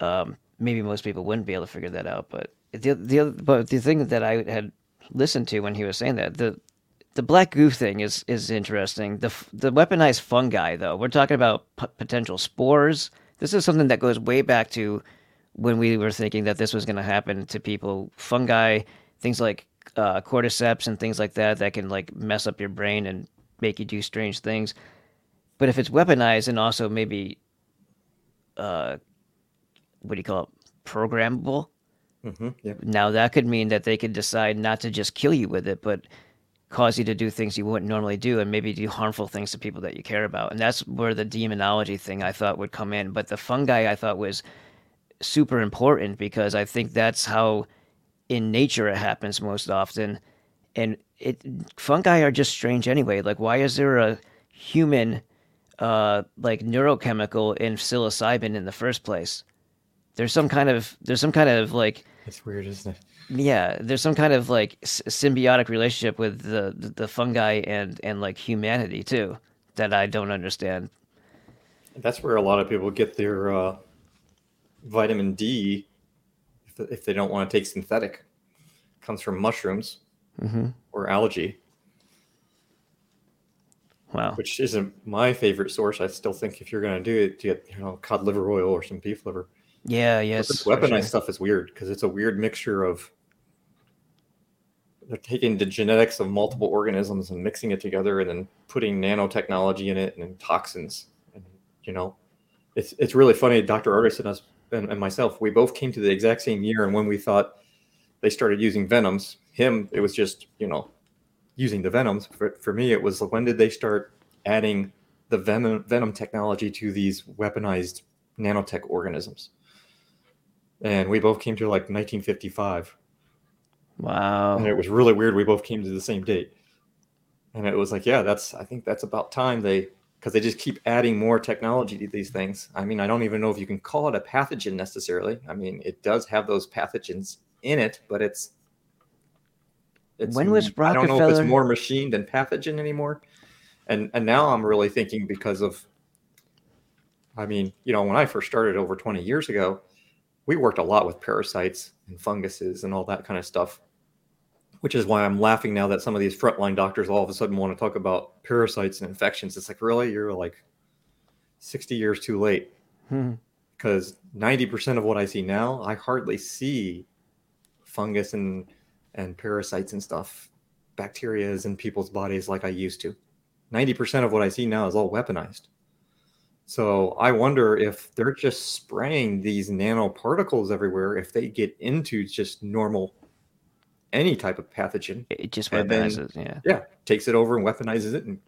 um, maybe most people wouldn't be able to figure that out. But the the other, but the thing that I had listened to when he was saying that the the black goo thing is is interesting. The the weaponized fungi though, we're talking about p- potential spores. This is something that goes way back to when we were thinking that this was going to happen to people. Fungi, things like uh, cordyceps and things like that that can like mess up your brain and make you do strange things. But if it's weaponized and also maybe, uh, what do you call it, programmable? Mm-hmm. Yeah. Now that could mean that they could decide not to just kill you with it, but cause you to do things you wouldn't normally do and maybe do harmful things to people that you care about. And that's where the demonology thing I thought would come in. But the fungi I thought was super important because I think that's how in nature it happens most often. And it fungi are just strange anyway. Like why is there a human uh like neurochemical in psilocybin in the first place? There's some kind of there's some kind of like It's weird, isn't it? Yeah, there's some kind of like symbiotic relationship with the, the fungi and and like humanity too that I don't understand. That's where a lot of people get their uh, vitamin D if, if they don't want to take synthetic. comes from mushrooms Mhm. or algae. Wow. Which isn't my favorite source. I still think if you're going to do it, to get you know cod liver oil or some beef liver. Yeah, But yes. this weaponized sure. stuff is weird because it's a weird mixture of they're taking the genetics of multiple organisms and mixing it together and then putting nanotechnology in it and toxins. And you know, it's it's really funny. Dr. Ardis and us and, and myself, we both came to the exact same year, and when we thought they started using venoms, him it was just you know using the venoms. For, for me, it was when did they start adding the venom venom technology to these weaponized nanotech organisms? and we both came to like 1955 Wow. and it was really weird we both came to the same date and it was like yeah that's i think that's about time they because they just keep adding more technology to these things i mean i don't even know if you can call it a pathogen necessarily i mean it does have those pathogens in it but it's it's When was Rockefeller? i don't know if it's more machine than pathogen anymore and and now i'm really thinking because of i mean you know when i first started over 20 years ago we worked a lot with parasites and funguses and all that kind of stuff which is why i'm laughing now that some of these frontline doctors all of a sudden want to talk about parasites and infections. It's like really? You're like 60 years too late. Hmm. because 90% of what i see now i hardly see fungus and and parasites and stuff bacteria is in people's bodies like i used to. 90% of what i see now is all weaponized. So I wonder if they're just spraying these nanoparticles everywhere if they get into just normal any type of pathogen. It just and then- weaponizes, yeah. Yeah, takes it over and weaponizes it and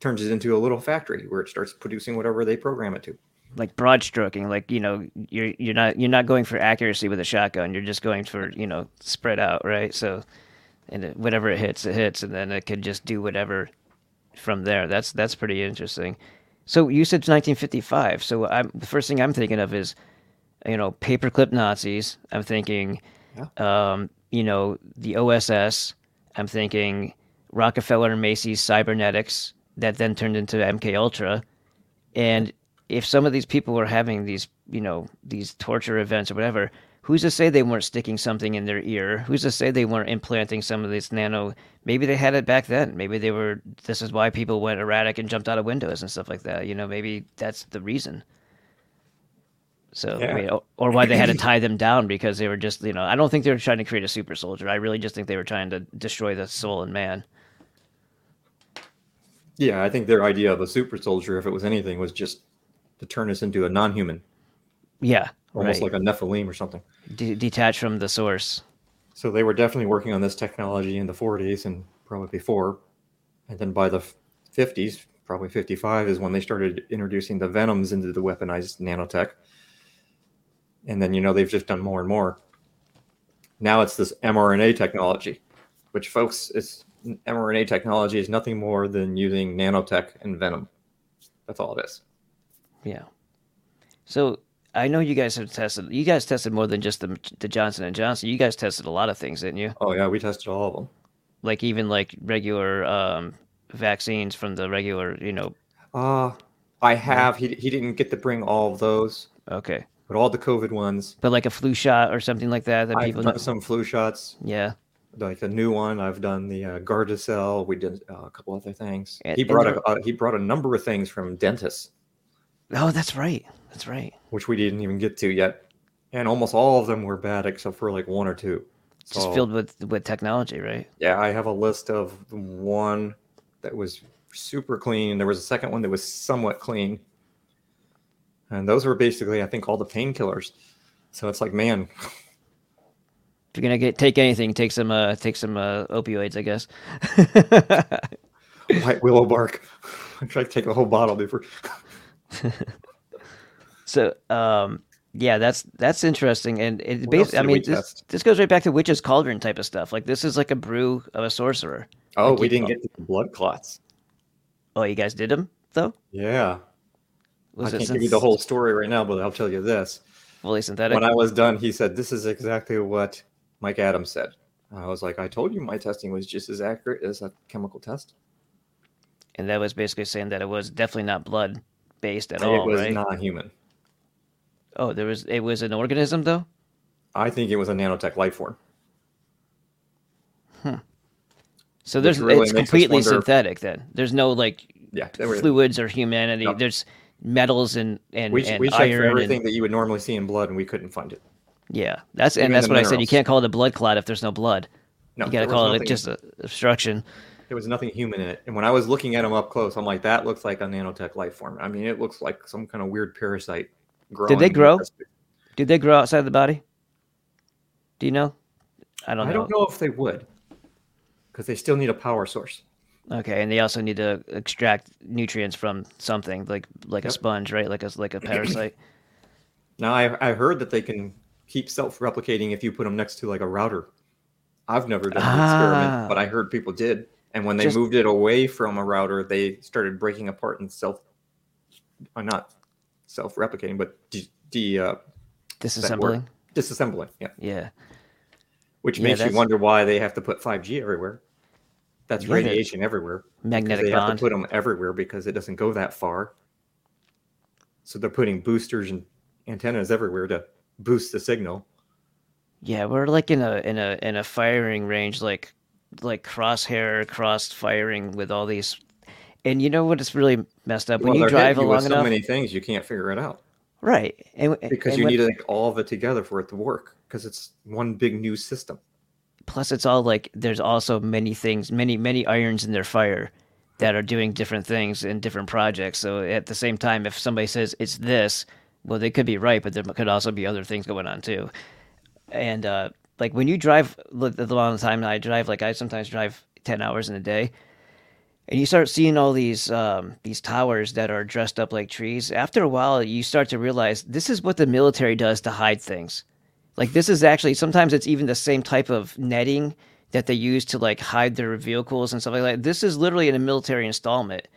turns it into a little factory where it starts producing whatever they program it to. like broad stroking, like you know, you're you're not you're not going for accuracy with a shotgun. You're just going for you know spread out, right? So, and it, whatever it hits, it hits, and then it could just do whatever from there. That's that's pretty interesting. So you said 1955. So I'm the first thing I'm thinking of is, you know, paperclip Nazis. I'm thinking, um, you know, the OSS. I'm thinking Rockefeller and Macy's cybernetics that then turned into MK Ultra. And if some of these people were having these, you know, these torture events or whatever, who's to say they weren't sticking something in their ear? Who's to say they weren't implanting some of this nano? Maybe they had it back then. Maybe they were. This is why people went erratic and jumped out of windows and stuff like that. You know, maybe that's the reason. So, I mean, or, or why they had to tie them down because they were just, you know, I don't think they were trying to create a super soldier. I really just think they were trying to destroy the soul in man. Yeah, I think their idea of a super soldier, if it was anything, was just to turn us into a non-human, Yeah, almost right. like a Nephilim or something. De- detached from the source. So they were definitely working on this technology in the 40s and probably before. And then by the 50s, probably 55, is when they started introducing the venoms into the weaponized nanotech. And then, you know, they've just done more and more. Now it's this mRNA technology, which, folks, it's mRNA technology is nothing more than using nanotech and venom. That's all it is. Yeah. So I know you guys have tested. You guys tested more than just the the Johnson and Johnson. You guys tested a lot of things, didn't you? Oh, yeah, we tested all of them. Like even like regular um, vaccines from the regular, you know. Uh, I have. He, he didn't get to bring all of those, Okay. But all the COVID ones. But like a flu shot or something like that that I've people. done some flu shots. Yeah. like a new one. I've done the uh, Gardasil. We did uh, a couple other things. And- he brought a, uh, he brought a number of things from dentists, Oh, that's right. That's right. which we didn't even get to yet, and almost all of them were bad except for like one or two. Just filled with with technology, right? Yeah, I have a list of one that was super clean. There was a second one that was somewhat clean, and those were basically, I think, all the painkillers. So it's like, man, If you're gonna get take anything, take some uh take some uh, opioids, I guess. white willow bark. I tried to take a whole bottle before. So, um, yeah, that's that's interesting, and it What basically, I mean, this, test? this goes right back to witch's cauldron type of stuff. Like this is like a brew of a sorcerer. Oh, Like we didn't get the blood clots. Oh, you guys did them though? Yeah. Was I can't give you the whole story right now, but I'll tell you this. fully synthetic? When I was done, he said, This is exactly what Mike Adams said. I was like, I told you my testing was just as accurate as a chemical test. and that was basically saying that it was definitely not blood based at it all, It was right? not human. Oh, there was it was an organism though. I think it was a nanotech life form. Hmm. So Which there's really it's completely synthetic then. There's no like Yeah, fluids or humanity. No. There's metals and and, We, and we checked for everything and that you would normally see in blood, and we couldn't find it. yeah. That's and that's what I said. You can't call it a blood clot if there's no blood. No, you got to call it just a obstruction. There was nothing human in it. And when I was looking at them up close, I'm like, that looks like a nanotech life form. I mean, it looks like some kind of weird parasite growing. Did they grow? Did they grow outside the body? Do you know? I don't I don't know if they would, because they still need a power source. Okay, and they also need to extract nutrients from something like like a sponge, right? Like a like a parasite. Now I I heard that they can keep self-replicating if you put them next to like a router. I've never done the experiment, but I heard people did. And when they Ah. Just- moved it away from a router, they started breaking apart and self, uh, not self-replicating, but de, de uh. Disassembling. disassembling. Yeah, Yeah. which Yeah, makes you wonder why they have to put 5G everywhere. That's Yeah, radiation everywhere. Magnetic they have to put them everywhere because it doesn't go that far. So they're putting boosters and antennas everywhere to boost the signal. Yeah, we're like in a in a in a firing range, like like crosshair cross firing with all these. And you know what? It's really messed up when you drive you along so enough, many things you can't figure it out right? And, because and you when- need like, all of it together for it to work because it's one big new system. Plus it's all like there's also many things many many irons in their fire that are doing different things in different projects so at the same time if somebody says it's this well they could be right but there could also be other things going on too and uh like when you drive the the long time i drive like i sometimes drive 10 hours in a day and you start seeing all these um, these towers that are dressed up like trees. After a while, you start to realize this is what the military does to hide things. Like this is actually sometimes it's even the same type of netting that they use to like hide their vehicles and stuff like that. This is literally in a military installment.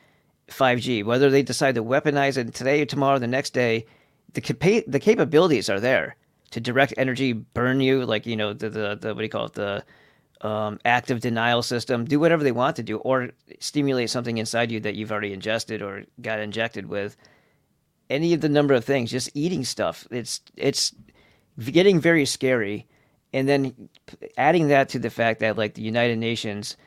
5G, whether they decide to weaponize it today or tomorrow, or the next day, the capa- the capabilities are there to direct energy, burn you, like you know the the, the what do you call it the um, active denial system, do whatever they want to do, or stimulate something inside you that you've already ingested or got injected with. Any of the number of things, just eating stuff, it's it's getting very scary. And then adding that to the fact that like the United Nations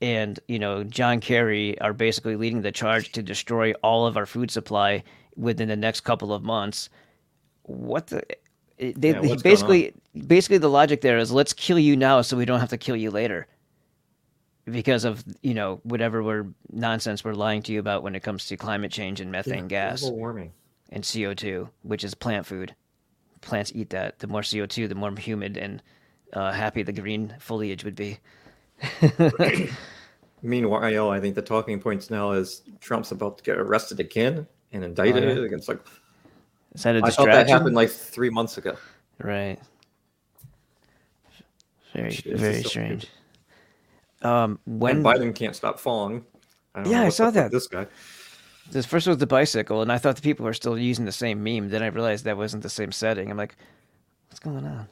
and you know John Kerry are basically leading the charge to destroy all of our food supply within the next couple of months. What the? Eh, they, Yeah, basically basically the logic there is let's kill you now so we don't have to kill you later because of you know whatever we're nonsense we're lying to you about when it comes to climate change and methane gas Global warming. and CO2, which is plant food. Plants eat that. The more CO2, the more humid and uh, happy the green foliage would be. Meanwhile, I think the talking points now is Trump's about to get arrested again and indicted Oh, yeah? against like. Is that a I thought that happened like three months ago. Right. Very, this very so strange. Um, when and Biden can't stop falling. I Yeah, I saw that. This guy. This first was the bicycle, and I thought the people were still using the same meme. Then I realized that wasn't the same setting. I'm like, what's going on?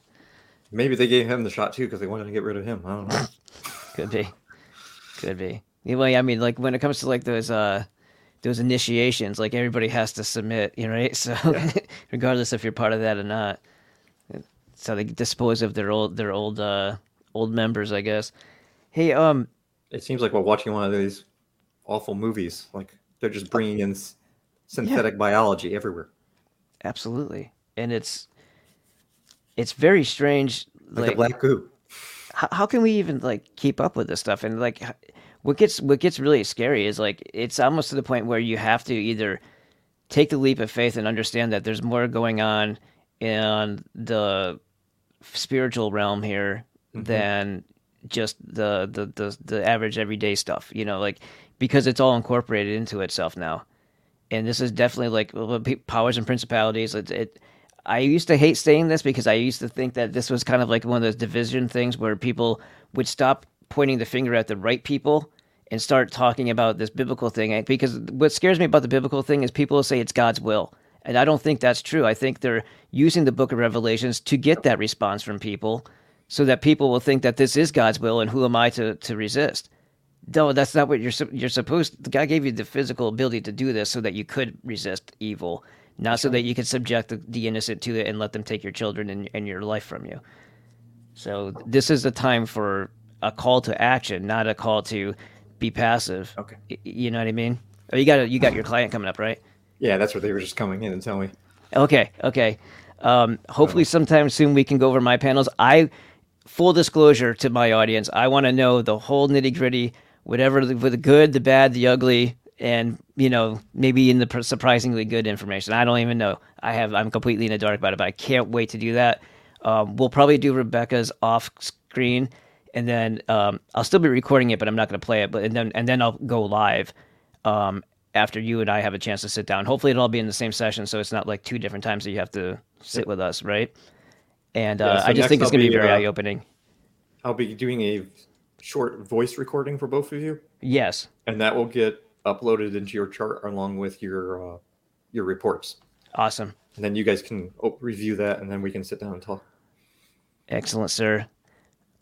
Maybe they gave him the shot too because they wanted to get rid of him. I don't know. Could be. Could be. Anyway, I mean, like when it comes to like those uh those initiations, like everybody has to submit, you know, right? So regardless if you're part of that or not. So they dispose of their old their old uh old members, I guess. Hey, um It seems like we're watching one of these awful movies. Like they're just bringing in synthetic biology everywhere. absolutely. And it's it's very strange Like, a black goo. how, how can we even like keep up with this stuff and like what gets what gets really scary is like it's almost to the point where you have to either take the leap of faith and understand that there's more going on in the spiritual realm here Mhm. than just the, the the the average everyday stuff you know like because it's all incorporated into itself now and this is definitely like powers and principalities. It, it, I used to hate saying this because I used to think that this was kind of like one of those division things where people would stop pointing the finger at the right people and start talking about this biblical thing. Because what scares me about the biblical thing is people will say it's God's will. And I don't think that's true. I think they're using the book of Revelations to get that response from people so that people will think that this is God's will and who am I to, to resist? No, that's not what you're you're supposed. God gave you the physical ability to do this so that you could resist evil, not so that you could subject the, the innocent to it and let them take your children and, and your life from you. So this is a time for a call to action, not a call to be passive. Okay. Y- you know what I mean? Oh, you got a, you got your client coming up, right? Yeah, that's what they were just coming in and telling me. Okay, okay. Um, hopefully, sometime soon we can go over my panels. I, full disclosure to my audience, I want to know the whole nitty gritty, whatever the, the good, the bad, the ugly, and you know maybe in the surprisingly good information. I don't even know. I have I'm completely in the dark about it, but I can't wait to do that. Um, we'll probably do Rebecca's off screen, and then um, I'll still be recording it, but I'm not going to play it. But and then and then I'll go live um, after you and I have a chance to sit down. Hopefully, it'll all be in the same session, so it's not like two different times that you have to sit with us, right? And Yeah, uh, so I just think it's going to be be, very uh, eye opening. I'll be doing a short voice recording for both of you, Yes, and that will get uploaded into your chart along with your uh, your reports. awesome, And then you guys can oh, review that, and then we can sit down and talk. excellent, sir.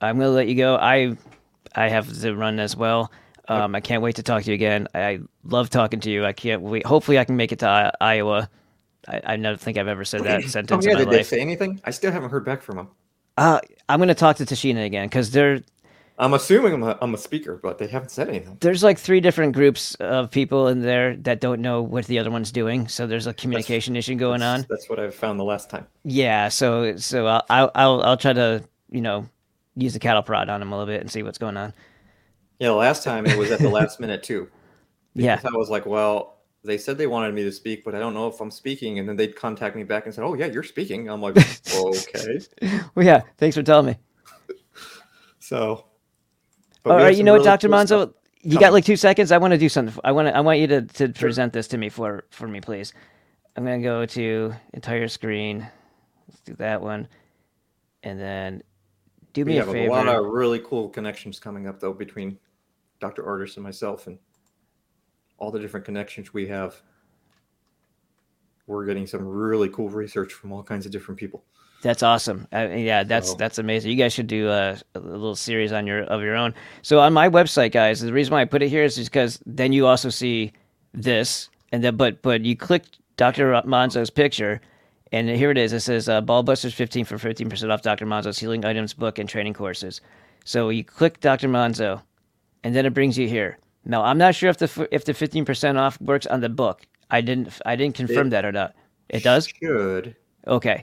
I'm going to let you go. I I have to run as well. Um, I can't wait to talk to you again. I love talking to you. I can't wait. Hopefully, I can make it to I- Iowa. I, I never think I've ever said that sentence. Oh yeah, in my did they say anything? I still haven't heard back from them. Uh, I'm going to talk to Tashina again because they're I'm assuming I'm a, I'm a speaker, but they haven't said anything. there's like three different groups of people in there that don't know what the other one's doing. So there's a communication issue going on. That's what I found the last time. Yeah. So so I'll I'll I'll, try to you know use the cattle prod on them a little bit and see what's going on. Yeah, last time it was at the last minute too. Yeah. I was like, well, they said they wanted me to speak, but I don't know if I'm speaking. And then they'd contact me back and said, oh yeah, you're speaking. I'm like, okay. Well, yeah. Thanks for telling me. So. All we have right. You know what, Doctor cool Monzo? You got like two seconds. I want to do something. I want to. I want you to, to present this to me for for me, please. I'm gonna go to entire screen. Let's do that one, and then do We me a have favor. a lot of really cool connections coming up though between Dr. Ardis and myself and all the different connections we have. We're getting some really cool research from all kinds of different people. That's awesome. Uh, yeah, that's So- that's amazing. You guys should do a, a little series on your of your own. So on my website, guys, the reason why I put it here is just because then you also see this, and then but but you click Dr. Monzo's picture, and here it is. It says uh, BaalBusters fifteen for fifteen percent off Dr. Monzo's healing items book and training courses. So you click Dr. Monzo, and then it brings you here. Now I'm not sure if the if the fifteen percent off works on the book. I didn't I didn't confirm It that or not. It does. Should. Okay.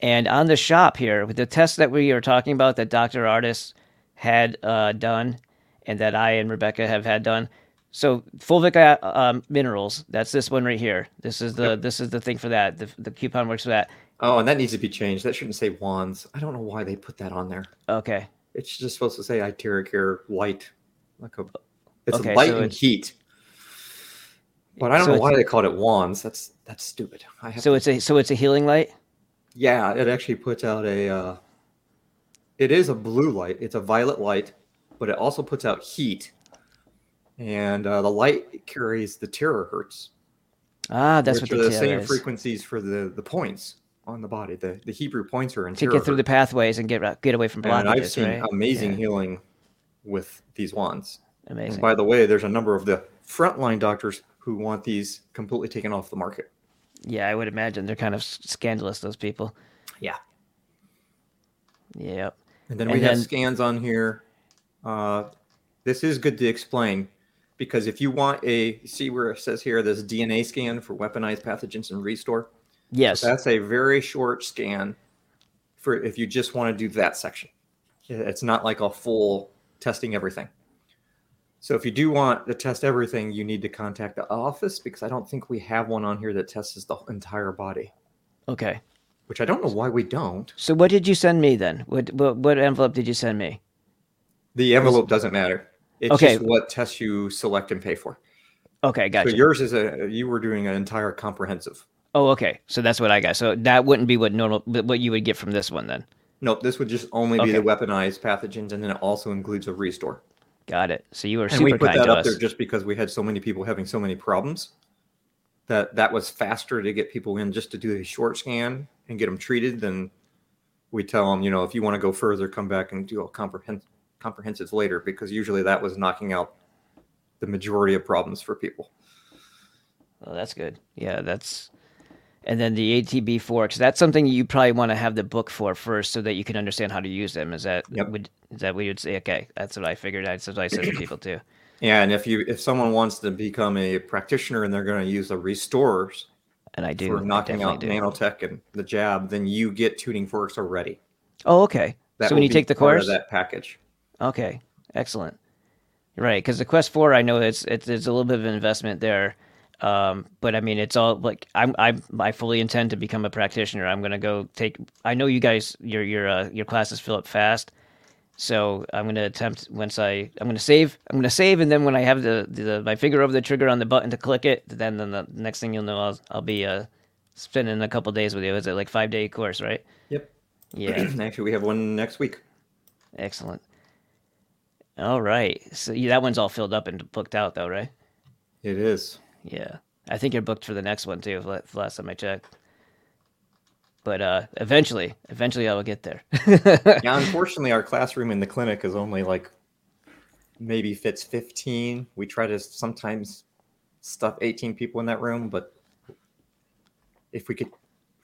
And on the shop here, with the test that we are talking about that Dr. Ardis had uh, done and that I and Rebecca have had done. So Fulvic uh, um, minerals, that's this one right here. This is the this is the thing for that. The, the coupon works for that. Oh, and that needs to be changed. That shouldn't say wands. I don't know why they put that on there. Okay. It's just supposed to say Iteric Air light. Like a it's Okay, light so and heat. But I don't So know why they called it wands. That's that's stupid. I have So to- it's a so it's a healing light. Yeah, it actually puts out a. Uh, it is a blue light. It's a violet light, but it also puts out heat, and uh, the light carries the terahertz. Ah, that's which what are the, the same is. frequencies for the the points on the body. The the Hebrew points are in to get through the pathways and get get away from blockages. And I've seen right? amazing Yeah. healing with these wands. Amazing. And by the way, there's a number of the frontline doctors who want these completely taken off the market. Yeah, I would imagine they're kind of scandalous. Those people. Yeah. Yep. And then we have scans on here. Uh, this is good to explain because if you want a, see where it says here, this DNA scan for weaponized pathogens and restore. Yes. That's a very short scan for if you just want to do that section. It's not like a full testing everything. So if you do want to test everything, you need to contact the office because I don't think we have one on here that tests the entire body, Okay. which I don't know why we don't. So what did you send me then? What what, what envelope did you send me? The envelope doesn't matter. It's Okay. just what tests you select and pay for. Okay, gotcha. So yours is a you were doing an entire comprehensive. Oh, okay. So that's what I got. So that wouldn't be what normal what you would get from this one then. Nope, this would just only be Okay. the weaponized pathogens, and then it also includes a restore. Got it. So you were and super we put that up us. there just because we had so many people having so many problems that that was faster to get people in just to do a short scan and get them treated than we tell them you know if you want to go further come back and do a comprehend- comprehensive later because usually that was knocking out the majority of problems for people Oh, that's good. Yeah, that's. And then the ATB forks. That's something you probably want to have the book for first, so that you can understand how to use them. Is that would is that what you'd say? Okay, that's what I figured. That's what I said to people too. yeah and if you if someone wants to become a practitioner and they're going to use the restorers and i do for knocking out do. nanotech and the jab then you get tuning forks already Oh, okay. That so when you take the course, that package Okay, excellent. Right, because the Quest Four, I know it's it's it's a little bit of an investment there, um, but I mean it's all like I'm I'm I fully intend to become a practitioner. I'm gonna go take. I know you guys your your uh, your classes fill up fast, so I'm gonna attempt once I I'm gonna save I'm gonna save and then when I have the, the my finger over the trigger on the button to click it, then then the next thing you'll know I'll I'll be uh spending a couple days with you. Is it like five day course, right? Yep. Yeah. Actually, we have one next week. Excellent. All right. So yeah, that one's all filled up and booked out, though, right? It is. Yeah. I think you're booked for the next one too. la- Last time I checked. But uh, eventually, eventually, I will get there. yeah, unfortunately, our classroom in the clinic is only like maybe fits 15. We try to sometimes stuff 18 people in that room, but if we could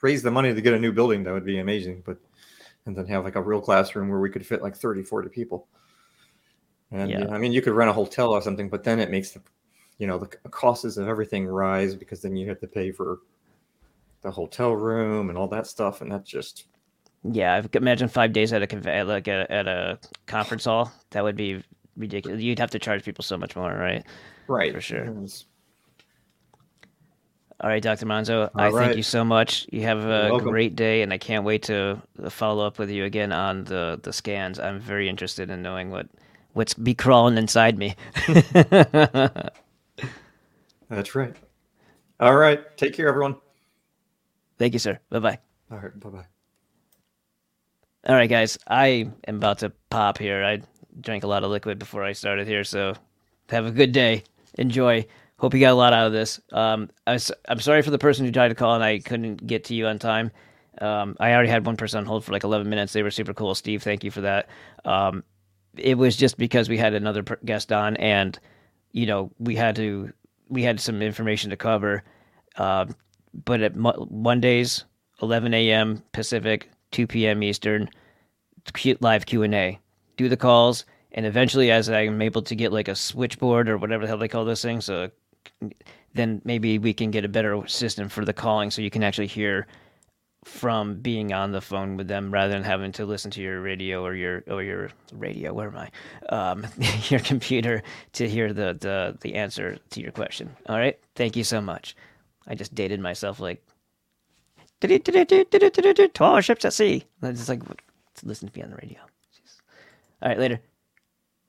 raise the money to get a new building, that would be amazing. But and then have like a real classroom where we could fit like 30, 40 people. And yeah, I mean, you could rent a hotel or something, but then it makes the, you know, the costs of everything rise because then you have to pay for the hotel room and all that stuff, and that's just yeah, imagine five days at a conve- like a, at a conference hall. That would be ridiculous. You'd have to charge people so much more, right? right For sure. It's- All right, Dr. Monzo, I All thank you so much. You have a great day, and I can't wait to uh, follow up with you again on the, the scans. I'm very interested in knowing what what's be crawling inside me. That's right. All right. Take care, everyone. Thank you, sir. Bye bye. All right. Bye bye. All right, guys. I am about to pop here. I drank a lot of liquid before I started here, so have a good day. Enjoy. Hope you got a lot out of this. Um, I, am sorry for the person who tried to call and I couldn't get to you on time. Um, I already had one person on hold for like 11 minutes. They were super cool. Steve, thank you for that. Um, it was just because we had another guest on and, you know, we had to, we had some information to cover. Uh, but at mo- Mondays, 11 a.m. Pacific, 2 p.m. Eastern, live Q&A. Do the calls. And eventually, as I'm able to get like a switchboard or whatever the hell they call those things, so then maybe we can get a better system for the calling so you can actually hear from being on the phone with them rather than having to listen to your radio or your or your radio where am i? Um, your computer to hear the, the the answer to your question. All right? Thank you so much. I just dated myself like 12 ships at sea. It's like listen to me on the radio. All right later